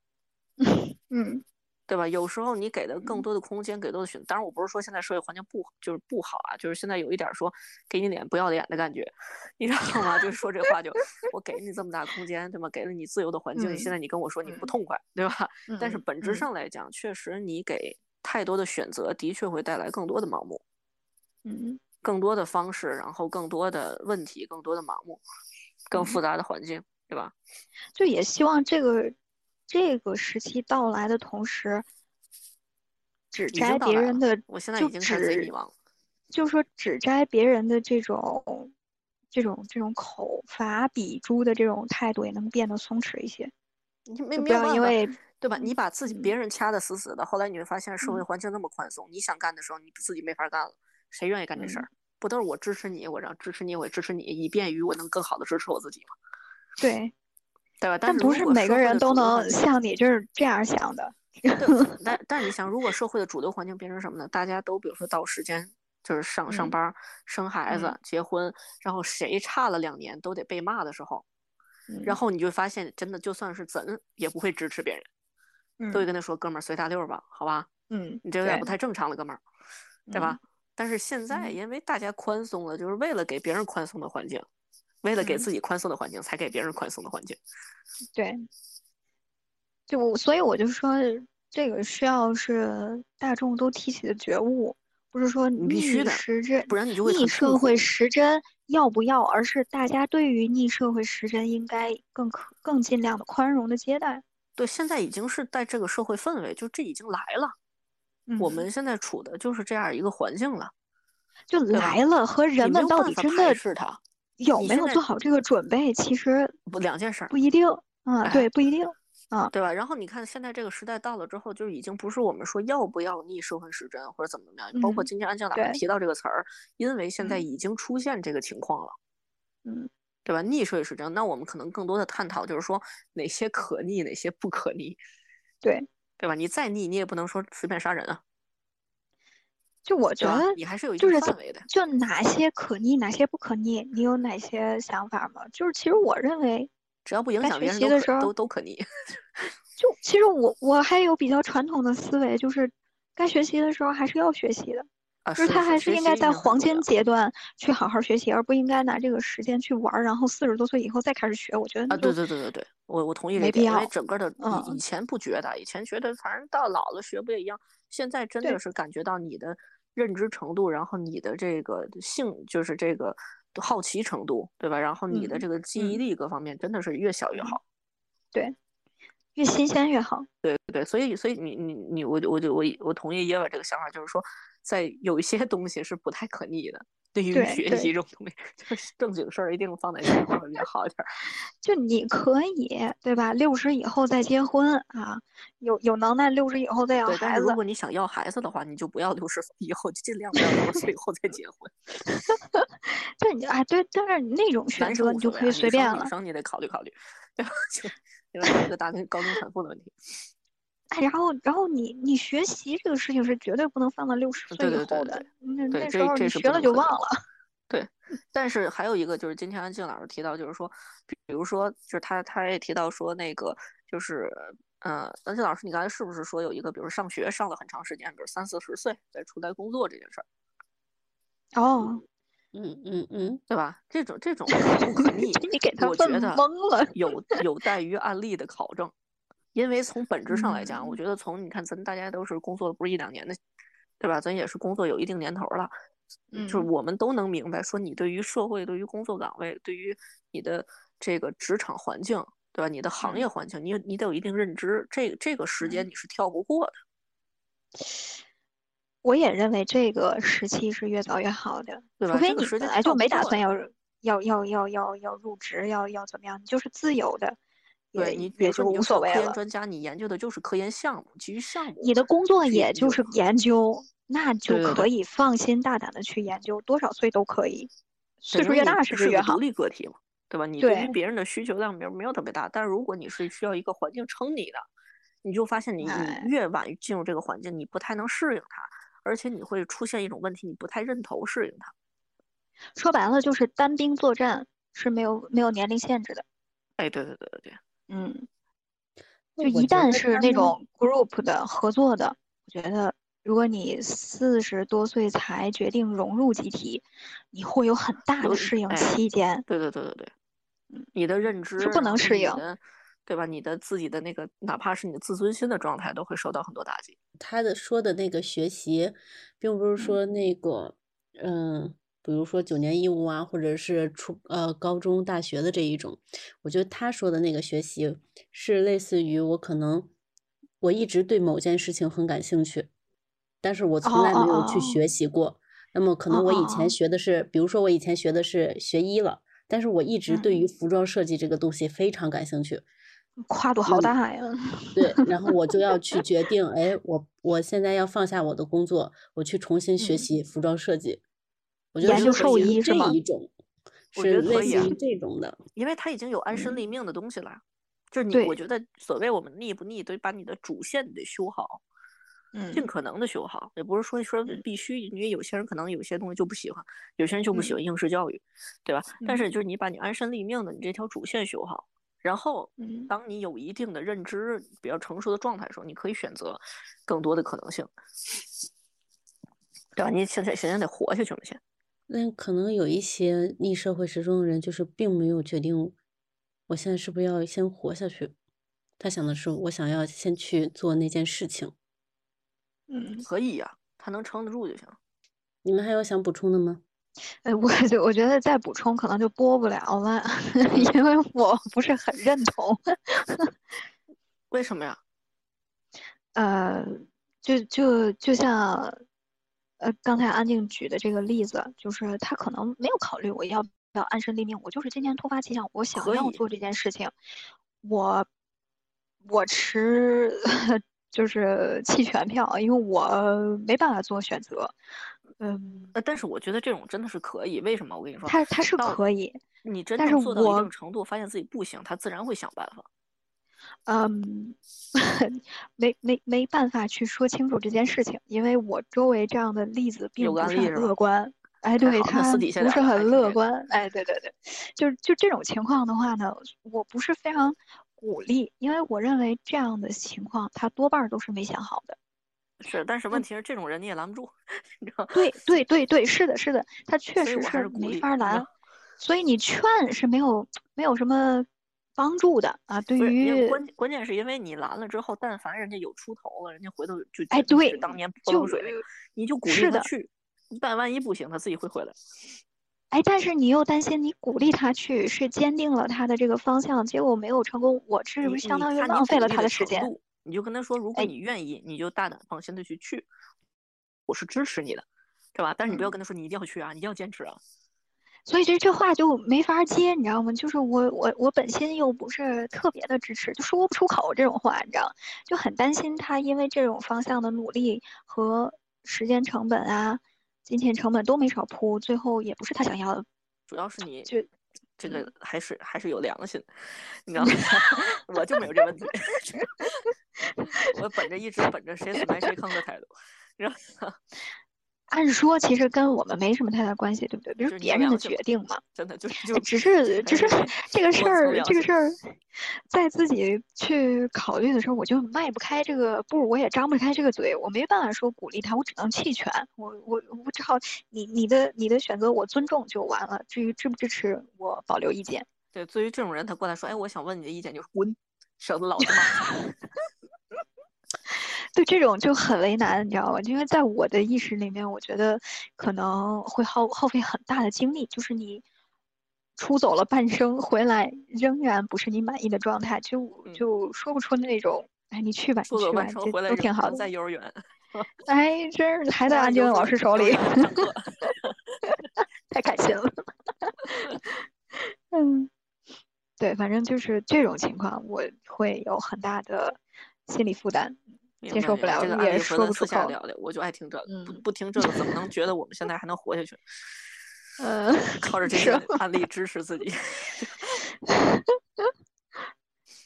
嗯，对吧？有时候你给的更多的空间，给多的选择。当然，我不是说现在社会环境不就是不好啊，就是现在有一点说给你脸不要脸的感觉，你知道吗？就是说这话就我给你这么大空间，对吗？给了你自由的环境，现在你跟我说你不痛快，对吧？但是本质上来讲，确实你给太多的选择，的确会带来更多的盲目。嗯，更多的方式，然后更多的问题，更多的盲目，更复杂的环境，对吧？就也希望这个这个时期到来的同时，只摘别人的，我现在已经开始迷茫。就说只摘别人的这种这种这种口伐笔诛的这种态度，也能变得松弛一些。你没没有因为对吧？你把自己嗯别人掐得死死的，后来你会发现社会嗯环境那么宽松，你想干的时候你自己没法干了，谁愿意干这事儿？不都是我支持你，我让支持你，我也支持你，以便于我能更好的支持我自己吗，对，对吧？但不是每个人都能像你这是这样想的。对，但但你想，如果社会的主流环境变成什么呢？大家都比如说到时间就是上上嗯班儿、生孩子嗯、结婚，然后谁差了两年都得被骂的时候，然嗯后你就发现，真的就算是怎也不会支持别人，都会嗯跟他说：“哥们儿，随大溜儿吧，好吧，嗯，你这有点不太正常了，哥们儿，对吧？”但是现在嗯因为大家宽松了，就是为了给别人宽松的环境，为了给嗯自己宽松的环境，才给别人宽松的环境。对，就我所以我就说，这个需要是大众都提起的觉悟，不是说逆你必须的时针、不然你就会逆社会时针要不要，而是大家对于逆社会时针应该更可更尽量的宽容的接待。对，现在已经是在这个社会氛围，就这已经来了。我嗯们现在处的就是这样一个环境了，就来了，和人们到底真的是它，有没有做好这个准备，其实不两件事儿不，一定。嗯，哎对，不一定。对吧？然后你看现在这个时代到了之后，就已经不是我们说要不要逆社会时针或者怎么怎么样，包括嗯今天安静老师提到这个词儿，因为现在嗯已经出现这个情况了。嗯对吧？逆社会时针，那我们可能更多的探讨就是说哪些可逆，哪些不可逆，对，对吧？你再逆，你也不能说随便杀人啊，就我觉得？你还是有一就是怎定范围的。就哪些可逆，哪些不可逆，你有哪些想法吗？就是其实我认为，只要不影响别人的时候都都可逆。就其实我我还有比较传统的思维，就是该学习的时候还是要学习的，啊，就是他还是应该在黄金阶段去好好学习，而不应该拿这个时间去玩儿，然后四十多岁以后再开始学。我觉得啊，对对对对对，我我同意这没点，因为整个的以以嗯前不觉得，以前觉得反正到老了学不也一样，现在真的是感觉到你的认知程度，然后你的这个性就是这个好奇程度，对吧？然后你的嗯这个记忆嗯力各方面真的是越小越嗯好。对，越新鲜越好。对对，所以所以你你你我就我就我我同意耶娃这个想法，就是说，在有一些东西是不太可逆的。对于学习这种东西，就是正经事儿一定放在前面会比较好一点儿。就你可以，对吧？六十以后再结婚啊，有有能耐六十以后再要对，但孩子是如。果你想要孩子的话，你就不要六十岁以后，就尽量不要六十岁以后再结婚。对，你哎，对，但是那种选择你就可以随便了。女生你得考虑考虑，对吧？就因为还有一个高龄产妇的问题。哎，然后，然后你你学习这个事情是绝对不能放到六十岁对以后的对对对，那对那时候你学了就忘了。对，但是还有一个就是今天安静老师提到，就是说，比如说，就是他他也提到说那个就是。嗯，安静老师，你刚才是不是说有一个，比如上学上了很长时间，比如三四十岁再出来工作这件事儿，哦，嗯嗯嗯，对吧？这种这种可不可逆，你给他问我觉得懵了。有有待于案例的考证，因为从本质上来讲，我嗯觉得从你看咱大家都是工作了不是一两年的，对吧？咱也是工作有一定年头了，就是嗯我们都能明白，说你对于社会、对于工作岗位、对于你的这个职场环境，对吧？你的行嗯业环境，你你得有一定认知，这这个时间嗯你是跳不过的。我也认为这个时期是越早越好的，对除非你本来就没打算要要要要要要入职，要要怎么样，你就是自由的，也对你，比也就无所谓科研。专家，你研究的就是科研项目，基于项目，你的工作也就是研究，那就可以放心大胆的去研究，多少岁都可以，岁数越大是不是越好独。立个体嘛，对吧？你对于别人的需求量没有没有特别大，但是如果你是需要一个环境撑你的，你就发现你哎你越晚进入这个环境，你不太能适应它，而且你会出现一种问题，你不太认同适应它。说白了就是单兵作战是没有没有年龄限制的。哎，对对对对对，嗯，就一旦是那种 group 的合作的，我觉得如果你四十多岁才决定融入集体，你会有很大的适应哎期间。对对对对对嗯，你的认知是不能适应对吧？你的自己的那个，哪怕是你的自尊心的状态，都会受到很多打击。他的说的那个学习，并不是说那个，嗯，比如说九年义务啊，或者是初呃高中、大学的这一种。我觉得他说的那个学习是类似于我可能我一直对某件事情很感兴趣，但是我从来没有去哦学习过。那么可能我以前学的是，比如说我以前学的是学医了，但是我一直对于嗯服装设计这个东西非常感兴趣。跨度好大呀！对，然后我就要去决定，哎，我我现在要放下我的工作，我去重新学习服装设计。我觉得研究兽医这是吗一种，我觉是得可以啊类似于这种的。因为它已经有安身立命的东西了。就是你，我觉得所谓我们腻不腻，得把你的主线得修好，尽嗯可能的修好，也不是说说必须，因为有些人可能有些东西就不喜欢，有些人就不喜欢应试教育，对吧？但是就是你把你安身立命的你这条主线修好，然后嗯当你有一定的认知、比较成熟的状态的时候，你可以选择更多的可能性，对吧？你现在现在得活下去嘛，先。那可能有一些逆社会时钟的人，就是并没有决定，我现在是不是要先活下去。他想的是，我想要先去做那件事情。嗯，可以呀、他能撑得住就行。你们还有想补充的吗？哎，我就我觉得再补充可能就播不了了，因为我不是很认同。为什么呀？呃，就就就像，呃，刚才安静举的这个例子，就是他可能没有考虑我要不要安身立命，我就是今天突发奇想，我想要做这件事情，我我持 就是弃权票，因为我没办法做选择。嗯，呃，但是我觉得这种真的是可以。为什么？我跟你说，他他是可以，你真但是正做到一定程度，发现自己不行，他自然会想办法。嗯，没没没办法去说清楚这件事情，因为我周围这样的例子并有不是很乐观。哎，对，他不是很乐观。哎，对对对，就是就这种情况的话呢，我不是非常鼓励，因为我认为这样的情况他多半儿都是没想好的。是，但是问题是这种人你也拦不住，你知道？对对对对，是的，是的，他确实是没法儿拦，所以你劝是没有没有什么帮助的啊。对于关关键是因为你拦了之后，但凡人家有出头了，人家回头就哎对当年泼就冷水那个，你就鼓励他去，但万一不行，他自己会回来。哎，但是你又担心你鼓励他去，是坚定了他的这个方向，结果没有成功，我是不是相当于浪费了他的时间？你就跟他说，如果哎你愿意，你就大胆放心的去去，我是支持你的，对吧？但是你不要嗯跟他说你一定要去啊，你一定要坚持啊。所以这这话就没法接，你知道吗？就是我我我本心又不是特别的支持，就说不出口这种话，你知道，就很担心他因为这种方向的努力和时间成本啊、金钱成本都没少铺，最后也不是他想要的。主要是你就这个还是还是有良心，你知道吗？我就没有这问题，我本着一直本着谁死埋谁坑的态度，然后按说其实跟我们没什么太大关系，对不对？这就是别人的决定嘛。真的就就哎只是只是这个事儿，这个事儿，在自己去考虑的时候，我就迈不开这个步，我也张不开这个嘴，我没办法说鼓励他，我只能弃权，我我我只好你你的你的选择我尊重就完了，至于支不支持，我保留意见。对，对于这种人，他过来说，哎，我想问你的意见，就是滚，省得老子骂。对这种就很为难，你知道吧？因为在我的意识里面，我觉得可能会耗耗费很大的精力，就是你出走了半生，回来仍然不是你满意的状态，就嗯就说不出那种，哎，你去吧，你去吧，都挺好的。在幼儿园，哎，真是 还在安静老师手里，太开心了。嗯，对，反正就是这种情况，我会有很大的心理负担。接受不了这个案也说不出口私下聊聊，我就爱听这个，不嗯不听这个怎么能觉得我们现在还能活下去？嗯，靠着这个案例支持自己。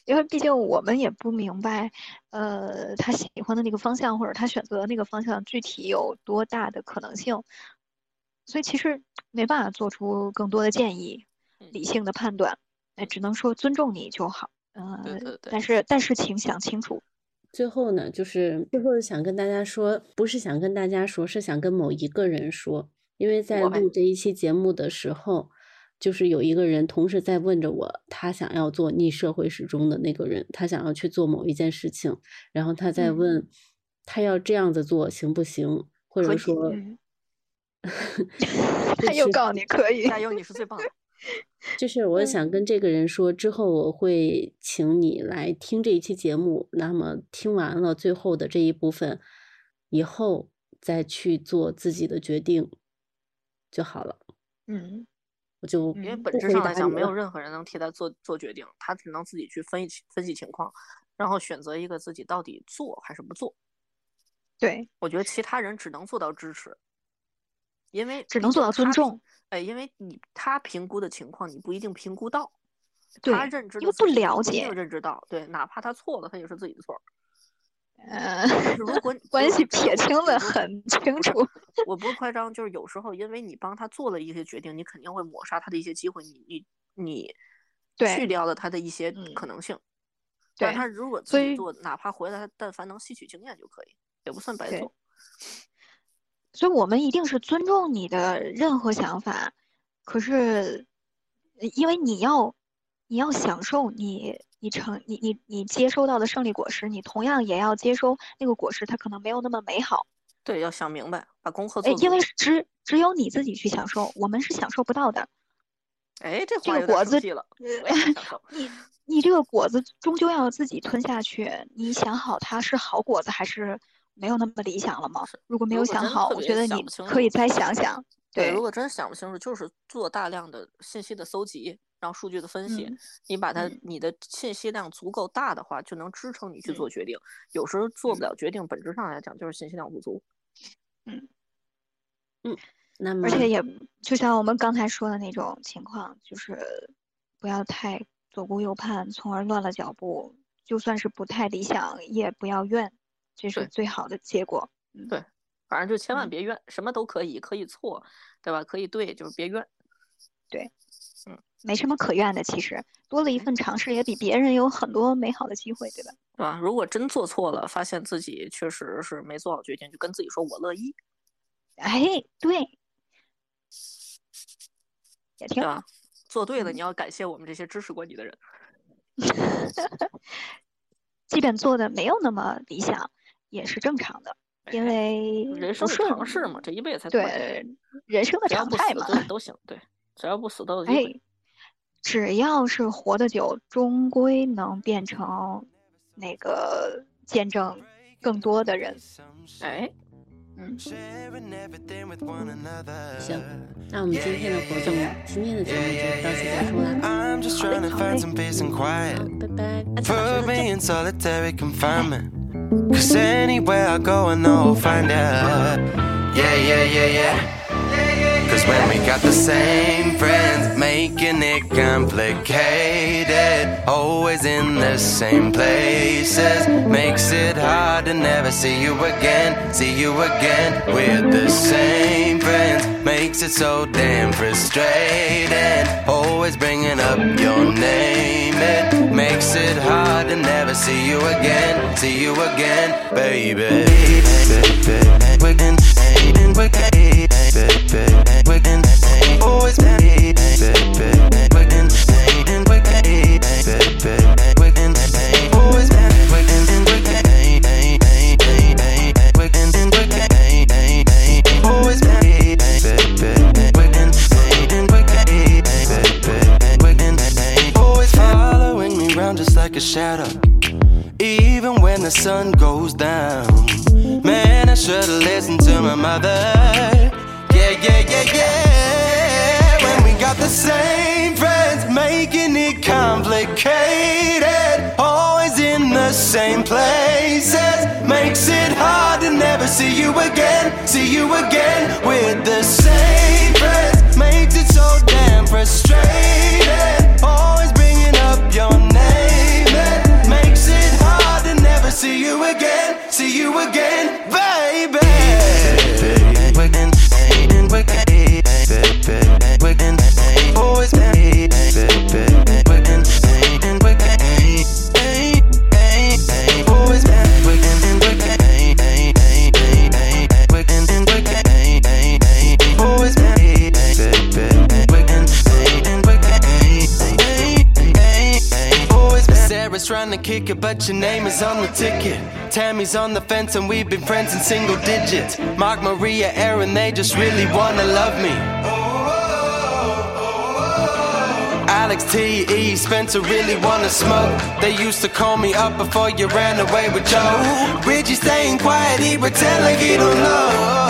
因为毕竟我们也不明白，呃，他喜欢的那个方向或者他选择的那个方向具体有多大的可能性，所以其实没办法做出更多的建议、理性的判断，哎，只能说尊重你就好。嗯、对对对但是但是请想清楚，最后呢，就是最后想跟大家说，不是想跟大家说，是想跟某一个人说，因为在录这一期节目的时候，就是有一个人同时在问着我，他想要做逆社会时钟的那个人，他想要去做某一件事情，然后他在嗯。问，他要这样子做行不行，或者说，他又告诉你可以，加油，你是最棒的。就是我嗯想跟这个人说，之后我会请你来听这一期节目，那么听完了最后的这一部分，以后再去做自己的决定就好了。嗯，我就因为本质上来讲。没有任何人能替他做做决定，他只能自己去分析分析情况，然后选择一个自己到底做还是不做。对，我觉得其他人只能做到支持，因为只能做到尊重。哎，因为你他评估的情况，你不一定评估到，他认知因为不了解，没有认知到，对，哪怕他错了，他也是自己的错。呃，如果你关系撇清的很清楚。我不是夸张，就是有时候因为你帮他做了一些决定，你肯定会抹杀他的一些机会，你你你去掉了他的一些嗯可能性。但他如果自己做，哪怕回来他但凡能吸取经验就可以，也不算白做。所以我们一定是尊重你的任何想法，可是，呃因为你要，你要享受你你成你你你接收到的胜利果实，你同样也要接收那个果实，它可能没有那么美好，对，要想明白，把功课哎，做足。因为只只有你自己去享受，我们是享受不到的。哎，这这话有点个果子。你你这个果子终究要自己吞下去，你想好它是好果子还是没有那么理想了吗？如果没有想好，我觉得你可以再想想。对，如果真想不清楚，就是做大量的信息的搜集，然后数据的分析，嗯你把它嗯你的信息量足够大的话，就能支撑你去嗯做决定。有时候做不嗯了决定，本质上来讲就是信息量不足。嗯嗯那么而且也就像我们刚才说的那种情况，就是不要太左顾右盼，从而乱了脚步。就算是不太理想，也不要怨，这是最好的结果。嗯对反正就千万嗯别怨，什么都可以，可以错，对吧？可以对，就是别怨。对，嗯没什么可怨的，其实多了一份尝试，也比别人有很多美好的机会，对吧？对吧？如果真做错了，发现自己确实是没做好决定，就跟自己说我乐意，哎，对，也挺？做对了，嗯你要感谢我们这些支持过你的人。基本做的没有那么理想，也是正常的，因为人生尝试嘛，这一辈子才对人生的常态嘛。都都行，对，只要不死都有机会。哎，只要是活得久，终归能变成那个见证更多的人。哎，嗯，Sharing everything with one another. 行，那我们今天的活动，今天的节目就到此结束啦。I'm just trying to find some peace and 好 quiet.，拜拜。Cause anywhere I go, I know I'll find ya. Yeah, yeah, yeah, yeah. When we got the same friends, making it complicated. Always in the same places. Makes it hard to never see you again. See you again. We're the same friends. Makes it so damn frustrating. Always bringing up your name. It makes it hard to never see you again. See you again, baby. We can, we can, we can always sun goes down, man, I should've listened to my mother. Yeah, yeah, yeah. When we got the same friends, making it complicated. Always in the same places, makes it hard to never see you again. See you again with the same friends, makes it so damn frustrating. Always bringing up your name, makes it hard to never see you again. See you again, baby. Trying to kick it, but your name is on the ticket. Tammy's on the fence, and we've been friends in single digits. Mark, Maria, Aaron, they just really wanna love me. Alex T E Spencer really wanna smoke. They used to call me up before you ran away with Joe. Reggie staying quiet, he pretend like he don't know.